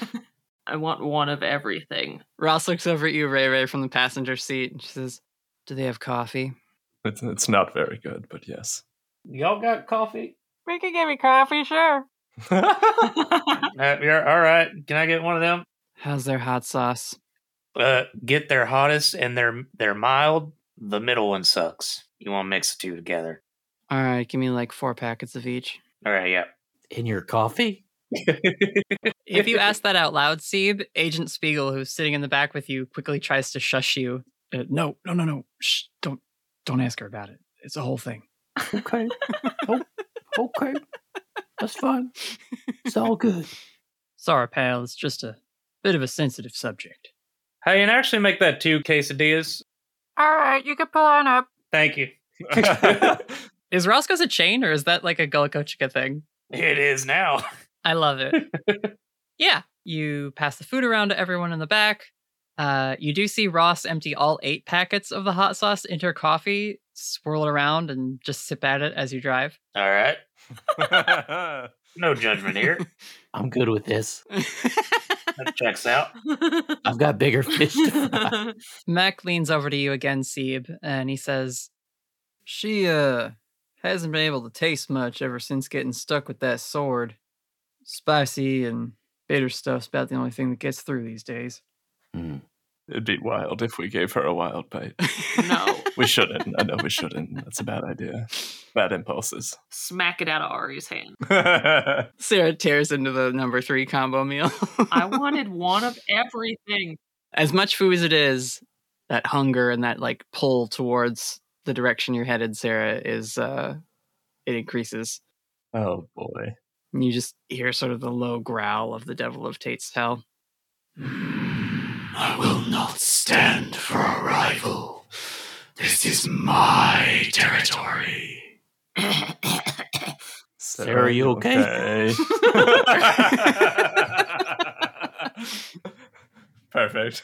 [SPEAKER 5] I want one of everything.
[SPEAKER 1] Ross looks over at you, Ray Ray, from the passenger seat, and she says, Do they have coffee?
[SPEAKER 2] It's, it's not very good, but yes.
[SPEAKER 8] Y'all got coffee?
[SPEAKER 1] We can give me coffee, sure.
[SPEAKER 8] Uh, yeah, all right. Can I get one of them?
[SPEAKER 1] How's their hot sauce?
[SPEAKER 6] Uh, get their hottest and their their mild. The middle one sucks. You want to mix the two together.
[SPEAKER 1] All right, give me like four packets of each.
[SPEAKER 6] All right, yeah.
[SPEAKER 11] In your coffee?
[SPEAKER 1] If you ask that out loud, Seeb, Agent Spiegel, who's sitting in the back with you, quickly tries to shush you.
[SPEAKER 3] Uh, no, no, no, no. Shh, don't, don't ask her about it. It's a whole thing.
[SPEAKER 11] Okay. oh, okay. That's fine. It's all good.
[SPEAKER 1] Sorry, pal, it's just a bit of a sensitive subject.
[SPEAKER 8] Hey, and actually make that two quesadillas.
[SPEAKER 1] All right, you can pull on up.
[SPEAKER 8] Thank you.
[SPEAKER 1] Is Roscoe's a chain or is that like a Gullacochica thing?
[SPEAKER 6] It is now.
[SPEAKER 1] I love it. yeah, you pass the food around to everyone in the back. Uh, you do see Ross empty all eight packets of the hot sauce into her coffee, swirl it around, and just sip at it as you drive.
[SPEAKER 6] All right. No judgment here.
[SPEAKER 11] I'm good with this.
[SPEAKER 6] That checks out.
[SPEAKER 11] I've got bigger fish to fry.
[SPEAKER 1] Mac leans over to you again, Seeb, and he says, She, uh, hasn't been able to taste much ever since getting stuck with that sword. Spicy and bitter stuff's about the only thing that gets through these days.
[SPEAKER 11] Mm.
[SPEAKER 2] It'd be wild if we gave her a wild bite.
[SPEAKER 5] No.
[SPEAKER 2] We shouldn't. I know we shouldn't. That's a bad idea. Bad impulses.
[SPEAKER 5] Smack it out of Ari's hand.
[SPEAKER 1] Sarah tears into the number three combo meal.
[SPEAKER 5] I wanted one of everything.
[SPEAKER 1] as much food as it is, that hunger and that like pull towards the direction you're headed, Sarah, is uh it increases.
[SPEAKER 2] oh boy.
[SPEAKER 1] And you just hear sort of the low growl of the devil of Tate's Hell.
[SPEAKER 3] Mm, I will not stand for a rival. This is my territory.
[SPEAKER 11] Sarah, you okay?
[SPEAKER 2] Perfect.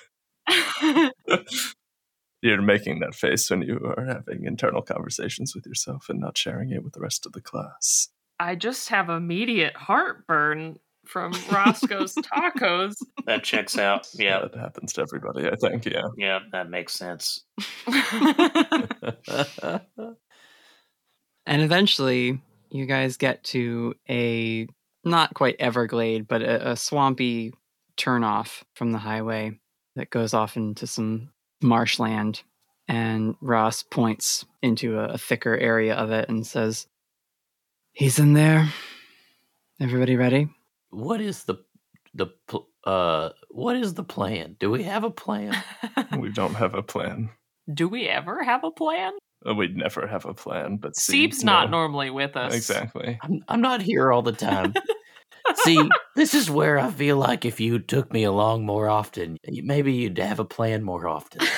[SPEAKER 2] You're making that face when you are having internal conversations with yourself and not sharing it with the rest of the class.
[SPEAKER 5] I just have immediate heartburn from Roscoe's tacos.
[SPEAKER 6] That checks out. Yeah.
[SPEAKER 2] That happens to everybody, I think. Yeah.
[SPEAKER 6] Yeah, that makes sense.
[SPEAKER 1] And eventually you guys get to a not quite Everglade, but a, a swampy turnoff from the highway that goes off into some marshland. And Ross points into a, a thicker area of it and says, He's in there. Everybody ready?
[SPEAKER 11] what is the the uh what is the plan? Do we have a plan?
[SPEAKER 2] We don't have a plan.
[SPEAKER 5] Do we ever have a plan?
[SPEAKER 2] Uh, We'd never have a plan, but
[SPEAKER 5] Seep's
[SPEAKER 2] Seeb's
[SPEAKER 5] not
[SPEAKER 2] no.
[SPEAKER 5] normally with us.
[SPEAKER 2] Exactly.
[SPEAKER 11] I'm I'm not here all the time. See, this is where I feel like if you took me along more often, maybe you'd have a plan more often.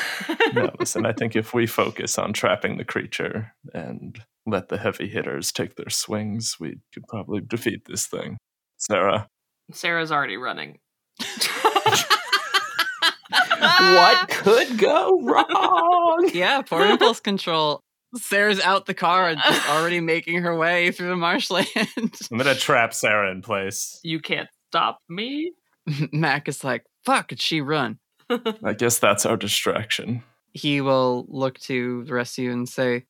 [SPEAKER 2] No, listen, I think if we focus on trapping the creature and let the heavy hitters take their swings, we could probably defeat this thing. Sarah,
[SPEAKER 5] Sarah's already running.
[SPEAKER 11] what could go wrong?
[SPEAKER 1] Yeah, poor impulse control. Sarah's out the car and just already making her way through the marshland.
[SPEAKER 2] I'm gonna trap Sarah in place.
[SPEAKER 5] You can't stop me.
[SPEAKER 1] Mac is like, fuck, did she run?
[SPEAKER 2] I guess that's our distraction.
[SPEAKER 1] He will look to the rest of you and say,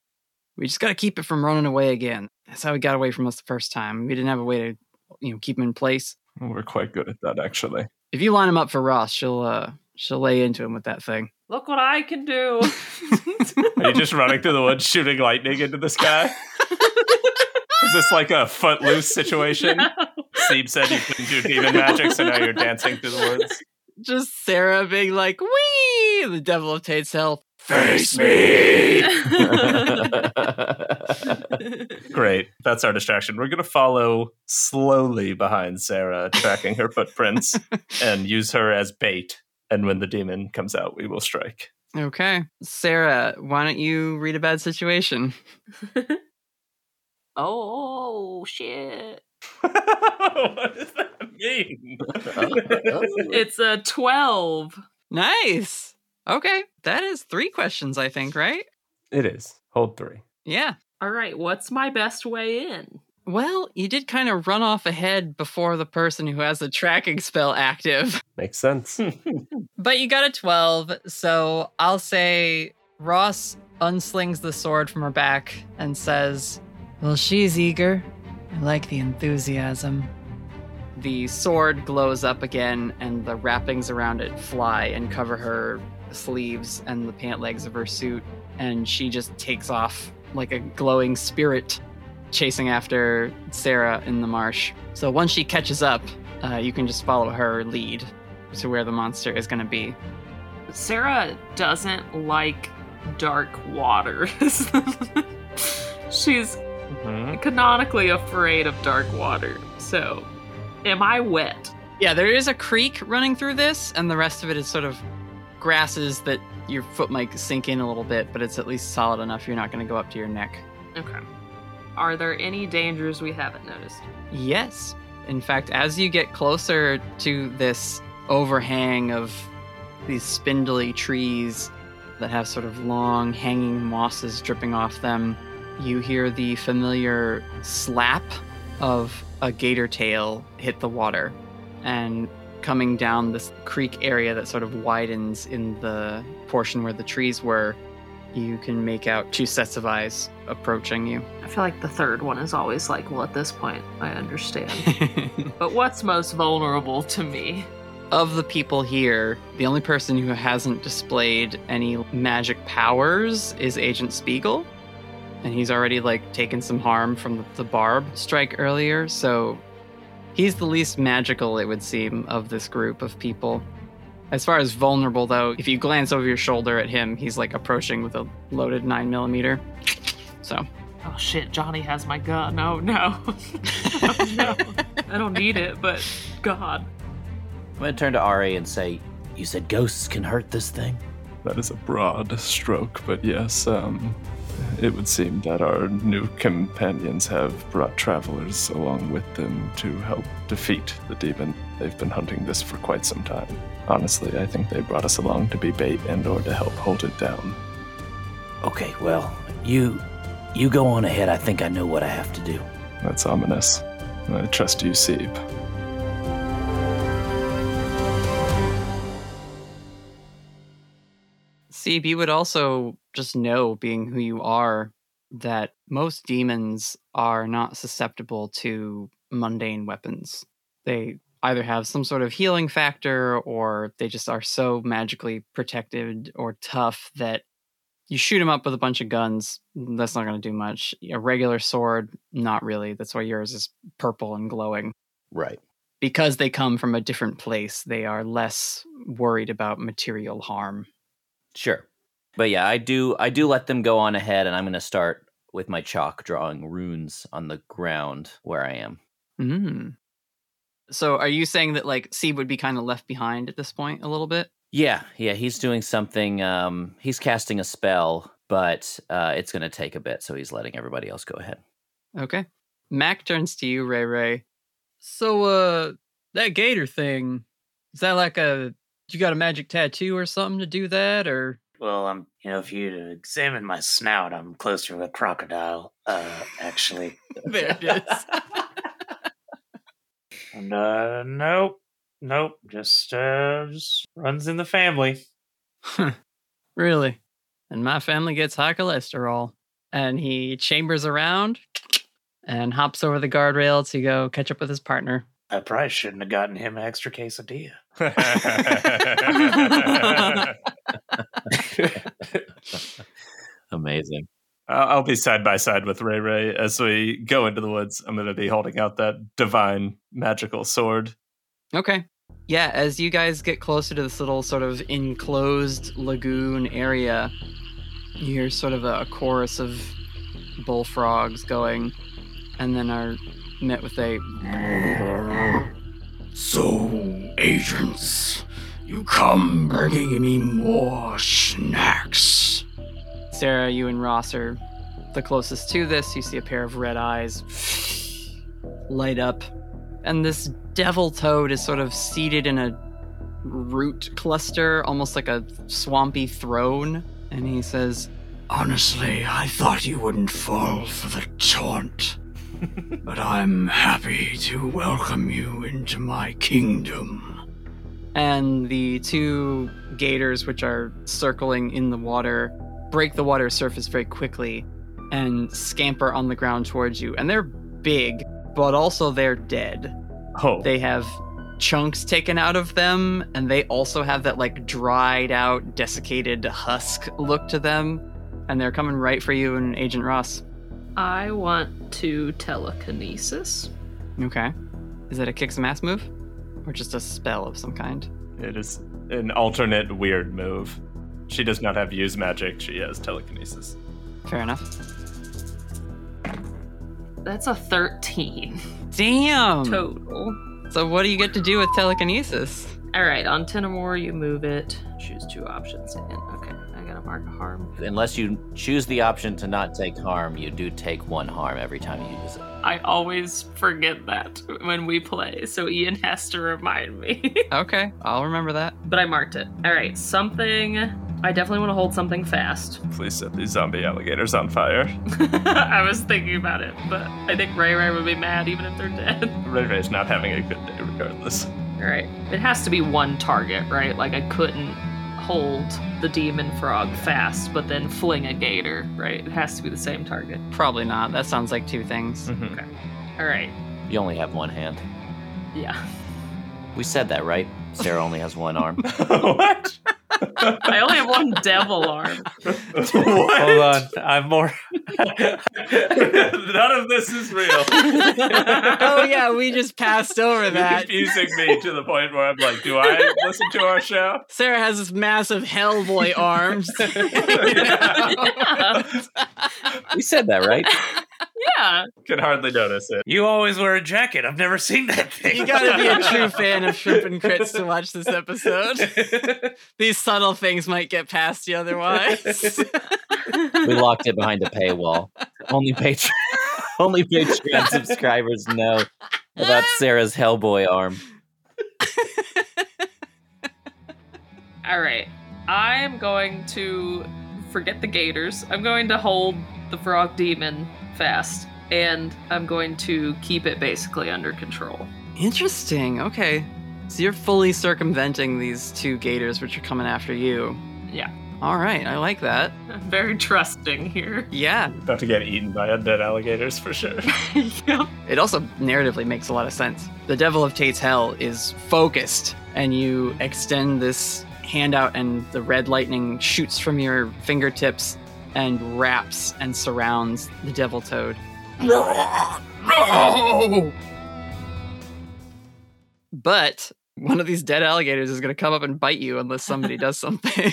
[SPEAKER 1] We just gotta keep it from running away again. That's how he got away from us the first time. We didn't have a way to you know, keep him in place.
[SPEAKER 2] We're quite good at that, actually.
[SPEAKER 1] If you line him up for Ross, she'll uh she'll lay into him with that thing.
[SPEAKER 5] Look what I can do.
[SPEAKER 2] Are you just running through the woods, shooting lightning into the sky? Is this like a footloose situation? Seeb said you couldn't do demon magic, so now you're dancing through the woods.
[SPEAKER 1] Just Sarah being like, Wee! The devil of Tate's hell.
[SPEAKER 3] Face me!
[SPEAKER 2] Great. That's our distraction. We're going to follow slowly behind Sarah, tracking her footprints, and use her as bait. And when the demon comes out, we will strike.
[SPEAKER 1] Okay. Sarah, why don't you read a bad situation?
[SPEAKER 5] oh shit.
[SPEAKER 2] what does that mean?
[SPEAKER 5] It's a 12.
[SPEAKER 1] Nice. Okay, that is three questions, I think, right?
[SPEAKER 10] It is. Hold three.
[SPEAKER 1] Yeah.
[SPEAKER 5] All right, what's my best way in?
[SPEAKER 1] Well, you did kind of run off ahead before the person who has the tracking spell active.
[SPEAKER 10] Makes sense.
[SPEAKER 1] But you got a 12, so I'll say Ross unslings the sword from her back and says, Well, she's eager. I like the enthusiasm. The sword glows up again, and the wrappings around it fly and cover her sleeves and the pant legs of her suit, and she just takes off like a glowing spirit chasing after Sarah in the marsh. So once she catches up, uh, you can just follow her lead to where the monster is going to be.
[SPEAKER 5] Sarah doesn't like dark water. She's
[SPEAKER 10] Mhm.
[SPEAKER 5] canonically afraid of dark water. So, am I wet?
[SPEAKER 1] Yeah, there is a creek running through this, and the rest of it is sort of grasses that your foot might sink in a little bit, but it's at least solid enough you're not going to go up to your neck.
[SPEAKER 5] Okay. Are there any dangers we haven't noticed?
[SPEAKER 1] Yes. In fact, as you get closer to this overhang of these spindly trees that have sort of long hanging mosses dripping off them, you hear the familiar slap of a gator tail hit the water. And coming down this creek area that sort of widens in the portion where the trees were, you can make out two sets of eyes approaching you.
[SPEAKER 5] I feel like the third one is always like, well, at this point, I understand. but what's most vulnerable to me?
[SPEAKER 1] of the people here, the only person who hasn't displayed any magic powers is Agent Spiegel. And he's already like taken some harm from the, barb strike earlier, so he's the least magical, it would seem, of this group of people. As far as vulnerable, though, if you glance over your shoulder at him, he's like approaching with a loaded 9mm. So,
[SPEAKER 5] Oh shit, Johnny has my gun. Oh no. oh, no. I don't need it, but God.
[SPEAKER 7] I'm gonna turn to Ari and say, "You said ghosts can hurt this thing."
[SPEAKER 2] That is a broad stroke, but yes, um, it would seem that our new companions have brought travelers along with them to help defeat the demon. They've been hunting this for quite some time. Honestly, I think they brought us along to be bait and or to help hold it down.
[SPEAKER 11] Okay, well, you you go on ahead. I think I know what I have to do.
[SPEAKER 2] That's ominous. I trust you, Seeb.
[SPEAKER 1] Seeb, you would also just know, being who you are, that most demons are not susceptible to mundane weapons. They either have some sort of healing factor or they just are so magically protected or tough that you shoot them up with a bunch of guns, that's not going to do much. A regular sword, not really. That's why yours is purple and glowing.
[SPEAKER 7] Right.
[SPEAKER 1] Because they come from a different place, they are less worried about material harm.
[SPEAKER 7] Sure. But yeah, I do I do let them go on ahead and I'm going to start with my chalk drawing runes on the ground where I am.
[SPEAKER 1] Mm. So are you saying that like Seeb would be kind of left behind at this point a little bit?
[SPEAKER 7] Yeah, yeah, he's doing something um he's casting a spell, but uh it's going to take a bit, so he's letting everybody else go ahead.
[SPEAKER 1] Okay. Mac turns to you, Ray Ray. So uh that gator thing, is that like a you got a magic tattoo or something to do that or
[SPEAKER 6] Well, I'm, you know, if you examine my snout, I'm closer to a crocodile, uh, actually.
[SPEAKER 1] there it is.
[SPEAKER 8] And uh, nope, nope, just uh, just runs in the family.
[SPEAKER 1] really? And my family gets high cholesterol. And he chambers around and hops over the guardrail to go catch up with his partner.
[SPEAKER 6] I probably shouldn't have gotten him an extra quesadilla.
[SPEAKER 7] Amazing.
[SPEAKER 10] I'll I'll be side by side with Ray Ray as we go into the woods. I'm going to be holding out that divine magical sword.
[SPEAKER 1] Okay. Yeah, as you guys get closer to this little sort of enclosed lagoon area, you hear sort of a, a chorus of bullfrogs going, and then are met with a.
[SPEAKER 3] So, agents, you come bringing me more snacks.
[SPEAKER 1] Sarah, you and Ross are the closest to this. You see a pair of red eyes light up, and this devil toad is sort of seated in a root cluster, almost like a swampy throne. And he says,
[SPEAKER 12] Honestly, I thought you wouldn't fall for the taunt. but I'm happy to welcome you into my kingdom.
[SPEAKER 1] and the two gators, which are circling in the water, break the water surface very quickly and scamper on the ground towards you. And they're big, but also they're dead.
[SPEAKER 2] Oh,
[SPEAKER 1] They have chunks taken out of them, and they also have that like dried out, desiccated husk look to them. And they're coming right for you and Agent Ross.
[SPEAKER 5] I want to telekinesis.
[SPEAKER 1] Okay. Is that a kick some ass move? Or just a spell of some kind?
[SPEAKER 2] it is an alternate weird move. She does not have use magic. She has telekinesis.
[SPEAKER 1] Fair enough.
[SPEAKER 5] That's a 13
[SPEAKER 1] Damn!
[SPEAKER 5] total.
[SPEAKER 1] So what do you get to do with telekinesis?
[SPEAKER 5] All right, on 10 or more, you move it. Choose two options. And okay, I gotta mark a harm.
[SPEAKER 7] Unless you choose the option to not take harm, you do take one harm every time you use it.
[SPEAKER 5] I always forget that when we play, so Ian has to remind me.
[SPEAKER 1] Okay, I'll remember that.
[SPEAKER 5] but I marked it. All right, something. I definitely want to hold something fast.
[SPEAKER 2] Please set these zombie alligators on fire.
[SPEAKER 5] I was thinking about it, but I think Ray Ray would be mad even if they're dead.
[SPEAKER 2] Ray Ray's not having a good day regardless.
[SPEAKER 5] All right, it has to be one target, right? Like I couldn't hold the demon frog fast, but then fling a gator, right? It has to be the same target.
[SPEAKER 1] Probably not. That sounds like two things.
[SPEAKER 2] Mhm.
[SPEAKER 5] All right,
[SPEAKER 7] You only have one hand.
[SPEAKER 5] yeah.
[SPEAKER 7] We said that, right? Sarah only has one arm.
[SPEAKER 2] what?
[SPEAKER 5] I only have one devil arm.
[SPEAKER 2] what?
[SPEAKER 6] Hold on, I'm more.
[SPEAKER 2] None of this is real.
[SPEAKER 1] oh yeah, we just passed over
[SPEAKER 2] You're
[SPEAKER 1] that.
[SPEAKER 2] confusing me to the point where I'm like, do I listen to our show?
[SPEAKER 1] Sarah has this massive Hellboy arms.
[SPEAKER 7] we said that, right?
[SPEAKER 5] Yeah.
[SPEAKER 2] Can hardly notice it.
[SPEAKER 6] You always wear a jacket. I've never seen that thing.
[SPEAKER 1] you gotta be a true fan of Shrimp and Crits to watch this episode. These subtle things might get past you otherwise.
[SPEAKER 7] We locked it behind a paywall. Only Patreon, only Patreon subscribers know about Sarah's Hellboy arm.
[SPEAKER 5] All right. I am going to forget the gators. I'm going to hold the frog demon fast, and I'm going to keep it basically under control.
[SPEAKER 1] Interesting. Okay. So you're fully circumventing these two gators which are coming after you.
[SPEAKER 5] Yeah.
[SPEAKER 1] All right, I like that.
[SPEAKER 5] I'm very trusting here.
[SPEAKER 1] Yeah.
[SPEAKER 2] About to get eaten by undead alligators for sure.
[SPEAKER 5] yep.
[SPEAKER 1] It also narratively makes a lot of sense. The Devil of Tate's Hell is focused, and you extend this hand out, and the red lightning shoots from your fingertips and wraps and surrounds the Devil Toad.
[SPEAKER 12] No!
[SPEAKER 1] But one of these dead alligators is going to come up and bite you unless somebody does something.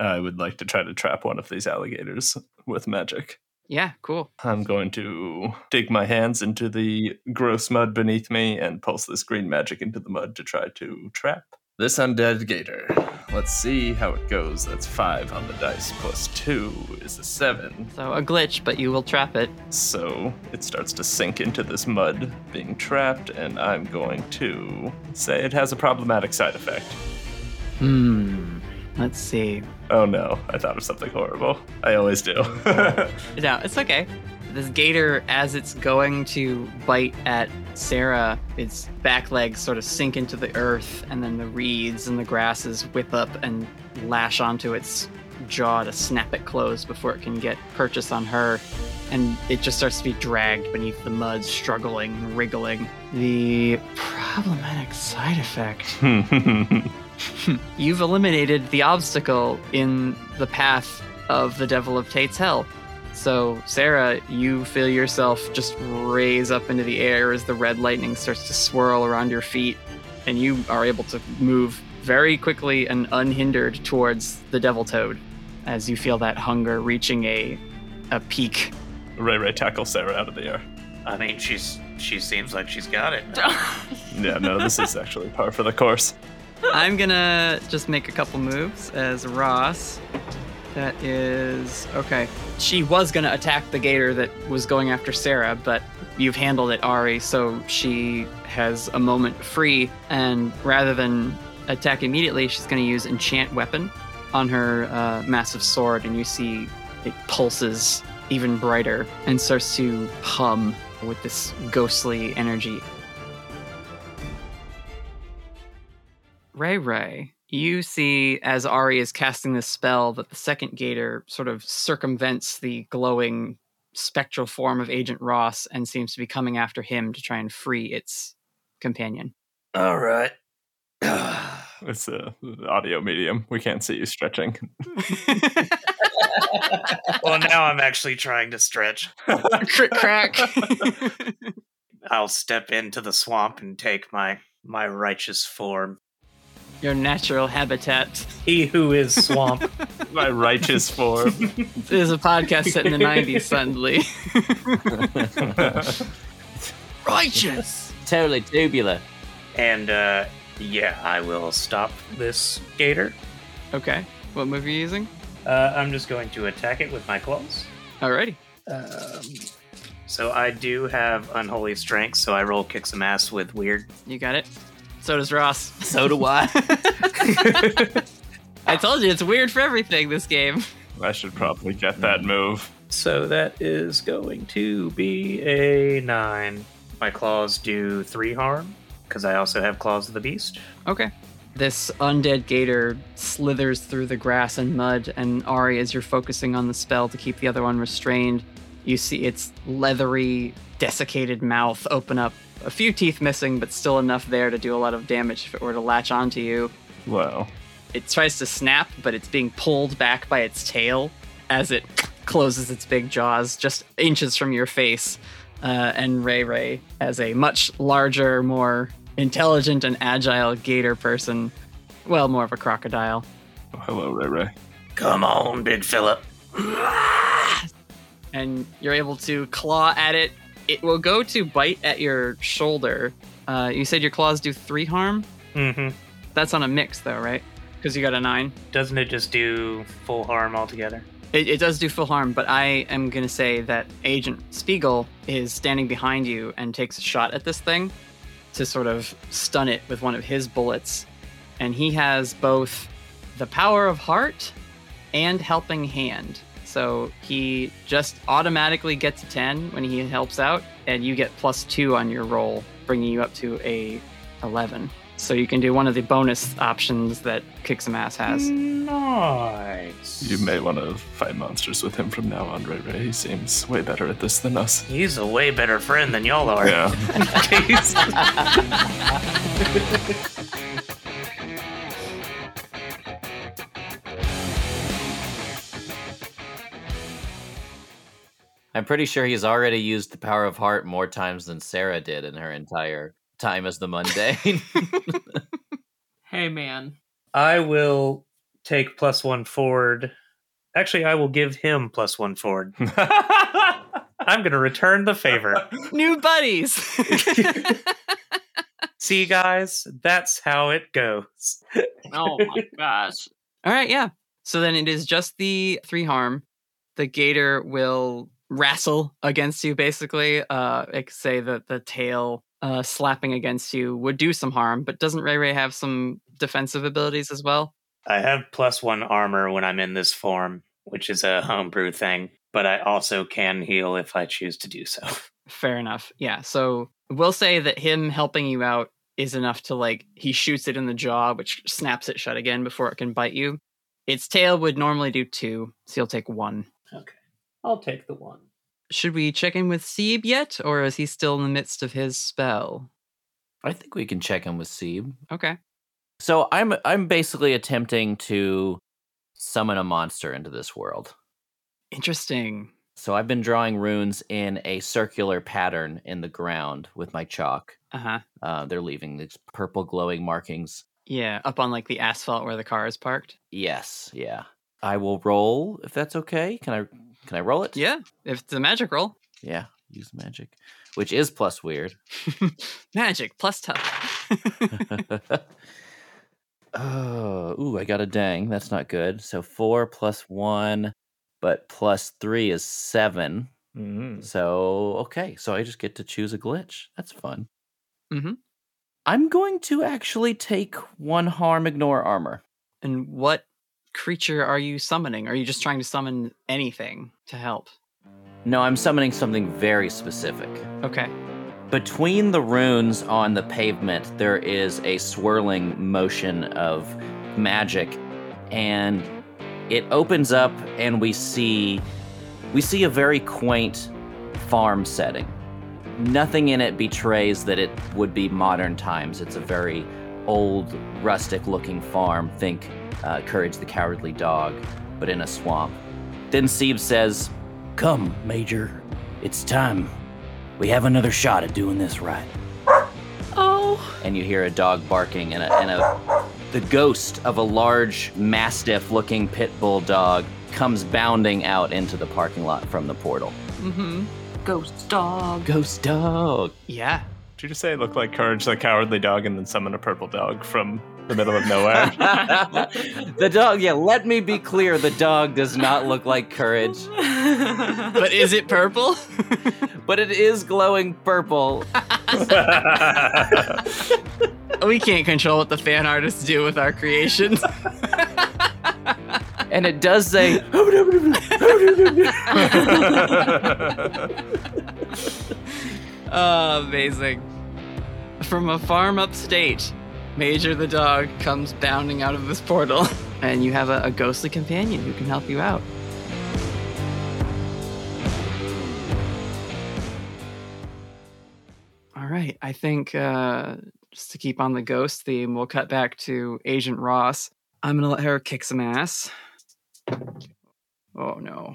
[SPEAKER 2] I would like to try to trap one of these alligators with magic.
[SPEAKER 1] yeah, cool.
[SPEAKER 2] I'm going to dig my hands into the gross mud beneath me and pulse this green magic into the mud to try to trap this undead gator. Let's see how it goes. That's five on the dice, plus two is a seven.
[SPEAKER 1] So a glitch, but you will trap it.
[SPEAKER 2] So it starts to sink into this mud, being trapped, and I'm going to say it has a problematic side effect.
[SPEAKER 1] Hmm. Let's see.
[SPEAKER 2] Oh no, I thought of something horrible. I always do.
[SPEAKER 1] No, it's okay. This gator, as it's going to bite at Sarah, its back legs sort of sink into the earth, and then the reeds and the grasses whip up and lash onto its jaw to snap it closed before it can get purchase on her. And it just starts to be dragged beneath the mud, struggling and wriggling. The problematic side effect You've eliminated the obstacle in the path of the Devil of Tate's Hell. So, Sarah, you feel yourself just raise up into the air as the red lightning starts to swirl around your feet, and you are able to move very quickly and unhindered towards the Devil Toad as you feel that hunger reaching a, a peak.
[SPEAKER 2] Ray Ray tackles Sarah out of the air.
[SPEAKER 13] I mean, she's she seems like she's got it.
[SPEAKER 2] Yeah, no, this is actually par for the course.
[SPEAKER 1] I'm gonna just make a couple moves as Ross. That is okay. She was gonna attack the gator that was going after Sarah, but you've handled it, Ari, so she has a moment free, and rather than attack immediately, she's to use Enchant Weapon on her uh, massive sword, and you see it pulses even brighter and starts to hum with this ghostly energy. Ray Ray, you see as Ari is casting this spell that the second gator sort of circumvents the glowing spectral form of Agent Ross and seems to be coming after him to try and free its companion.
[SPEAKER 8] All right.
[SPEAKER 2] It's a audio medium. We can't see you stretching.
[SPEAKER 6] well, now I'm actually trying to stretch.
[SPEAKER 1] Crit crack.
[SPEAKER 6] I'll step into the swamp and take my my righteous form.
[SPEAKER 1] Your natural habitat.
[SPEAKER 8] He who is swamp.
[SPEAKER 2] My righteous form.
[SPEAKER 1] This is a podcast set in the 90s, suddenly. Righteous!
[SPEAKER 7] Totally tubular.
[SPEAKER 6] And uh yeah, I will stop this gator.
[SPEAKER 1] Okay. What move are you using?
[SPEAKER 6] Uh, I'm just going to attack it with my claws.
[SPEAKER 1] Alrighty.
[SPEAKER 6] Um, so I do have unholy strength, so I roll kick some ass with weird.
[SPEAKER 1] You got it. So does Ross.
[SPEAKER 7] So do I.
[SPEAKER 1] I told you it's weird for everything this game.
[SPEAKER 2] I should probably get that move.
[SPEAKER 6] So that is going to be a nine. My claws do three harm because I also have claws of the beast.
[SPEAKER 1] Okay. This undead gator slithers through the grass and mud, and Ari, as you're focusing on the spell to keep the other one restrained, you see its leathery, desiccated mouth open up. A few teeth missing, but still enough there to do a lot of damage if it were to latch onto you.
[SPEAKER 2] Wow.
[SPEAKER 1] It tries to snap, but it's being pulled back by its tail as it closes its big jaws just inches from your face. Uh, and Ray Ray, as a much larger, more intelligent and agile gator person, well, more of a crocodile.
[SPEAKER 2] Oh, hello, Ray Ray.
[SPEAKER 6] Come on, Big Phillip.
[SPEAKER 1] and you're able to claw at it. It will go to bite at your shoulder. Uh, you said your claws do three harm.
[SPEAKER 6] Mm-hmm.
[SPEAKER 1] That's on a mix, though, right? Because you got a nine.
[SPEAKER 6] Doesn't it just do full harm altogether?
[SPEAKER 1] It, it does do full harm, but I am going to say that Agent Spiegel is standing behind you and takes a shot at this thing to sort of stun it with one of his bullets. And he has both the power of heart and helping hand. So he just automatically gets a 10 when he helps out, and you get plus two on your roll, bringing you up to a 11. So you can do one of the bonus options that Kick Some Ass has.
[SPEAKER 6] Nice.
[SPEAKER 2] You may want to fight monsters with him from now on, Ray Ray. He seems way better at this than us.
[SPEAKER 6] He's a way better friend than y'all are.
[SPEAKER 2] Yeah.
[SPEAKER 7] I'm pretty sure he's already used the power of heart more times than Sarah did in her entire time as the mundane.
[SPEAKER 5] Hey, man.
[SPEAKER 6] I will take plus one forward. Actually, I will give him plus one forward. I'm going to return the favor.
[SPEAKER 1] New buddies!
[SPEAKER 6] See, guys, that's how it goes.
[SPEAKER 5] Oh my gosh.
[SPEAKER 1] All right, yeah. So then it is just the three harm. The gator will wrestle against you, basically. Uh, like say that the tail uh, slapping against you would do some harm, but doesn't Ray Ray have some defensive abilities as well?
[SPEAKER 6] I have plus one armor when I'm in this form, which is a homebrew thing, but I also can heal if I choose to do so.
[SPEAKER 1] Fair enough. Yeah. So we'll say that him helping you out is enough to like he shoots it in the jaw, which snaps it shut again before it can bite you. Its tail would normally do two, so you'll take one.
[SPEAKER 8] Okay. I'll take the one.
[SPEAKER 1] Should we check in with Seeb yet, or is he still in the midst of his spell?
[SPEAKER 7] I think we can check in with Seeb.
[SPEAKER 1] Okay.
[SPEAKER 7] So I'm I'm basically attempting to summon a monster into this world.
[SPEAKER 1] Interesting.
[SPEAKER 7] So I've been drawing runes in a circular pattern in the ground with my chalk.
[SPEAKER 1] Uh-huh.
[SPEAKER 7] Uh, they're leaving these purple glowing markings.
[SPEAKER 1] Yeah, up on like the asphalt where the car is parked.
[SPEAKER 7] Yes, yeah. I will roll if that's okay. Can I can I roll it?
[SPEAKER 1] Yeah, if it's a magic roll.
[SPEAKER 7] Yeah, use magic, which is plus weird.
[SPEAKER 1] magic plus tough.
[SPEAKER 7] oh, ooh, I got a dang. That's not good. So four plus one, but plus three is seven.
[SPEAKER 2] Mm.
[SPEAKER 7] So okay, so I just get to choose a glitch. That's fun.
[SPEAKER 1] Mm-hmm.
[SPEAKER 7] I'm going to actually take one harm, ignore armor.
[SPEAKER 1] And what creature are you summoning? Are you just trying to summon anything to help?
[SPEAKER 7] No, I'm summoning something very specific.
[SPEAKER 1] Okay.
[SPEAKER 7] Between the runes on the pavement, there is a swirling motion of magic, and it opens up, and we see we see a very quaint farm setting. Nothing in it betrays that it would be modern times. It's a very old, rustic-looking farm. Think uh, Courage the Cowardly Dog, but in a swamp. Then Seeb says,
[SPEAKER 11] Come, Major. It's time. We have another shot at doing this right.
[SPEAKER 5] Oh.
[SPEAKER 7] and you hear a dog barking and a, and a the ghost of a large mastiff looking pit bull dog comes bounding out into the parking lot from the portal
[SPEAKER 1] Mm-hmm.
[SPEAKER 5] Ghost dog.
[SPEAKER 7] ghost dog
[SPEAKER 1] Yeah.
[SPEAKER 10] Did you just say it looked like Courage the Cowardly Dog and then summon a purple dog from the middle of nowhere?
[SPEAKER 7] the dog yeah let me be clear the dog does not look like courage
[SPEAKER 1] But is it purple?
[SPEAKER 7] but it is glowing purple
[SPEAKER 1] we can't control what the fan artists do with our creations.
[SPEAKER 7] and it does say
[SPEAKER 1] oh, amazing. From a farm upstate, Major the dog comes bounding out of this portal, and you have a, a ghostly companion who can help you out. All right, I think uh, just to keep on the ghost theme, we'll cut back to Agent Ross. I'm gonna let her kick some ass. Oh no.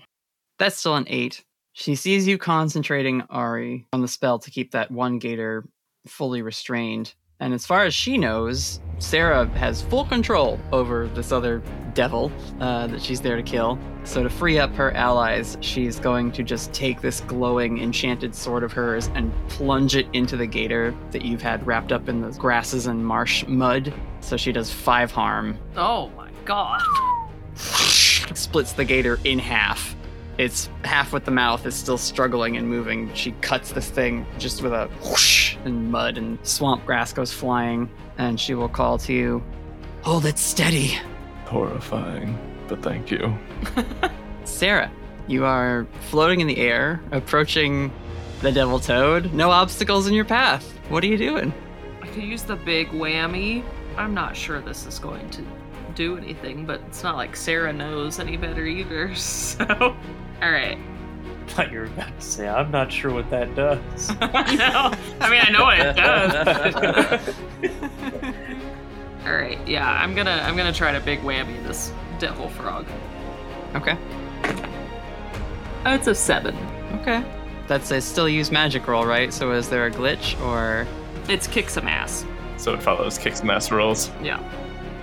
[SPEAKER 1] That's still an eight. She sees you concentrating Ari on the spell to keep that one gator fully restrained. And as far as she knows, Sarah has full control over this other devil uh, that she's there to kill. So, to free up her allies, she's going to just take this glowing enchanted sword of hers and plunge it into the gator that you've had wrapped up in the grasses and marsh mud. So, she does five harm
[SPEAKER 5] Oh my god.
[SPEAKER 1] splits the gator in half. It's half with the mouth is still struggling and moving. She cuts this thing just with a whoosh, and mud and swamp grass goes flying. And she will call to you, Hold it steady.
[SPEAKER 2] Horrifying, but thank you.
[SPEAKER 1] Sarah, you are floating in the air, approaching the devil toad. No obstacles in your path. What are you doing?
[SPEAKER 5] I could use the big whammy. I'm not sure this is going to do anything, but it's not like Sarah knows any better either. So, all right.
[SPEAKER 8] thought you were about to say, I'm not sure what that does.
[SPEAKER 5] no, I mean I know what it does. all right, yeah, I'm gonna I'm gonna try to big whammy this devil frog.
[SPEAKER 1] Okay.
[SPEAKER 5] Oh, it's a seven.
[SPEAKER 1] Okay. That's a still use magic roll, right? So is there a glitch or.
[SPEAKER 5] It's kick some ass.
[SPEAKER 10] so it follows Kick Some Ass rolls.
[SPEAKER 5] Yeah.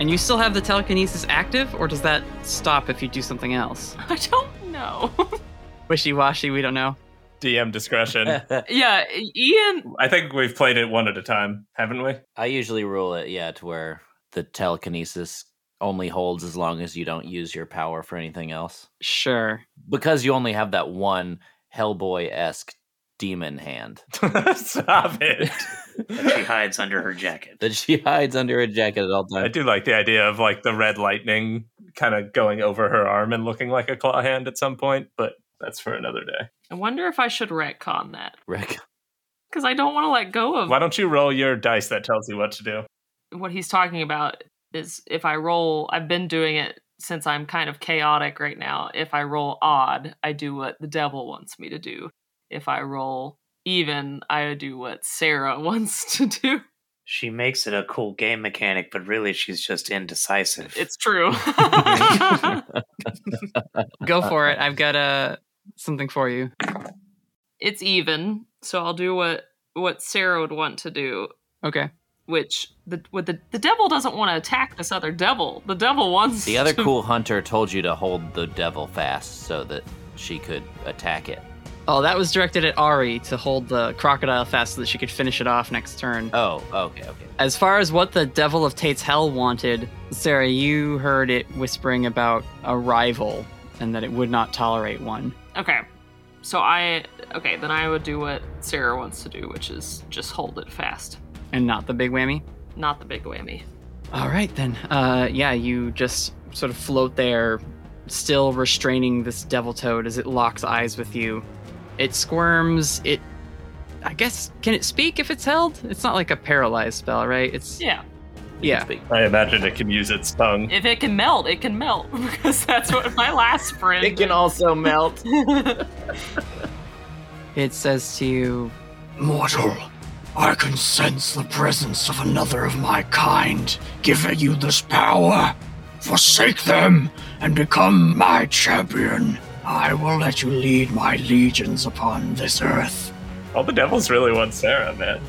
[SPEAKER 1] And you still have the telekinesis active, or does that stop if you do something else?
[SPEAKER 5] I don't know.
[SPEAKER 1] Wishy washy, we don't know.
[SPEAKER 10] DM discretion.
[SPEAKER 5] yeah, Ian.
[SPEAKER 10] I think we've played it one at a time, haven't we?
[SPEAKER 7] i usually rule it yeah to where the telekinesis only holds as long as you don't use your power for anything else
[SPEAKER 1] Sure.
[SPEAKER 7] because you only have that one hellboy-esque demon hand
[SPEAKER 10] Stop it.
[SPEAKER 6] That she hides under her jacket.
[SPEAKER 7] that she hides under a jacket at all times.
[SPEAKER 10] I do like the idea of like the red lightning kind of going over her arm and looking like a claw hand at some point, but that's for another day.
[SPEAKER 5] I wonder if I should retcon that
[SPEAKER 7] Rick.
[SPEAKER 5] because I don't want to let go of
[SPEAKER 10] Why don't you roll your dice that tells you what to do?
[SPEAKER 5] what he's talking about. Is if I roll, I've been doing it since I'm kind of chaotic right now. If I roll odd, I do what the devil wants me to do. If I roll even, I do what Sarah wants to do.
[SPEAKER 6] She makes it a cool game mechanic, but really she's just indecisive.
[SPEAKER 5] It's true.
[SPEAKER 1] Go for it. I've got uh, something for you.
[SPEAKER 5] it's even, so I'll do what what Sarah would want to do,
[SPEAKER 1] Okay.
[SPEAKER 5] which the what the the devil doesn't want to attack this other devil. The devil wants
[SPEAKER 7] the other
[SPEAKER 5] to-
[SPEAKER 7] cool hunter told you to hold the devil fast so that she could attack it
[SPEAKER 1] Oh, that was directed at Ari to hold the crocodile fast so that she could finish it off next turn.
[SPEAKER 7] oh okay okay
[SPEAKER 1] As far as what the Devil of Tate's Hell wanted, Sarah, you heard it whispering about a rival and that it would not tolerate one.
[SPEAKER 5] Okay. So I okay, then I would do what Sarah wants to do, which is just hold it fast.
[SPEAKER 1] And not the big whammy?
[SPEAKER 5] Not the big whammy.
[SPEAKER 1] All right, then. Uh, yeah, you just sort of float there, still restraining this devil toad as it locks eyes with you. It squirms. It, I guess, can it speak if it's held? It's not like a paralyzed spell, right? It's
[SPEAKER 5] Yeah.
[SPEAKER 1] yeah.
[SPEAKER 2] I imagine it can use its tongue.
[SPEAKER 5] If it can melt, it can melt because that's what my last friend.
[SPEAKER 14] It can also melt.
[SPEAKER 1] It says to you,
[SPEAKER 3] Mortal, I can sense the presence of another of my kind giving you this power. Forsake them and become my champion. I will let you lead my legions upon this earth.
[SPEAKER 2] All the devils really want Sarah, man.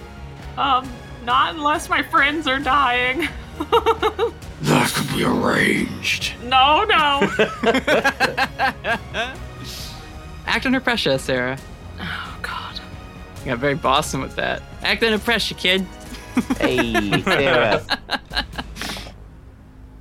[SPEAKER 5] um, not unless my friends are dying.
[SPEAKER 3] That could be arranged.
[SPEAKER 5] no, no.
[SPEAKER 1] "Act under pressure, Sarah."
[SPEAKER 5] oh God.
[SPEAKER 1] You got very Boston with that. Act under pressure, kid.
[SPEAKER 7] Hey, Sarah.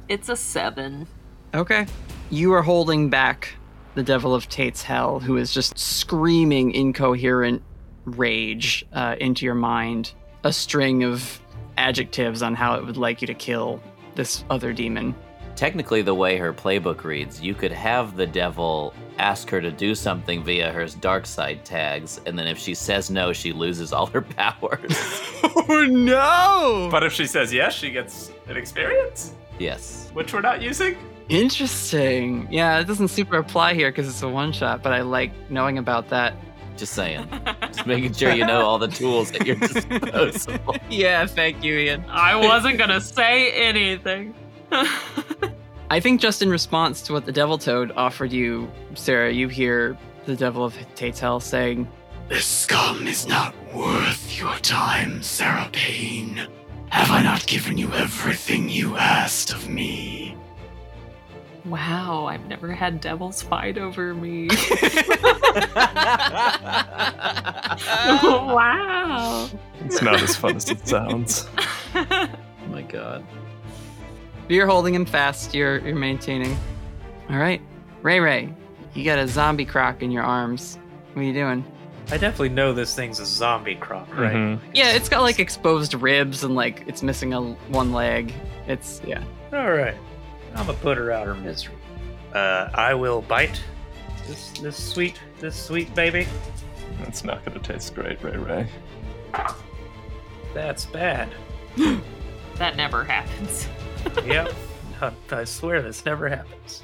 [SPEAKER 5] It's a seven.
[SPEAKER 1] Okay. You are holding back the devil of Tate's hell, who is just screaming incoherent rage uh, into your mind, a string of adjectives on how it would like you to kill this other demon.
[SPEAKER 7] Technically, the way her playbook reads, you could have the devil ask her to do something via her dark side tags, and then if she says no, she loses all her powers.
[SPEAKER 1] Oh no!
[SPEAKER 2] But if she says yes, she gets an experience,
[SPEAKER 7] yes.
[SPEAKER 2] which we're not using.
[SPEAKER 1] Interesting. Yeah, it doesn't super apply here because it's a one shot, but I like knowing about that.
[SPEAKER 7] Just saying. Just making sure you know all the tools at your disposal.
[SPEAKER 1] Yeah, thank you, Ian.
[SPEAKER 5] I wasn't gonna say anything.
[SPEAKER 1] I think just in response to what the Devil Toad offered you, Sarah, you hear the Devil of Tate's Hell saying,
[SPEAKER 3] This scum is not worth your time, Sarah Payne. Have I not given you everything you asked of me?
[SPEAKER 5] Wow, I've never had devils fight over me. wow.
[SPEAKER 2] It's not as fun as it sounds.
[SPEAKER 14] oh my god.
[SPEAKER 1] You're holding him fast. You're you're maintaining. All right, Ray Ray, you got a zombie croc in your arms. What are you doing?
[SPEAKER 6] I definitely know this thing's a zombie croc, right?
[SPEAKER 2] Mhm.
[SPEAKER 1] Yeah, it's got like exposed ribs and like it's missing a one leg. It's yeah.
[SPEAKER 6] All right. I'm gonna put her out her misery. Uh, I will bite this this sweet this sweet baby.
[SPEAKER 2] That's not going to taste great, Ray Ray.
[SPEAKER 6] That's bad.
[SPEAKER 5] That never happens.
[SPEAKER 6] yep. I, I swear this never happens.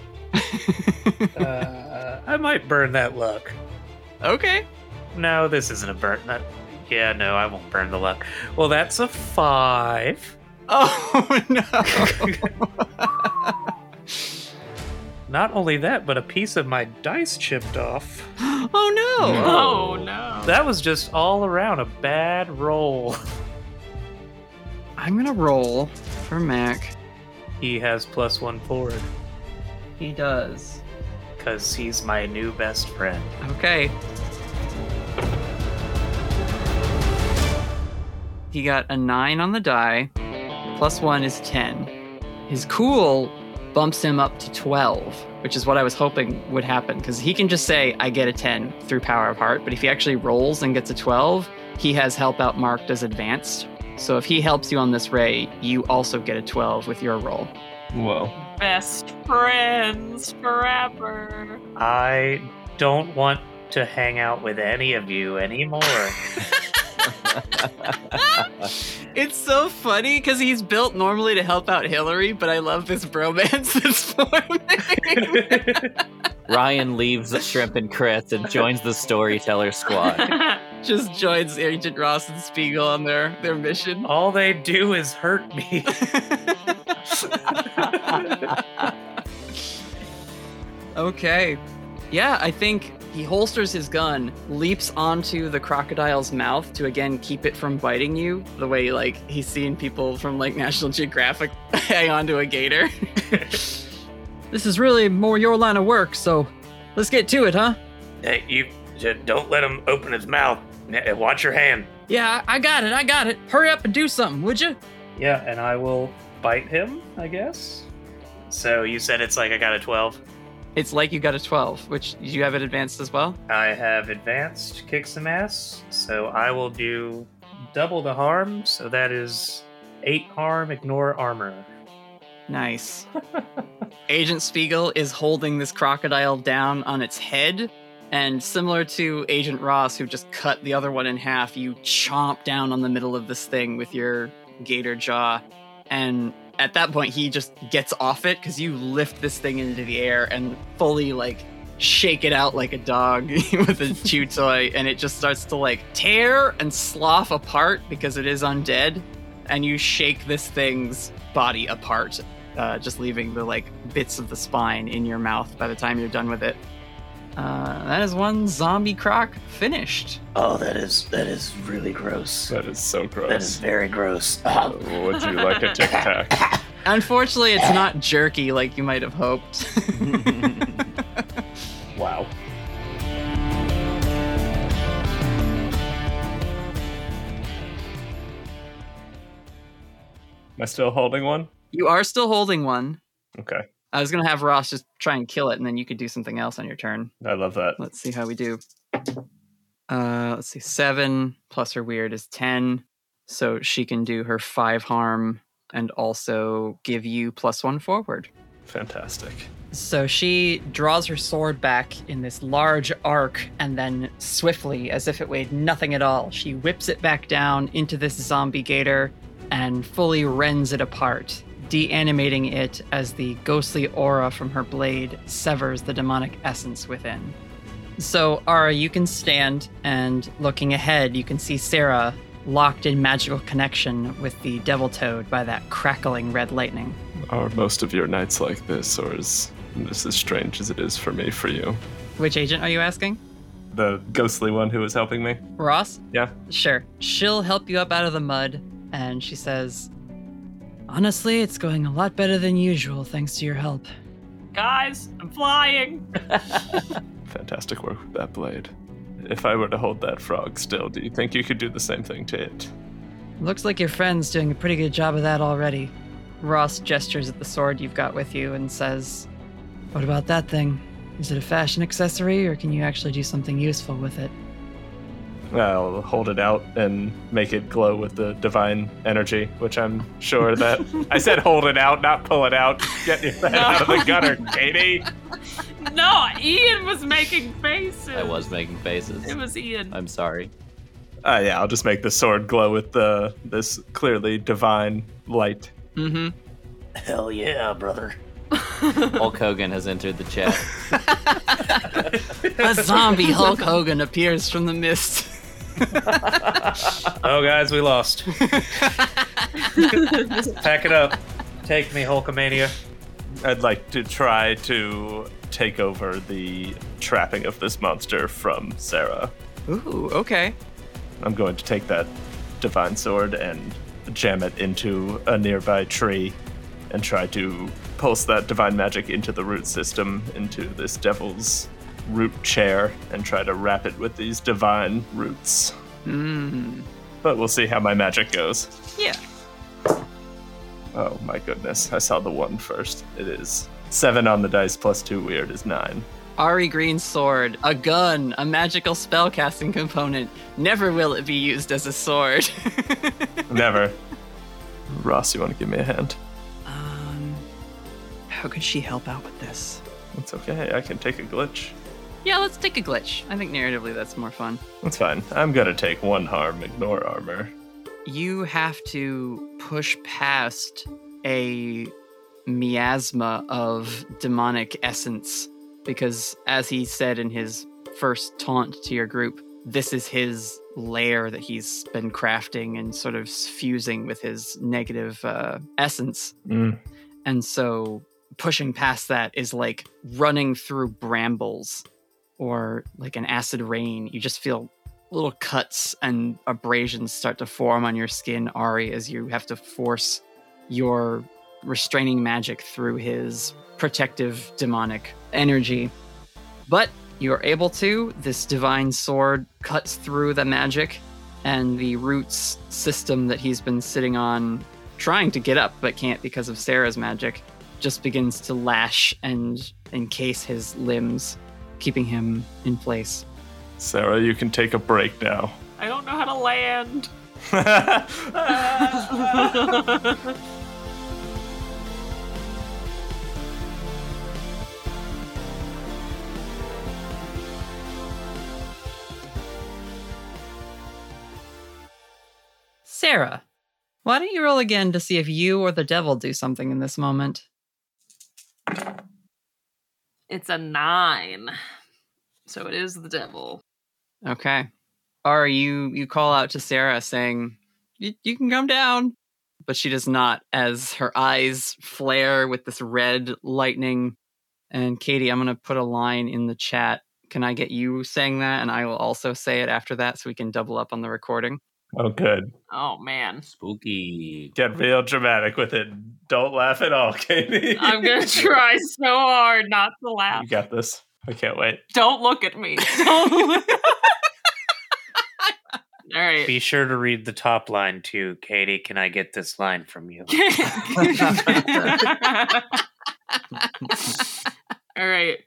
[SPEAKER 6] Uh, I might burn that luck.
[SPEAKER 1] okay.
[SPEAKER 6] No, this isn't a burn. That, yeah, no, I won't burn the luck. Well, that's a five.
[SPEAKER 1] Oh no.
[SPEAKER 6] Not only that, but a piece of my dice chipped off.
[SPEAKER 1] oh no.
[SPEAKER 5] Oh no.
[SPEAKER 6] That was just all around a bad roll.
[SPEAKER 1] I'm gonna roll for Mac.
[SPEAKER 6] He has plus one forward
[SPEAKER 1] He does.
[SPEAKER 6] because he's my new best friend.
[SPEAKER 1] Okay. He got a 9 on the die, plus 1 is 10. His cool bumps him up to 12, which is what I was hoping would happen, because he can just say, I get a 10 through Power of Heart, but if he actually rolls and gets a 12, he has help out marked as advanced. So if he helps you on this ray, you also get a 12 with your roll.
[SPEAKER 2] Whoa.
[SPEAKER 5] Best friends forever.
[SPEAKER 6] I don't want to hang out with any of you anymore.
[SPEAKER 1] It's so funny because he's built normally to help out Hillary, but I love this bromance that's forming.
[SPEAKER 7] Ryan leaves Shrimp and Crits and joins the storyteller squad.
[SPEAKER 1] Just joins Agent Ross and Spiegel on their, their mission.
[SPEAKER 6] all they do is hurt me.
[SPEAKER 1] okay. Yeah, I think he holsters his gun, leaps onto the crocodile's mouth to again keep it from biting you, the way like he's seen people from like National Geographic hang onto a gator. this is really more your line of work, so let's get to it, huh?
[SPEAKER 6] hey, you don't let him open his mouth. Eh, Watch your hand.
[SPEAKER 1] Yeah, I I got it, I got it. Hurry up and do something, would you?
[SPEAKER 6] Yeah, and I will bite him, I guess. So you said it's like I got a 12.
[SPEAKER 1] It's like you got a 12, which you have it advanced as well.
[SPEAKER 6] I have advanced kick some ass, so I will do double the harm, so that is eight harm, ignore armor.
[SPEAKER 1] Nice. Agent Spiegel is holding this crocodile down on its head, and similar to Agent Ross, who just cut the other one in half, you chomp down on the middle of this thing with your gator jaw. And at that point, he just gets off it because you lift this thing into the air and fully, like, shake it out like a dog with a chew toy, and it just starts to, like, tear and slough apart because it is undead. And you shake this thing's body apart uh, just leaving the like bits of the spine in your mouth by the time you're done with it. Uh, that is one zombie croc finished.
[SPEAKER 15] Oh, that is that is really gross.
[SPEAKER 2] That is so gross.
[SPEAKER 15] That is very gross.
[SPEAKER 2] Would you like a tic tac?
[SPEAKER 1] Unfortunately, it's not jerky like you might have hoped.
[SPEAKER 2] wow. Am I still holding one?
[SPEAKER 1] you are still holding one.
[SPEAKER 2] Okay.
[SPEAKER 1] I was gonna have Ross just try and kill it, and then you could do something else on your turn.
[SPEAKER 2] I love that.
[SPEAKER 1] Let's see how we do. Uh, let's see. Seven plus her weird is ten, so she can do her five harm and also give you plus one forward.
[SPEAKER 2] Fantastic.
[SPEAKER 1] So she draws her sword back in this large arc, and then swiftly, as if it weighed nothing at all, she whips it back down into this zombie gator and fully rends it apart, deanimating it as the ghostly aura from her blade severs the demonic essence within. So, Ara, you can stand, and looking ahead, you can see Sarah locked in magical connection with the devil toad by that crackling red lightning.
[SPEAKER 2] Are most of your nights like this, or is this as strange as it is for me for you?
[SPEAKER 1] Which agent are you asking?
[SPEAKER 2] The ghostly one who was helping me?
[SPEAKER 1] Ross?
[SPEAKER 2] Yeah.
[SPEAKER 1] Sure. She'll help you up out of the mud, and she says, Honestly, it's going a lot better than usual thanks to your help.
[SPEAKER 5] Guys, I'm flying.
[SPEAKER 2] Fantastic work with that blade. If I were to hold that frog still, do you think you could do the same thing to it?
[SPEAKER 1] Looks like your friend's doing a pretty good job of that already. Ross gestures at the sword you've got with you and says, What about that thing? Is it a fashion accessory, or can you actually do something useful with it?
[SPEAKER 2] I'll hold it out and make it glow with the divine energy, which I'm sure that I said hold it out, not pull it out. Get your head out of the gutter, Katie.
[SPEAKER 5] No, Ian was making faces.
[SPEAKER 7] I was making faces.
[SPEAKER 5] It was Ian.
[SPEAKER 7] I'm sorry.
[SPEAKER 2] Uh, yeah, I'll just make the sword glow with the this clearly divine light.
[SPEAKER 1] Mm-hmm.
[SPEAKER 15] Hell yeah, brother.
[SPEAKER 7] Hulk Hogan has entered the chat.
[SPEAKER 1] A zombie Hulk Hogan appears from the mist.
[SPEAKER 6] Oh, guys, we lost. Pack it up. Take me, Hulkamania.
[SPEAKER 2] I'd like to try to take over the trapping of this monster from Sarah.
[SPEAKER 1] Ooh, okay.
[SPEAKER 2] I'm going to take that divine sword and jam it into a nearby tree and try to pulse that divine magic into the root system, into this devil's root chair, and try to wrap it with these divine roots.
[SPEAKER 1] Mm.
[SPEAKER 2] But we'll see how my magic goes.
[SPEAKER 1] Yeah.
[SPEAKER 2] Oh my goodness, I saw the one first. It is seven on the dice plus two weird is nine.
[SPEAKER 1] Ari Green Sword, a gun, a magical spellcasting component. Never will it be used as a sword.
[SPEAKER 2] Never. Ross, you want to give me a hand?
[SPEAKER 1] um, how could she help out with this?
[SPEAKER 2] It's okay, I can take a glitch.
[SPEAKER 1] Yeah, let's take a glitch. I think narratively that's more fun.
[SPEAKER 2] That's fine. I'm gonna take one harm, ignore armor.
[SPEAKER 1] You have to push past a miasma of demonic essence because, as he said in his first taunt to your group, this is his lair that he's been crafting and sort of fusing with his negative uh, essence.
[SPEAKER 2] Mm.
[SPEAKER 1] And so pushing past that is like running through brambles or like an acid rain. You just feel little cuts and abrasions start to form on your skin, Ari, as you have to force your restraining magic through his protective demonic energy. But you are able to. This divine sword cuts through the magic, and the roots system that he's been sitting on, trying to get up but can't because of Sarah's magic, just begins to lash and encase his limbs, keeping him in place.
[SPEAKER 2] Sarah, you can take a break now.
[SPEAKER 5] I don't know how to land.
[SPEAKER 1] Sarah, why don't you roll again to see if you or the devil do something in this moment?
[SPEAKER 5] It's a nine. So it is the devil.
[SPEAKER 1] Okay. Or you you call out to Sarah saying, "You can come down," but she does not. As her eyes flare with this red lightning. And Katie, I'm gonna put a line in the chat. Can I get you saying that, and I will also say it after that, so we can double up on the recording.
[SPEAKER 10] Oh, good.
[SPEAKER 5] Oh man.
[SPEAKER 7] Spooky.
[SPEAKER 10] Get real dramatic with it. Don't laugh at all, Katie.
[SPEAKER 5] I'm gonna try so hard not to laugh.
[SPEAKER 10] You got this. I can't wait.
[SPEAKER 5] Don't look at me. Don't look- All right.
[SPEAKER 8] Be sure to read the top line too, Katie. Can I get this line from you?
[SPEAKER 5] All right.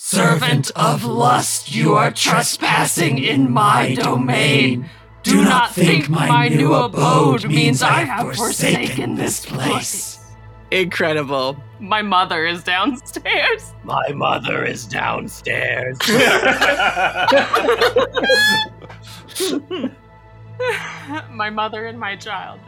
[SPEAKER 3] Servant of lust, you are trespassing in my domain. Do not think my new abode means I have forsaken this place.
[SPEAKER 1] Incredible.
[SPEAKER 5] My mother is downstairs.
[SPEAKER 8] My mother is downstairs.
[SPEAKER 5] my mother and my child.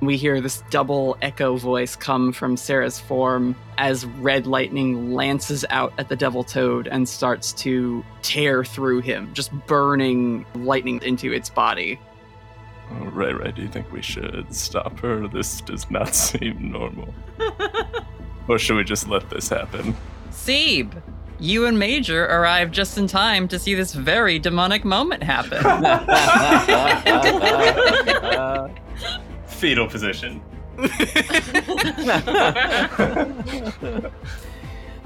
[SPEAKER 1] We hear this double echo voice come from Sarah's form as red lightning lances out at the devil toad and starts to tear through him, just burning lightning into its body.
[SPEAKER 2] Oh, Ray Ray, do you think we should stop her? This does not seem normal. or should we just let this happen?
[SPEAKER 1] Seeb, you and Major arrived just in time to see this very demonic moment happen.
[SPEAKER 10] Fetal position.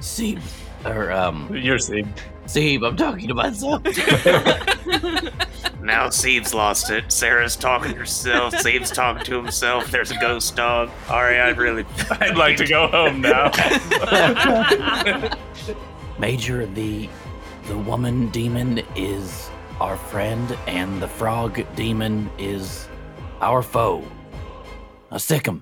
[SPEAKER 7] Seeb. Or, um,
[SPEAKER 10] You're Seeb.
[SPEAKER 7] Seeb, I'm talking to myself.
[SPEAKER 6] Now Seeb's lost it. Sarah's talking to herself. Seeb's talking to himself. There's a ghost dog. Ari, I'd really.
[SPEAKER 10] I'd like to go home now.
[SPEAKER 11] Major, the the woman demon is our friend, and the frog demon is our foe. A sick'em.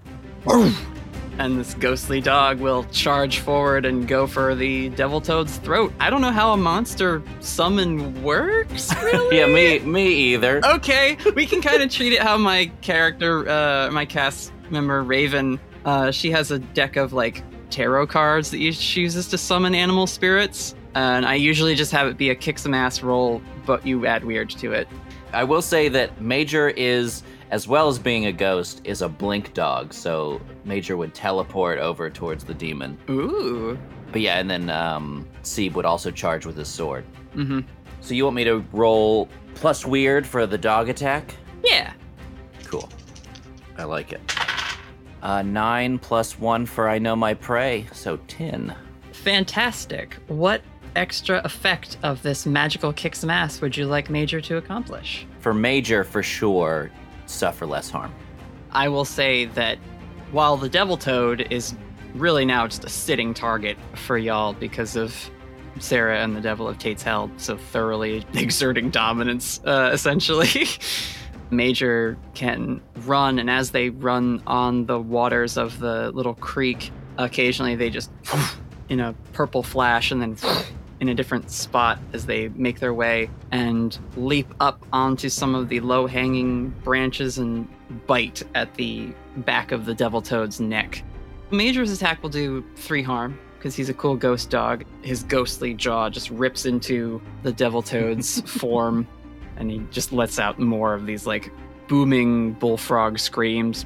[SPEAKER 1] and this ghostly dog will charge forward and go for the devil toad's throat. I don't know how a monster summon works, really.
[SPEAKER 7] yeah, me, me either.
[SPEAKER 1] okay, we can kind of treat it how my character, uh, my cast member Raven, uh, she has a deck of like tarot cards that she uses to summon animal spirits, and I usually just have it be a kick some ass roll, but you add weird to it.
[SPEAKER 7] I will say that Major is, as well as being a ghost, is a blink dog. So Major would teleport over towards the demon.
[SPEAKER 1] Ooh.
[SPEAKER 7] But yeah, and then um, Seeb would also charge with his sword.
[SPEAKER 1] Mm-hmm.
[SPEAKER 7] So you want me to roll plus weird for the dog attack?
[SPEAKER 1] Yeah.
[SPEAKER 7] Cool. I like it. Uh, nine plus one for I know my prey, so ten.
[SPEAKER 1] Fantastic. What extra effect of this magical kick some ass would you like Major to accomplish?
[SPEAKER 7] For Major, for sure, suffer less harm.
[SPEAKER 1] I will say that while the Devil Toad is really now just a sitting target for y'all because of Sarah and the Devil of Tate's Hell so thoroughly exerting dominance, uh, essentially. Major can run, and as they run on the waters of the little creek, occasionally they just in a purple flash and then in a different spot as they make their way and leap up onto some of the low hanging branches and bite at the back of the devil toad's neck. Major's attack will do three harm because he's a cool ghost dog. His ghostly jaw just rips into the devil toad's form and he just lets out more of these like booming bullfrog screams.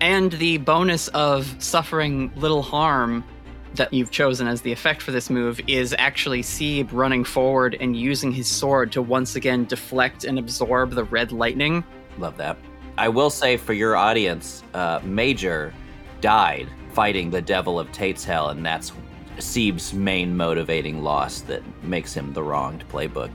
[SPEAKER 1] And the bonus of suffering little harm that you've chosen as the effect for this move is actually Seeb running forward and using his sword to once again deflect and absorb the red lightning.
[SPEAKER 7] Love that. I will say for your audience, uh, Major died fighting the devil of Tate's Hell, and that's Seeb's main motivating loss that makes him the wronged playbook.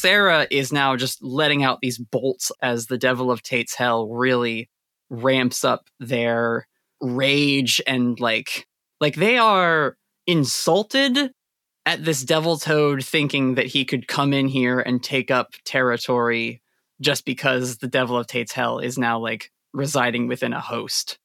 [SPEAKER 1] Sarah is now just letting out these bolts as the devil of Tate's Hell really ramps up their rage and like like they are insulted at this devil toad thinking that he could come in here and take up territory just because the devil of Tate's Hell is now like residing within a host.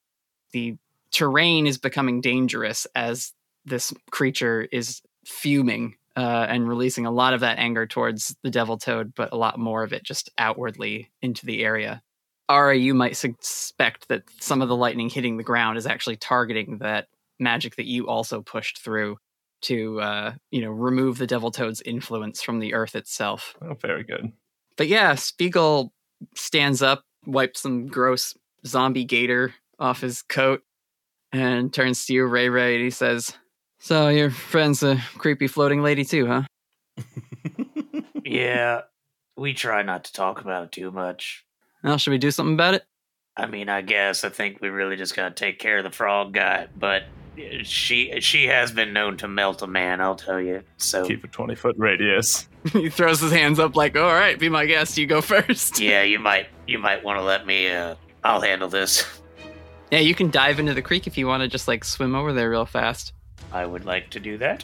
[SPEAKER 1] The terrain is becoming dangerous as this creature is fuming uh, and releasing a lot of that anger towards the devil toad, but a lot more of it just outwardly into the area. Ari, you might suspect that some of the lightning hitting the ground is actually targeting that magic that you also pushed through to, uh, you know, remove the devil toad's influence from the earth itself.
[SPEAKER 2] Oh, very good.
[SPEAKER 1] But yeah, Spiegel stands up, wipes some gross zombie gator off his coat, and turns to you, Ray Ray, and he says, So your friend's a creepy floating lady too, huh?
[SPEAKER 6] Yeah, we try not to talk about it too much.
[SPEAKER 1] Well, should we do something about it?
[SPEAKER 6] I mean, I guess I think we really just gotta take care of the frog guy, but she she has been known to melt a man, I'll tell you. So
[SPEAKER 2] Keep a 20 foot radius.
[SPEAKER 1] he throws his hands up like, All right, be my guest, you go first.
[SPEAKER 6] yeah, you might you might want to let me. uh I'll handle this.
[SPEAKER 1] Yeah, you can dive into the creek if you want to just like swim over there real fast.
[SPEAKER 6] I would like to do that.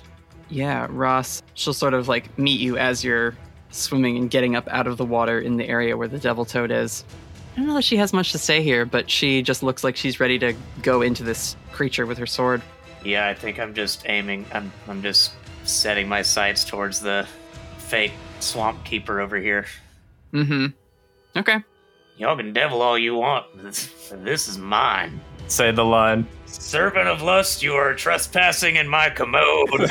[SPEAKER 1] Yeah, Ross, she'll sort of like meet you as you're swimming and getting up out of the water in the area where the devil toad is. I don't know that she has much to say here, but she just looks like she's ready to go into this creature with her sword.
[SPEAKER 6] Yeah, I think I'm just aiming. I'm I'm just setting my sights towards the fake swamp keeper over here.
[SPEAKER 1] Mm-hmm. Okay.
[SPEAKER 6] Y'all can devil all you want. This, this is mine.
[SPEAKER 2] Say the line.
[SPEAKER 6] Servant of lust, you are trespassing in my commode.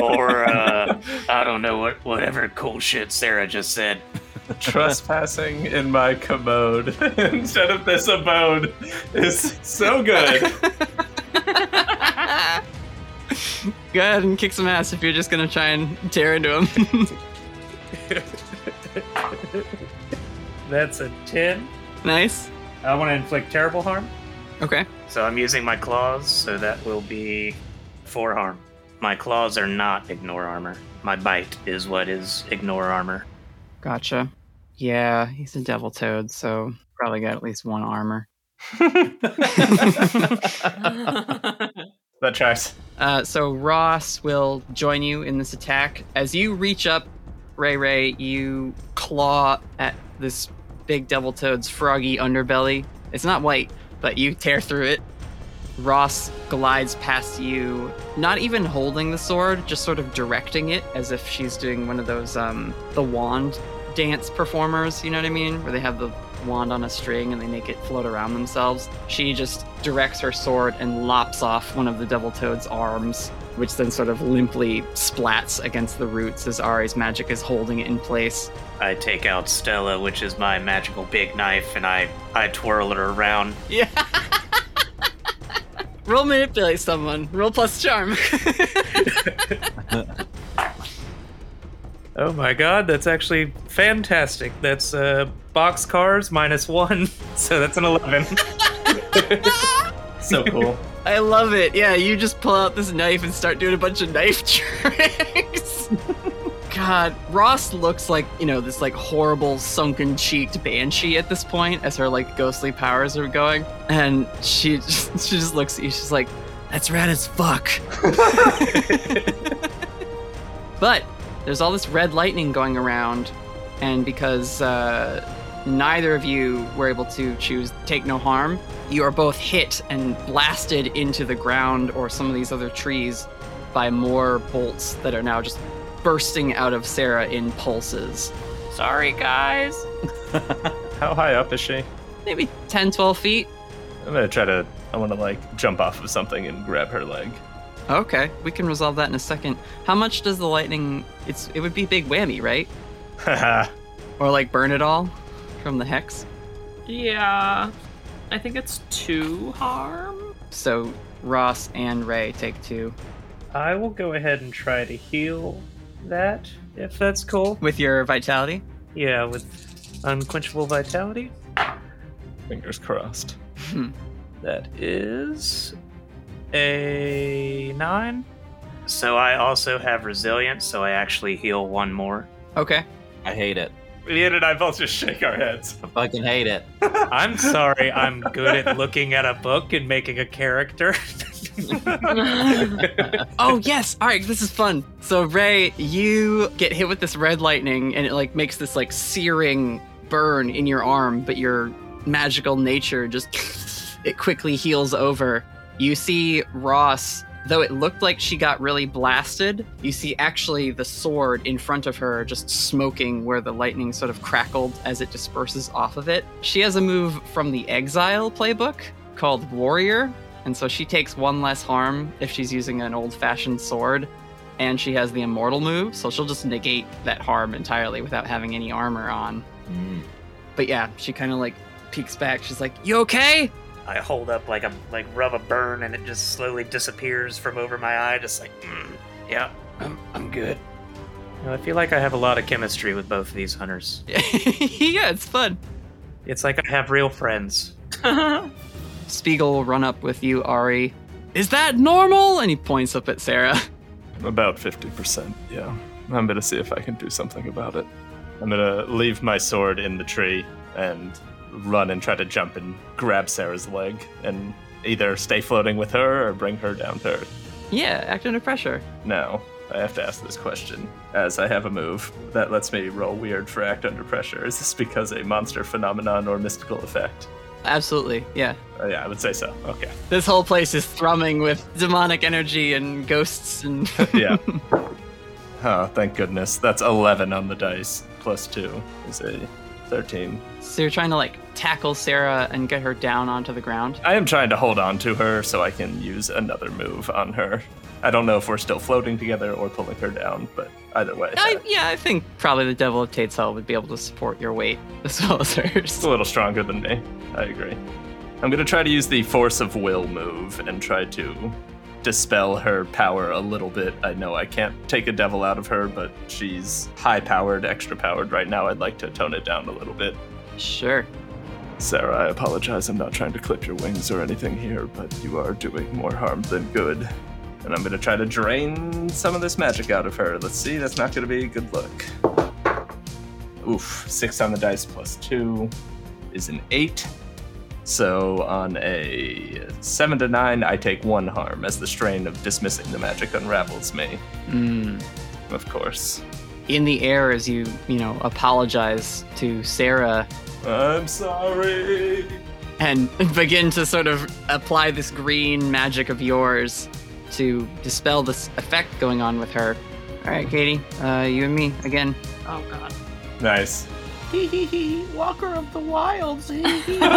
[SPEAKER 6] or uh, I don't know what whatever cool shit Sarah just said.
[SPEAKER 2] Trespassing in my commode instead of this abode is so good.
[SPEAKER 1] Go ahead and kick some ass if you're just gonna try and tear into him.
[SPEAKER 16] That's a 10.
[SPEAKER 1] nice.
[SPEAKER 16] I want to inflict terrible harm.
[SPEAKER 1] Okay.
[SPEAKER 6] So I'm using my claws, so that will be four harm. My claws are not ignore armor. My bite is what is ignore armor.
[SPEAKER 1] Gotcha. Yeah, he's a devil toad, so probably got at least one armor.
[SPEAKER 2] That tracks.
[SPEAKER 1] Uh, so Ross will join you in this attack. As you reach up, Ray Ray, you claw at this big devil toad's froggy underbelly. It's not white, but you tear through it. Ross glides past you, not even holding the sword, just sort of directing it as if she's doing one of those um the wand dance performers, you know what I mean? Where they have the wand on a string and they make it float around themselves. She just directs her sword and lops off one of the devil toad's arms, which then sort of limply splats against the roots as Ari's magic is holding it in place.
[SPEAKER 6] I take out Stella, which is my magical big knife, and I, I twirl it around.
[SPEAKER 1] Yeah. Roll manipulate someone. Roll plus charm.
[SPEAKER 16] Oh my god, that's actually fantastic. That's uh, box cars minus one, so that's an 11.
[SPEAKER 2] So cool.
[SPEAKER 1] I love it. Yeah, you just pull out this knife and start doing a bunch of knife tricks. God, Ross looks like, you know, this like horrible sunken cheeked banshee at this point as her like ghostly powers are going. And she just, she just looks at you, she's like, that's rad as fuck. but there's all this red lightning going around, and because uh, neither of you were able to choose take no harm, you are both hit and blasted into the ground or some of these other trees by more bolts that are now just bursting out of Sarah in pulses.
[SPEAKER 5] Sorry, guys.
[SPEAKER 2] How high up is she?
[SPEAKER 1] Maybe 10, 12 feet.
[SPEAKER 2] I'm gonna try to. I want to like jump off of something and grab her leg.
[SPEAKER 1] Okay, we can resolve that in a second. How much does the lightning? It's it would be big whammy, right?
[SPEAKER 2] Haha.
[SPEAKER 1] Or like burn it all from the hex.
[SPEAKER 5] Yeah. I think it's two harm.
[SPEAKER 1] So Ross and Ray take two
[SPEAKER 16] I will go ahead and try to heal that, if that's cool.
[SPEAKER 1] with your vitality.
[SPEAKER 16] Yeah, with unquenchable vitality.
[SPEAKER 2] Fingers crossed.
[SPEAKER 1] Hmm.
[SPEAKER 16] That is a nine.
[SPEAKER 6] So I also have resilience, so I actually heal one more.
[SPEAKER 1] Okay.
[SPEAKER 7] I hate it.
[SPEAKER 17] Ian and I both just shake our heads.
[SPEAKER 7] I fucking hate it.
[SPEAKER 6] I'm sorry. I'm good at looking at a book and making a character.
[SPEAKER 1] oh yes all right this is fun so ray you get hit with this red lightning and it like makes this like searing burn in your arm but your magical nature just it quickly heals over you see ross though it looked like she got really blasted you see actually the sword in front of her just smoking where the lightning sort of crackled as it disperses off of it she has a move from the exile playbook called warrior and so she takes one less harm if she's using an old fashioned sword. And she has the immortal move, so she'll just negate that harm entirely without having any armor on. Hmm. But yeah, she kind of like peeks back. She's like, You okay?
[SPEAKER 6] I hold up like a like rub a burn, and it just slowly disappears from over my eye, just like, mm, yeah, I'm I'm good. You know, I feel like I have a lot of chemistry with both of these hunters.
[SPEAKER 1] yeah, it's fun.
[SPEAKER 6] It's like I have real friends.
[SPEAKER 1] Spiegel will run up with you, Ari. Is that normal? And he points up at Sarah.
[SPEAKER 2] About 50%, yeah. I'm gonna see if I can do something about it. I'm gonna leave my sword in the tree and run and try to jump and grab Sarah's leg and either stay floating with her or bring her down to earth.
[SPEAKER 1] Yeah, act under pressure.
[SPEAKER 2] No, I have to ask this question, as I have a move that lets me roll weird for act under pressure. Is this because a monster phenomenon or mystical effect?
[SPEAKER 1] Absolutely, yeah.
[SPEAKER 2] Uh, yeah, I would say so. Okay.
[SPEAKER 1] This whole place is thrumming with demonic energy and ghosts and.
[SPEAKER 2] yeah. Oh, thank goodness. That's 11 on the dice, plus 2 is a 13.
[SPEAKER 1] So you're trying to like tackle Sarah and get her down onto the ground?
[SPEAKER 2] I am trying to hold on to her so I can use another move on her. I don't know if we're still floating together or pulling her down, but either way.
[SPEAKER 1] I, yeah, I think probably the Devil of Tate's Hell would be able to support your weight as well as hers.
[SPEAKER 2] It's a little stronger than me. I agree. I'm going to try to use the Force of Will move and try to dispel her power a little bit. I know I can't take a devil out of her, but she's high powered, extra powered right now. I'd like to tone it down a little bit.
[SPEAKER 1] Sure.
[SPEAKER 2] Sarah, I apologize. I'm not trying to clip your wings or anything here, but you are doing more harm than good. And I'm going to try to drain some of this magic out of her. Let's see, that's not going to be a good look. Oof, six on the dice plus two is an eight. So on a seven to nine, I take one harm as the strain of dismissing the magic unravels me.
[SPEAKER 1] Mm.
[SPEAKER 2] Of course.
[SPEAKER 1] In the air, as you, you know, apologize to Sarah
[SPEAKER 2] I'm sorry.
[SPEAKER 1] and begin to sort of apply this green magic of yours to dispel this effect going on with her. All right, Katie, uh, you and me again.
[SPEAKER 5] Oh god.
[SPEAKER 2] Nice.
[SPEAKER 18] Hee hee hee, Walker of the Wilds. hee hee.
[SPEAKER 1] All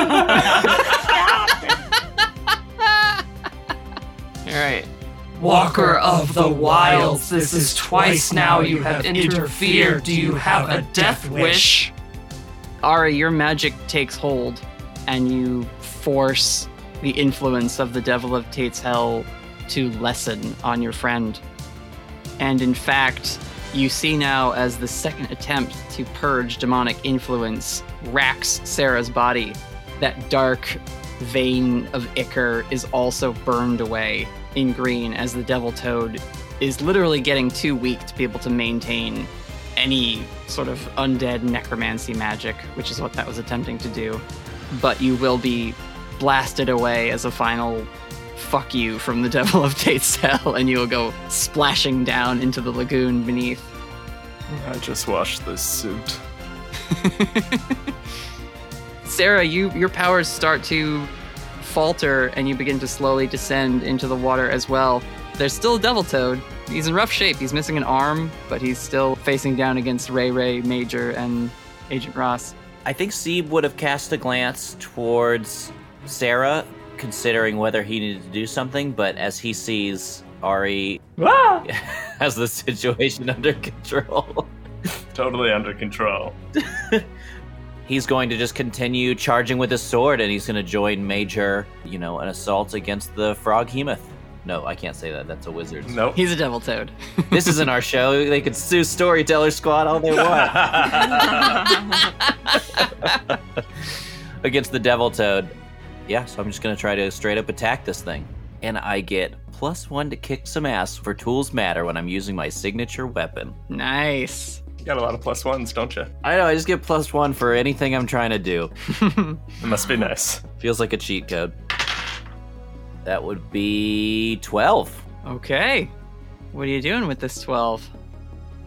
[SPEAKER 1] right.
[SPEAKER 5] Walker of the Wilds, this is twice now you have interfered. Do you have a death wish?
[SPEAKER 1] Ari, your magic takes hold, and you force the influence of the Devil of Tate's Hell to lessen on your friend. And in fact, you see now as the second attempt to purge demonic influence racks Sarah's body, that dark vein of ichor is also burned away in green as the Devil Toad is literally getting too weak to be able to maintain any sort of undead necromancy magic, which is what that was attempting to do. But you will be blasted away as a final fuck you from the Devil of Tate's Hell, and you will go splashing down into the lagoon beneath.
[SPEAKER 2] I just washed this suit.
[SPEAKER 1] Sarah, you your powers start to falter and you begin to slowly descend into the water as well. There's still a devil toad. He's in rough shape. He's missing an arm, but he's still facing down against Ray Ray, Major, and Agent Ross.
[SPEAKER 7] I think Seb would have cast a glance towards Sarah, considering whether he needed to do something, but as he sees Ari ah! has the situation under control,
[SPEAKER 2] Totally under control.
[SPEAKER 7] he's going to just continue charging with his sword and he's going to join Major, you know, an assault against the Froghemoth. No, I can't say that. That's a wizard.
[SPEAKER 2] Nope.
[SPEAKER 1] He's a devil toad.
[SPEAKER 7] This isn't our show. They could sue Storyteller Squad all they want. against the Devil Toad. Yeah, so I'm just gonna try to straight up attack this thing. And I get plus one to kick some ass for tools matter when I'm using my signature weapon.
[SPEAKER 1] nice.
[SPEAKER 19] You got a lot of plus ones, don't you?
[SPEAKER 7] I know, I just get plus one for anything I'm trying to do.
[SPEAKER 19] It must be nice.
[SPEAKER 7] Feels like a cheat code. That would be 12.
[SPEAKER 1] Okay. What are you doing with this 12?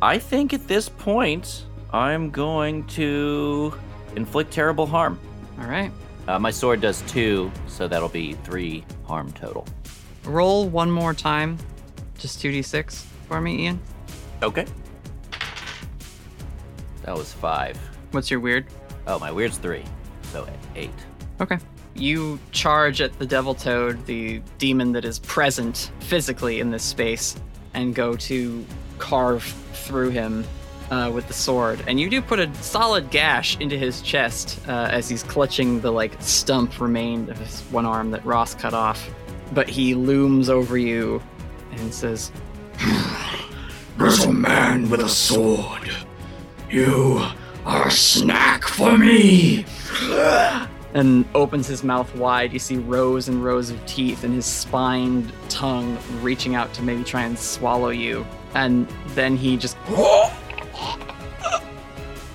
[SPEAKER 7] I think at this point, I'm going to inflict terrible harm.
[SPEAKER 1] All right.
[SPEAKER 7] Uh, my sword does two, so that'll be three harm total.
[SPEAKER 1] Roll one more time. Just 2d6 for me, Ian.
[SPEAKER 7] Okay. That was five.
[SPEAKER 1] What's your weird?
[SPEAKER 7] Oh, my weird's three, so eight.
[SPEAKER 1] Okay. You charge at the Devil Toad, the demon that is present physically in this space, and go to carve through him uh, with the sword. And you do put a solid gash into his chest uh, as he's clutching the like stump remained of his one arm that Ross cut off. But he looms over you and says,
[SPEAKER 20] There's a man with a sword. You are a snack for me.
[SPEAKER 1] and opens his mouth wide. You see rows and rows of teeth and his spined tongue reaching out to maybe try and swallow you. And then he just.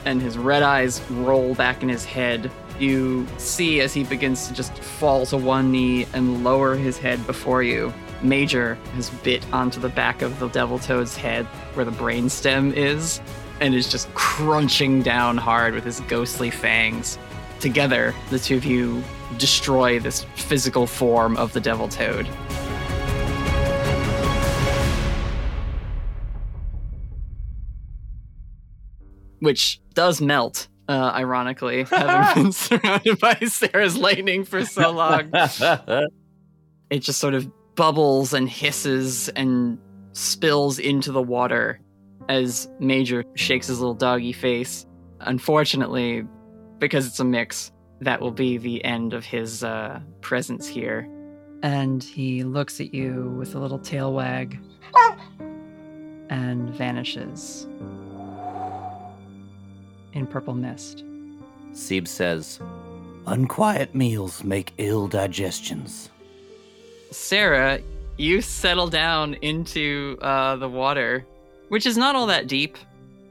[SPEAKER 1] And his red eyes roll back in his head. You see as he begins to just fall to one knee and lower his head before you. Major has bit onto the back of the Devil Toad's head where the brainstem is and is just crunching down hard with his ghostly fangs. Together, the two of you destroy this physical form of the Devil Toad. Which does melt, uh, ironically, having been surrounded by Sarah's lightning for so long. it just sort of bubbles and hisses and spills into the water as Major shakes his little doggy face. Unfortunately, because it's a mix, that will be the end of his uh, presence here. And he looks at you with a little tail wag and vanishes in purple mist.
[SPEAKER 7] Seeb says,
[SPEAKER 21] Unquiet meals make ill digestions.
[SPEAKER 1] Sarah, you settle down into uh, the water, which is not all that deep.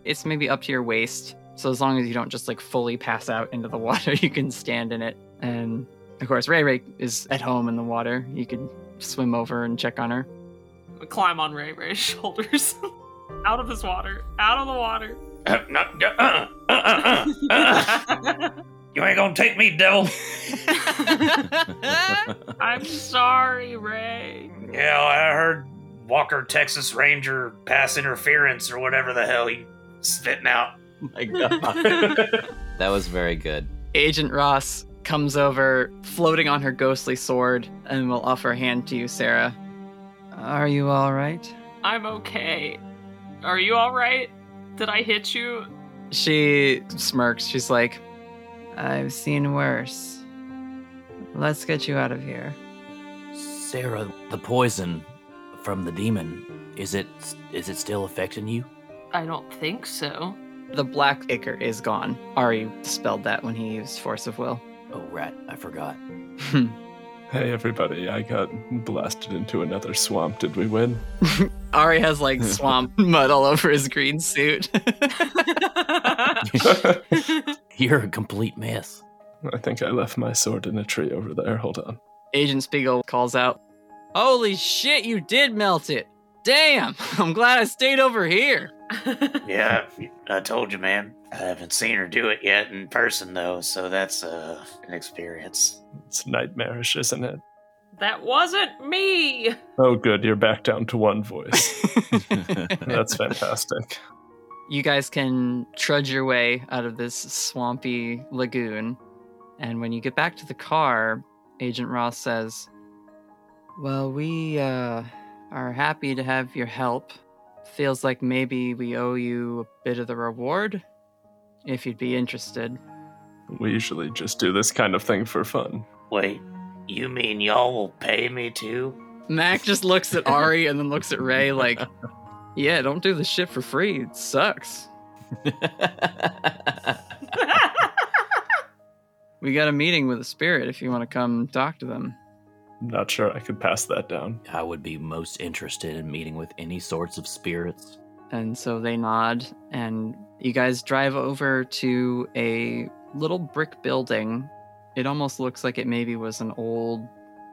[SPEAKER 1] It's maybe up to your waist. So as long as you don't just like fully pass out into the water, you can stand in it. And of course, Ray Ray is at home in the water. You could swim over and check on her.
[SPEAKER 5] Climb on Ray Ray's shoulders. out of this water. Out of the water.
[SPEAKER 6] Uh, no, uh, uh, uh, uh, uh. you ain't gonna take me, devil.
[SPEAKER 5] I'm sorry, Ray.
[SPEAKER 6] Yeah, I heard Walker Texas Ranger pass interference or whatever the hell he spitting out.
[SPEAKER 7] my God. that was very good.
[SPEAKER 1] Agent Ross comes over, floating on her ghostly sword, and will offer a hand to you, Sarah. Are you all right?
[SPEAKER 5] I'm okay. Are you alright? Did I hit you?
[SPEAKER 1] She smirks. She's like, I've seen worse. Let's get you out of here.
[SPEAKER 21] Sarah, the poison from the demon, is it is it still affecting you?
[SPEAKER 5] I don't think so.
[SPEAKER 1] The black ichor is gone. Ari spelled that when he used Force of Will.
[SPEAKER 21] Oh, rat, I forgot.
[SPEAKER 2] Hey, everybody, I got blasted into another swamp. Did we win?
[SPEAKER 1] Ari has like swamp mud all over his green suit.
[SPEAKER 21] You're a complete mess.
[SPEAKER 2] I think I left my sword in a tree over there. Hold on.
[SPEAKER 1] Agent Spiegel calls out, Holy shit, you did melt it! Damn, I'm glad I stayed over here.
[SPEAKER 22] Yeah, I told you, man. I haven't seen her do it yet in person, though, so that's uh, an experience.
[SPEAKER 2] It's nightmarish, isn't it?
[SPEAKER 5] that wasn't me.
[SPEAKER 2] Oh, good. You're back down to one voice. That's fantastic.
[SPEAKER 1] You guys can trudge your way out of this swampy lagoon. And when you get back to the car, Agent Ross says, Well, we uh, are happy to have your help. Feels like maybe we owe you a bit of the reward, if you'd be interested.
[SPEAKER 2] We usually just do this kind of thing for fun.
[SPEAKER 22] Wait, you mean y'all will pay me too?
[SPEAKER 1] Mac just looks at Ari and then looks at Ray like, Yeah, don't do the shit for free. It sucks. We got a meeting with a spirit if you want to come talk to them.
[SPEAKER 2] I'm not sure I could pass that down.
[SPEAKER 21] I would be most interested in meeting with any sorts of spirits.
[SPEAKER 1] And so they nod, and you guys drive over to a little brick building. It almost looks like it maybe was an old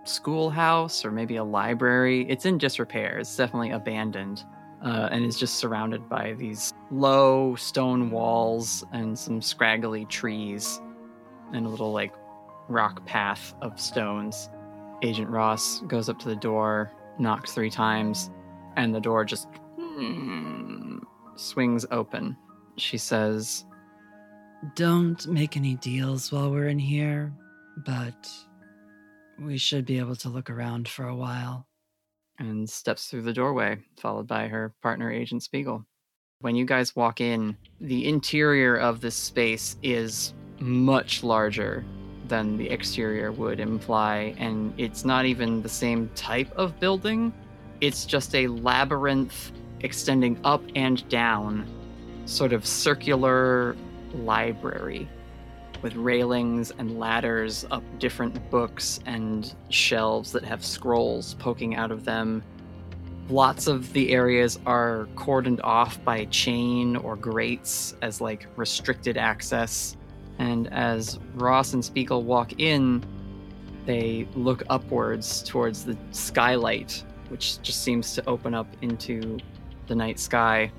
[SPEAKER 1] schoolhouse or maybe a library. It's in disrepair, it's definitely abandoned, uh, and is just surrounded by these low stone walls and some scraggly trees and a little like rock path of stones. Agent Ross goes up to the door, knocks three times, and the door just Mm-hmm. swings open. She says,
[SPEAKER 23] Don't make any deals while we're in here, but we should be able to look around for a while.
[SPEAKER 1] and steps through the doorway, followed by her partner, Agent Spiegel. When you guys walk in, the interior of this space is much larger than the exterior would imply, and it's not even the same type of building. It's just a labyrinth extending up and down, sort of circular library with railings and ladders up different books and shelves that have scrolls poking out of them. Lots of the areas are cordoned off by chain or grates as like restricted access. And as Ross and Spiegel walk in, they look upwards towards the skylight, which just seems to open up into the night sky.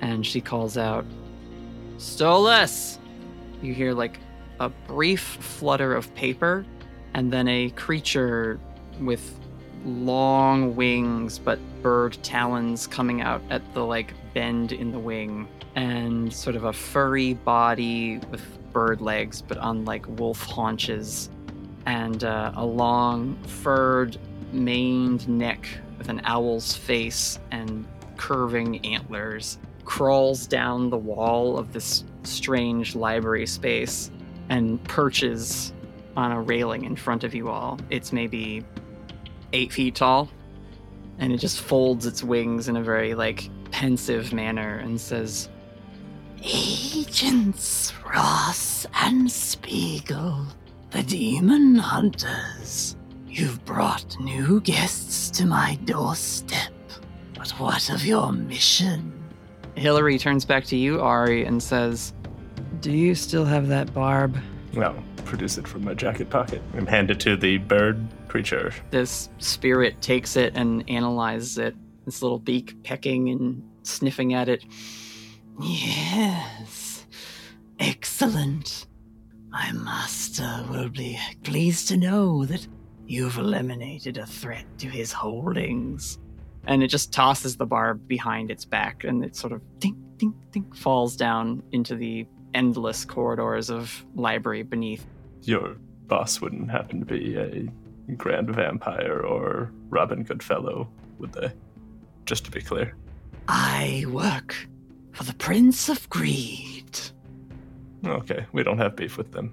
[SPEAKER 1] And she calls out, Stolas! You hear like a brief flutter of paper, and then a creature with long wings but bird talons coming out at the like bend in the wing, and sort of a furry body with bird legs but on like wolf haunches, and uh, a long furred maned neck with an owl's face and curving antlers crawls down the wall of this strange library space and perches on a railing in front of you all. It's maybe eight feet tall, and it just folds its wings in a very like pensive manner and says,
[SPEAKER 23] Agents Ross and Spiegel, the demon hunters. You've brought new guests to my doorstep. But what of your mission?
[SPEAKER 1] Hillary turns back to you, Ari, and says,
[SPEAKER 23] Do you still have that barb?
[SPEAKER 2] Well, produce it from my jacket pocket and hand it to the bird creature.
[SPEAKER 1] This spirit takes it and analyzes it, its little beak pecking and sniffing at it.
[SPEAKER 23] Yes. Excellent. My master will be pleased to know that you've eliminated a threat to his holdings.
[SPEAKER 1] And it just tosses the barb behind its back and it sort of dink, dink, dink falls down into the endless corridors of library beneath.
[SPEAKER 2] Your boss wouldn't happen to be a grand vampire or Robin Goodfellow, would they? Just to be clear.
[SPEAKER 23] I work for the Prince of Greed.
[SPEAKER 2] Okay, we don't have beef with them.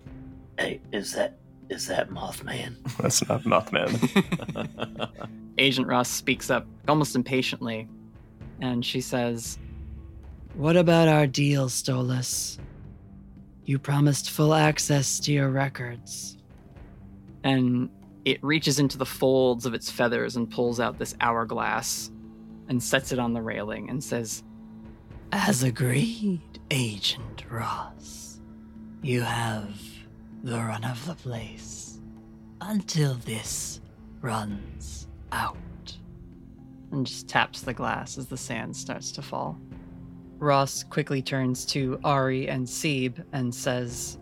[SPEAKER 6] Hey, is that is that Mothman?
[SPEAKER 2] That's not Mothman.
[SPEAKER 1] Agent Ross speaks up almost impatiently and she says,
[SPEAKER 23] What about our deal, Stolas? You promised full access to your records.
[SPEAKER 1] and it reaches into the folds of its feathers and pulls out this hourglass and sets it on the railing and says,
[SPEAKER 23] As agreed, Agent Ross, you have the run of the place until this runs out.
[SPEAKER 1] and just taps the glass as the sand starts to fall. Ross quickly turns to Ari and Seb and says,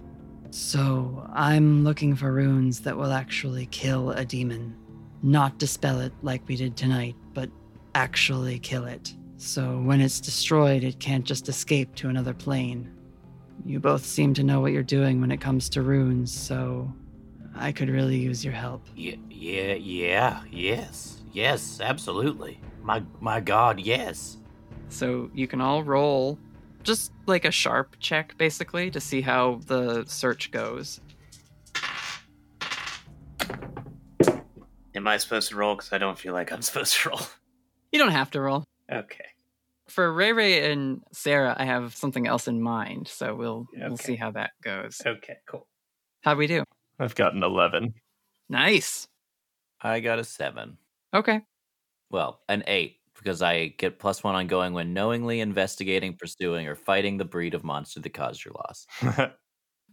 [SPEAKER 23] So, I'm looking for runes that will actually kill a demon. Not dispel it like we did tonight, but actually kill it. So, when it's destroyed, it can't just escape to another plane. You both seem to know what you're doing when it comes to runes, so I could really use your help.
[SPEAKER 7] Yeah, yeah, yeah, yes, yes, absolutely. My, my God, yes.
[SPEAKER 1] So you can all roll just like a sharp check, basically, to see how the search goes.
[SPEAKER 6] Am I supposed to roll? Because I don't feel like I'm supposed to roll.
[SPEAKER 1] You don't have to roll.
[SPEAKER 6] Okay.
[SPEAKER 1] For Ray Ray and Sarah, I have something else in mind, so we'll we'll see how that goes.
[SPEAKER 6] Okay. Cool.
[SPEAKER 1] How'd we do?
[SPEAKER 2] I've got an 11.
[SPEAKER 1] Nice.
[SPEAKER 24] I got a seven.
[SPEAKER 1] Okay.
[SPEAKER 24] Well, an eight
[SPEAKER 7] because I get plus one on going when knowingly investigating, pursuing, or fighting the breed of monster that caused your loss.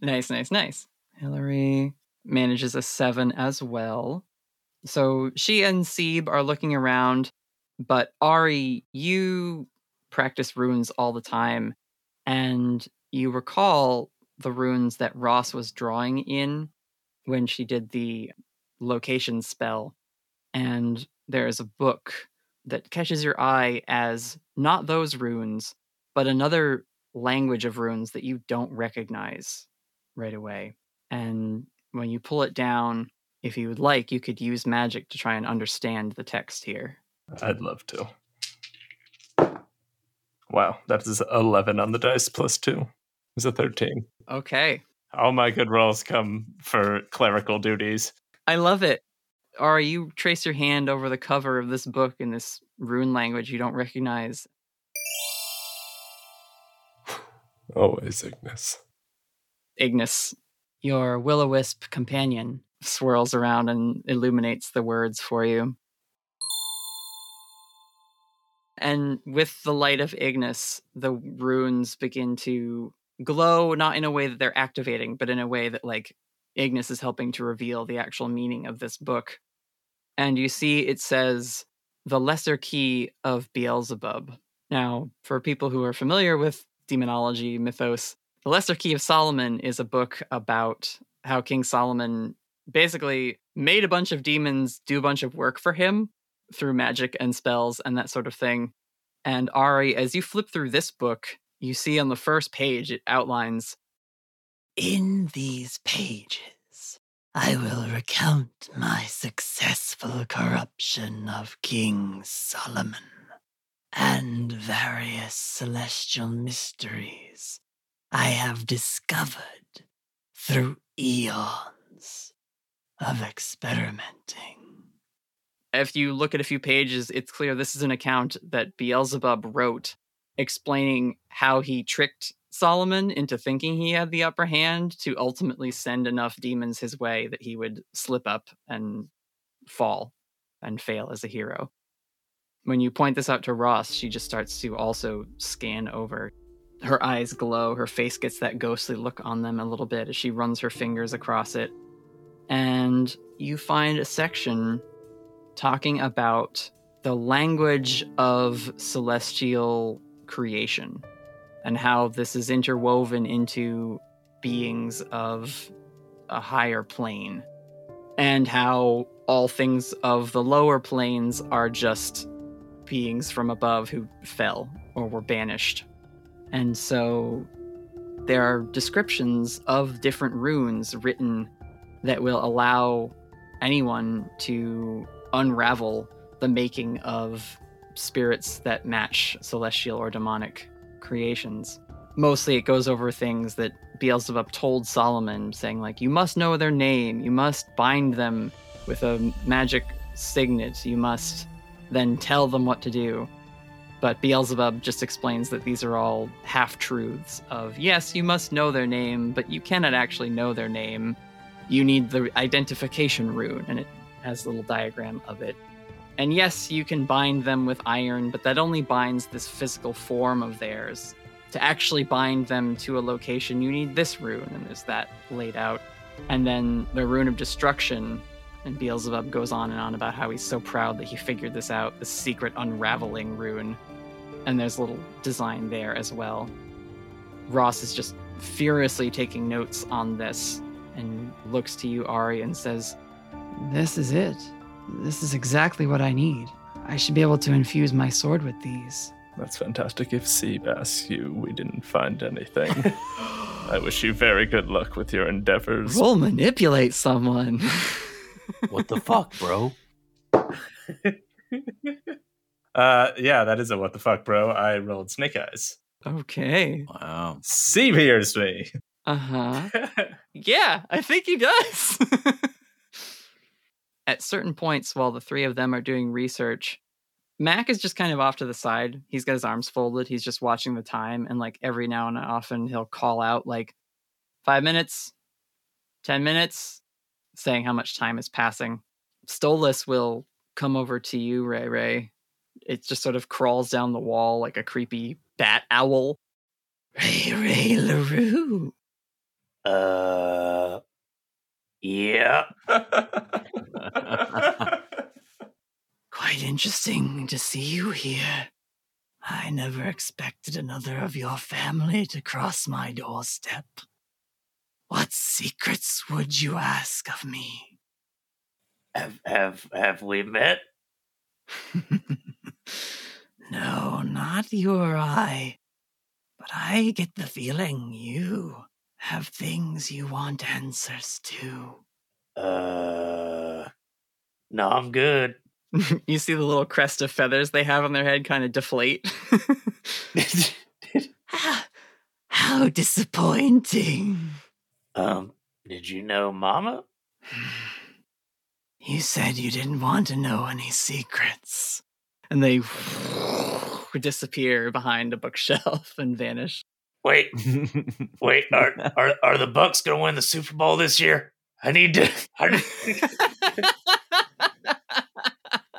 [SPEAKER 1] Nice, nice, nice. Hillary manages a seven as well. So she and Seb are looking around, but Ari, you practice runes all the time, and you recall the runes that Ross was drawing in when she did the location spell. And there's a book that catches your eye as not those runes, but another language of runes that you don't recognize right away. And when you pull it down, if you would like, you could use magic to try and understand the text here.
[SPEAKER 2] I'd love to. Wow, that is 11 on the dice plus two. It's a 13.
[SPEAKER 1] Okay.
[SPEAKER 2] All my good rolls come for clerical duties.
[SPEAKER 1] I love it. Ari, you trace your hand over the cover of this book in this rune language you don't recognize.
[SPEAKER 2] Always Ignis.
[SPEAKER 1] Ignis, your will o wisp companion, swirls around and illuminates the words for you. And with the light of Ignis, the runes begin to glow, not in a way that they're activating, but in a way that, like, Ignis is helping to reveal the actual meaning of this book. And you see it says, The Lesser Key of Beelzebub. Now, for people who are familiar with demonology mythos, The Lesser Key of Solomon is a book about how King Solomon basically made a bunch of demons do a bunch of work for him through magic and spells and that sort of thing. And Ari, as you flip through this book, you see on the first page it outlines
[SPEAKER 25] In these pages, I will recount my successful corruption of King Solomon and various celestial mysteries I have discovered through eons of experimenting.
[SPEAKER 1] If you look at a few pages, it's clear this is an account that Beelzebub wrote explaining how he tricked Solomon into thinking he had the upper hand to ultimately send enough demons his way that he would slip up and fall and fail as a hero. When you point this out to Ross, she just starts to also scan over. Her eyes glow, her face gets that ghostly look on them a little bit as she runs her fingers across it. And you find a section talking about the language of celestial creation and how this is interwoven into beings of a higher plane and how all things of the lower planes are just beings from above who fell or were banished. And so there are descriptions of different runes written that will allow anyone to unravel the making of spirits that match celestial or demonic creations. Mostly it goes over things that Beelzebub told Solomon, saying, like, you must know their name, you must bind them with a magic signet, you must then tell them what to do. But Beelzebub just explains that these are all half truths of yes, you must know their name, but you cannot actually know their name. You need the identification rune, and it has a little diagram of it. And yes, you can bind them with iron, but that only binds this physical form of theirs. To actually bind them to a location, you need this rune, and there's that laid out. And then the rune of destruction, and Beelzebub goes on and on about how he's so proud that he figured this out, the secret unraveling rune. And there's a little design there as well. Ross is just furiously taking notes on this and looks to you, Ari, and says,
[SPEAKER 25] This is it. This is exactly what I need. I should be able to infuse my sword with these.
[SPEAKER 2] That's fantastic. If Seb asks you, we didn't find anything. I wish you very good luck with your endeavors.
[SPEAKER 1] Roll manipulate someone.
[SPEAKER 7] what the fuck, bro?
[SPEAKER 2] Uh, yeah, that is a what the fuck, bro. I rolled snake eyes.
[SPEAKER 1] okay.
[SPEAKER 7] Wow.
[SPEAKER 2] Seb hears me.
[SPEAKER 1] Uh huh. Yeah, I think he does. At certain points, while the three of them are doing research, Mac is just kind of off to the side. He's got his arms folded. He's just watching the time. And like every now and often, he'll call out like five minutes, 10 minutes, saying how much time is passing. Stolas will come over to you, Ray Ray, it just sort of crawls down the wall like a creepy bat owl.
[SPEAKER 26] Ray Ray LaRue.
[SPEAKER 6] Uh, yeah.
[SPEAKER 26] Quite interesting to see you here. I never expected another of your family to cross my doorstep. What secrets would you ask of me?
[SPEAKER 6] Have have have we met?
[SPEAKER 26] no, not you or I. But I get the feeling you have things you want answers to.
[SPEAKER 6] Uh, no, I'm good.
[SPEAKER 1] you see the little crest of feathers they have on their head kind of deflate.
[SPEAKER 26] Ah, How disappointing.
[SPEAKER 6] Um, did you know Mama?
[SPEAKER 26] You said you didn't want to know any secrets.
[SPEAKER 1] and they disappear behind a bookshelf and vanish.
[SPEAKER 6] Wait, wait. Are are are the Bucs gonna win the Super Bowl this year? I need to. I need-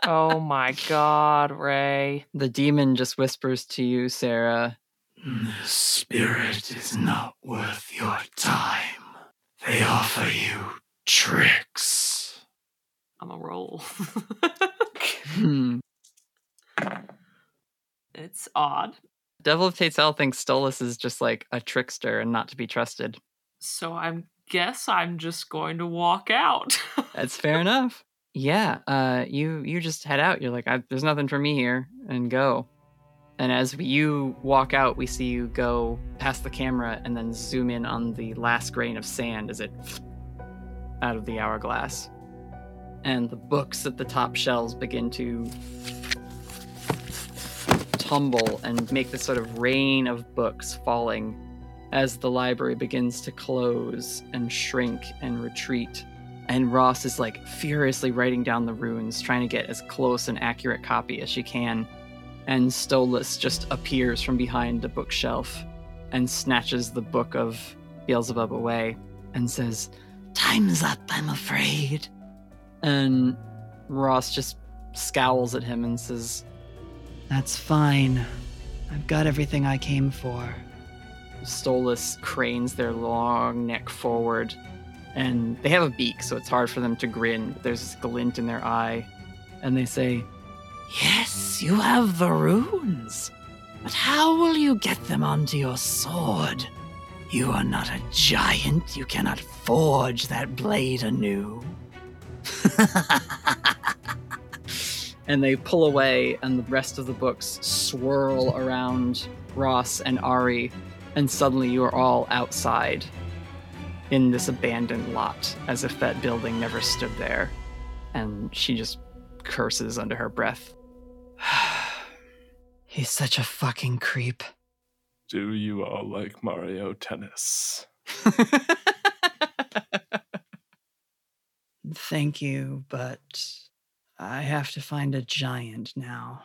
[SPEAKER 5] Oh my god, Ray.
[SPEAKER 1] The demon just whispers to you, Sarah.
[SPEAKER 26] The spirit is not worth your time. They offer you tricks.
[SPEAKER 5] I'm a roll.
[SPEAKER 1] Hmm.
[SPEAKER 5] it's odd.
[SPEAKER 1] Devil of Tate's Hell thinks Stolas is just like a trickster and not to be trusted.
[SPEAKER 5] So I guess I'm just going to walk out.
[SPEAKER 1] That's fair enough. Yeah, uh, you you just head out. You're like, I, there's nothing for me here, and go. And as you walk out, we see you go past the camera and then zoom in on the last grain of sand as it out of the hourglass. And the books at the top shelves begin to tumble and make this sort of rain of books falling as the library begins to close and shrink and retreat. And Ross is like furiously writing down the runes, trying to get as close an accurate copy as she can. And Stolas just appears from behind a bookshelf and snatches the book of Beelzebub away and says,
[SPEAKER 26] Time's up, I'm afraid.
[SPEAKER 1] and Ross just scowls at him and says,
[SPEAKER 26] That's fine. I've got everything I came for.
[SPEAKER 1] Stolas cranes their long neck forward, and they have a beak, so it's hard for them to grin. But there's this glint in their eye, and they say,
[SPEAKER 26] Yes, you have the runes. But how will you get them onto your sword? You are not a giant. You cannot forge that blade anew.
[SPEAKER 1] and they pull away, and the rest of the books swirl around Ross and Ari, and suddenly you are all outside in this abandoned lot, as if that building never stood there. And she just curses under her breath.
[SPEAKER 26] He's such a fucking creep.
[SPEAKER 2] Do you all like Mario Tennis?
[SPEAKER 26] Thank you, but I have to find a giant now.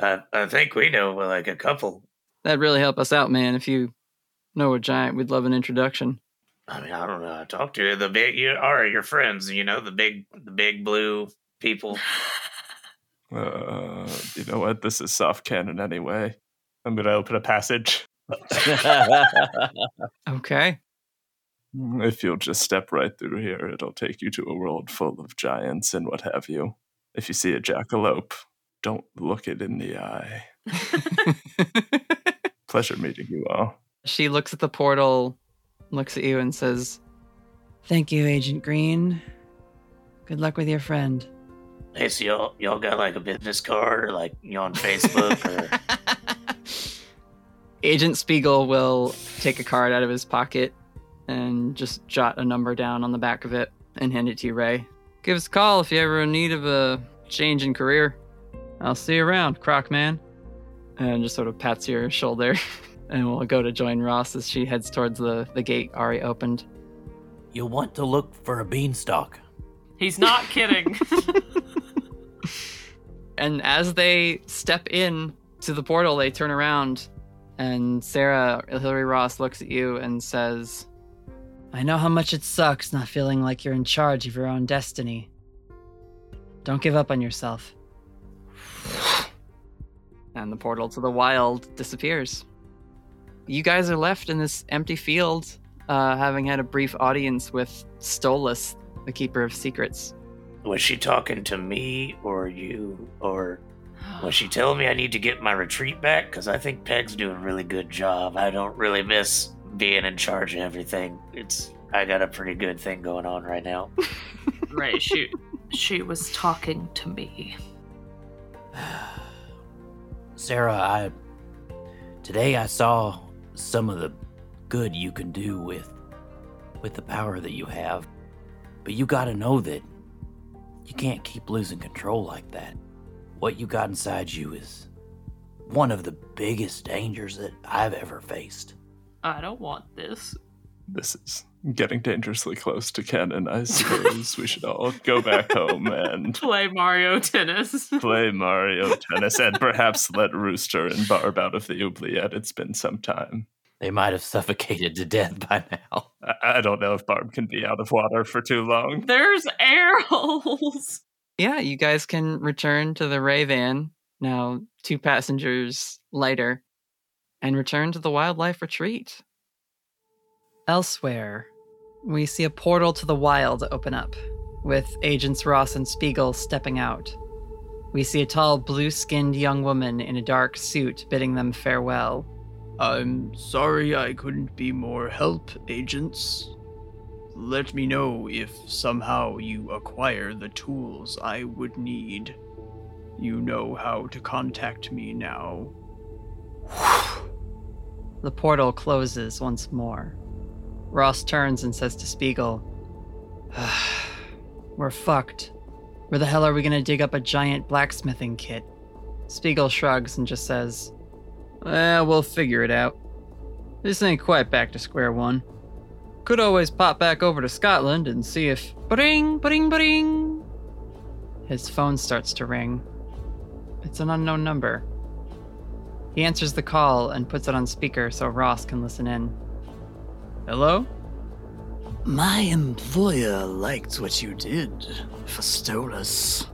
[SPEAKER 6] I I think we know like a couple.
[SPEAKER 1] That'd really help us out, man. If you know a giant, we'd love an introduction.
[SPEAKER 6] I mean, I don't know. I talked to you. the big. You are your friends. You know the big, the big blue people.
[SPEAKER 2] Uh, you know what? This is soft canon anyway. I'm gonna open a passage.
[SPEAKER 1] Okay.
[SPEAKER 2] Mm, if you'll just step right through here, it'll take you to a world full of giants and what have you. If you see a jackalope, don't look it in the eye. Pleasure meeting you all.
[SPEAKER 1] she looks at the portal, looks at you, and says,
[SPEAKER 26] Thank you, Agent Green. Good luck with your friend.
[SPEAKER 6] Hey, so y'all, y'all got like a business card or like you on Facebook or
[SPEAKER 1] Agent Spiegel will take a card out of his pocket and just jot a number down on the back of it and hand it to you, Ray. Give us a call if you ever in need of a change in career. I'll see you around, Croc Man. And just sort of pats your shoulder. And we'll go to join Ross as she heads towards the, the gate Ari opened.
[SPEAKER 7] You'll want to look for a beanstalk.
[SPEAKER 5] He's not kidding.
[SPEAKER 1] And as they step in to the portal, they turn around, and Sarah Hillary Ross looks at you and says,
[SPEAKER 26] I know how much it sucks not feeling like you're in charge of your own destiny. Don't give up on yourself.
[SPEAKER 1] and the portal to the wild disappears. You guys are left in this empty field, uh, having had a brief audience with Stolas, the Keeper of Secrets.
[SPEAKER 6] Was she talking to me or you? Or was she telling me I need to get my retreat back? Because I think Peg's doing a really good job. I don't really miss being in charge of everything. It's I got a pretty good thing going on right now.
[SPEAKER 5] right, she she was talking to me.
[SPEAKER 27] Sarah, I today I saw some of the good you can do with with the power that you have. But you got to know that you can't keep losing control like that. What you got inside you is one of the biggest dangers that I've ever faced.
[SPEAKER 5] I don't want this.
[SPEAKER 2] This is getting dangerously close to canon. I suppose we should all go back home and
[SPEAKER 5] Play Mario Tennis.
[SPEAKER 2] play Mario Tennis and perhaps let Rooster and Barb out of the oubliette. It's been some time.
[SPEAKER 27] They might have suffocated to death by now.
[SPEAKER 2] I, I don't know if Barb can be out of water for too long.
[SPEAKER 5] There's air holes.
[SPEAKER 1] Yeah, you guys can return to the Ray van, now two passengers lighter, and return to the wildlife retreat. Elsewhere, we see a portal to the wild open up, with agents Ross and Spiegel stepping out. We see a tall, blue skinned young woman in a dark suit bidding them farewell.
[SPEAKER 28] I'm sorry I couldn't be more help, agents. Let me know if somehow you acquire the tools I would need. You know how to contact me now.
[SPEAKER 1] The portal closes once more. Ross turns and says to Spiegel, We're fucked. Where the hell are we gonna dig up a giant blacksmithing kit? Spiegel shrugs and just says, Eh, we'll figure it out. This ain't quite back to square one. Could always pop back over to Scotland and see if. Bring, bring, bring! His phone starts to ring. It's an unknown number. He answers the call and puts it on speaker so Ross can listen in. Hello?
[SPEAKER 28] My employer liked what you did for Stolas.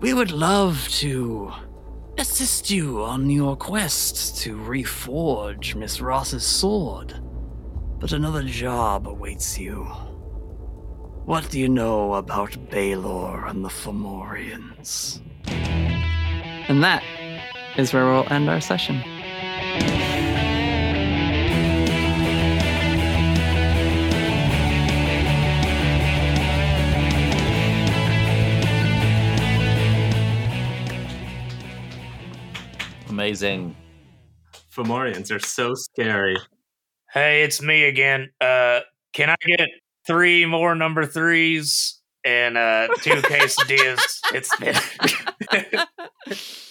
[SPEAKER 28] We would love to assist you on your quest to reforge Miss Ross's sword. But another job awaits you. What do you know about Balor and the Fomorians?
[SPEAKER 1] And that is where we'll end our session.
[SPEAKER 7] Amazing.
[SPEAKER 29] Fomorians are so scary.
[SPEAKER 6] Hey, it's me again. Uh, can I get three more number threes and uh, two quesadillas? it's been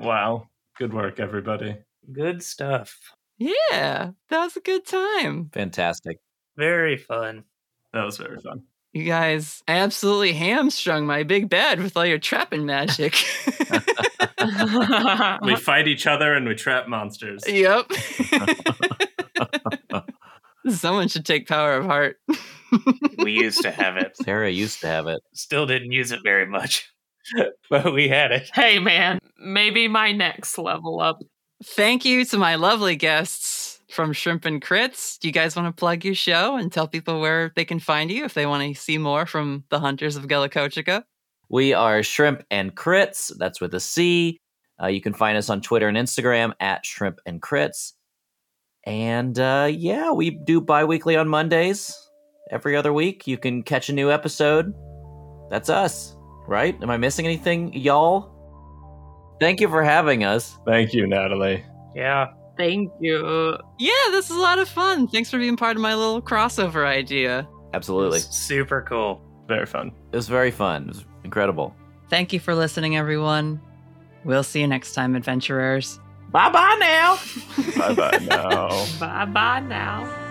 [SPEAKER 29] Wow. Good work, everybody.
[SPEAKER 6] good stuff.
[SPEAKER 1] Yeah, that was a good time.
[SPEAKER 7] Fantastic.
[SPEAKER 6] Very fun.
[SPEAKER 29] That was very fun.
[SPEAKER 1] You guys absolutely hamstrung my big bed with all your trapping magic.
[SPEAKER 29] We fight each other and we trap monsters.
[SPEAKER 1] yep. Someone should take power of heart.
[SPEAKER 6] We used to have it.
[SPEAKER 7] Sarah used to have it.
[SPEAKER 6] Still didn't use it very much, but we had it.
[SPEAKER 5] hey man, maybe my next level up.
[SPEAKER 1] Thank you to my lovely guests from Shrimp and Crits. Do you guys want to plug your show and tell people where they can find you if they want to see more from the Hunters of Gullacochica?
[SPEAKER 7] We are Shrimp and Crits. That's with a C. Uh, you can find us on Twitter and Instagram at Shrimp and Crits. And uh, yeah, we do bi weekly on Mondays. Every other week, you can catch a new episode. That's us, right? Am I missing anything, y'all? Thank you for having us.
[SPEAKER 29] Thank you, Natalie.
[SPEAKER 6] Yeah.
[SPEAKER 5] Thank you.
[SPEAKER 1] Yeah, this is a lot of fun. Thanks for being part of my little crossover idea.
[SPEAKER 7] Absolutely.
[SPEAKER 6] Super cool.
[SPEAKER 29] Very fun.
[SPEAKER 7] It was very fun. It was incredible.
[SPEAKER 1] Thank you for listening, everyone. We'll see you next time, adventurers.
[SPEAKER 7] Bye bye now.
[SPEAKER 29] Bye bye now.
[SPEAKER 5] Bye bye now.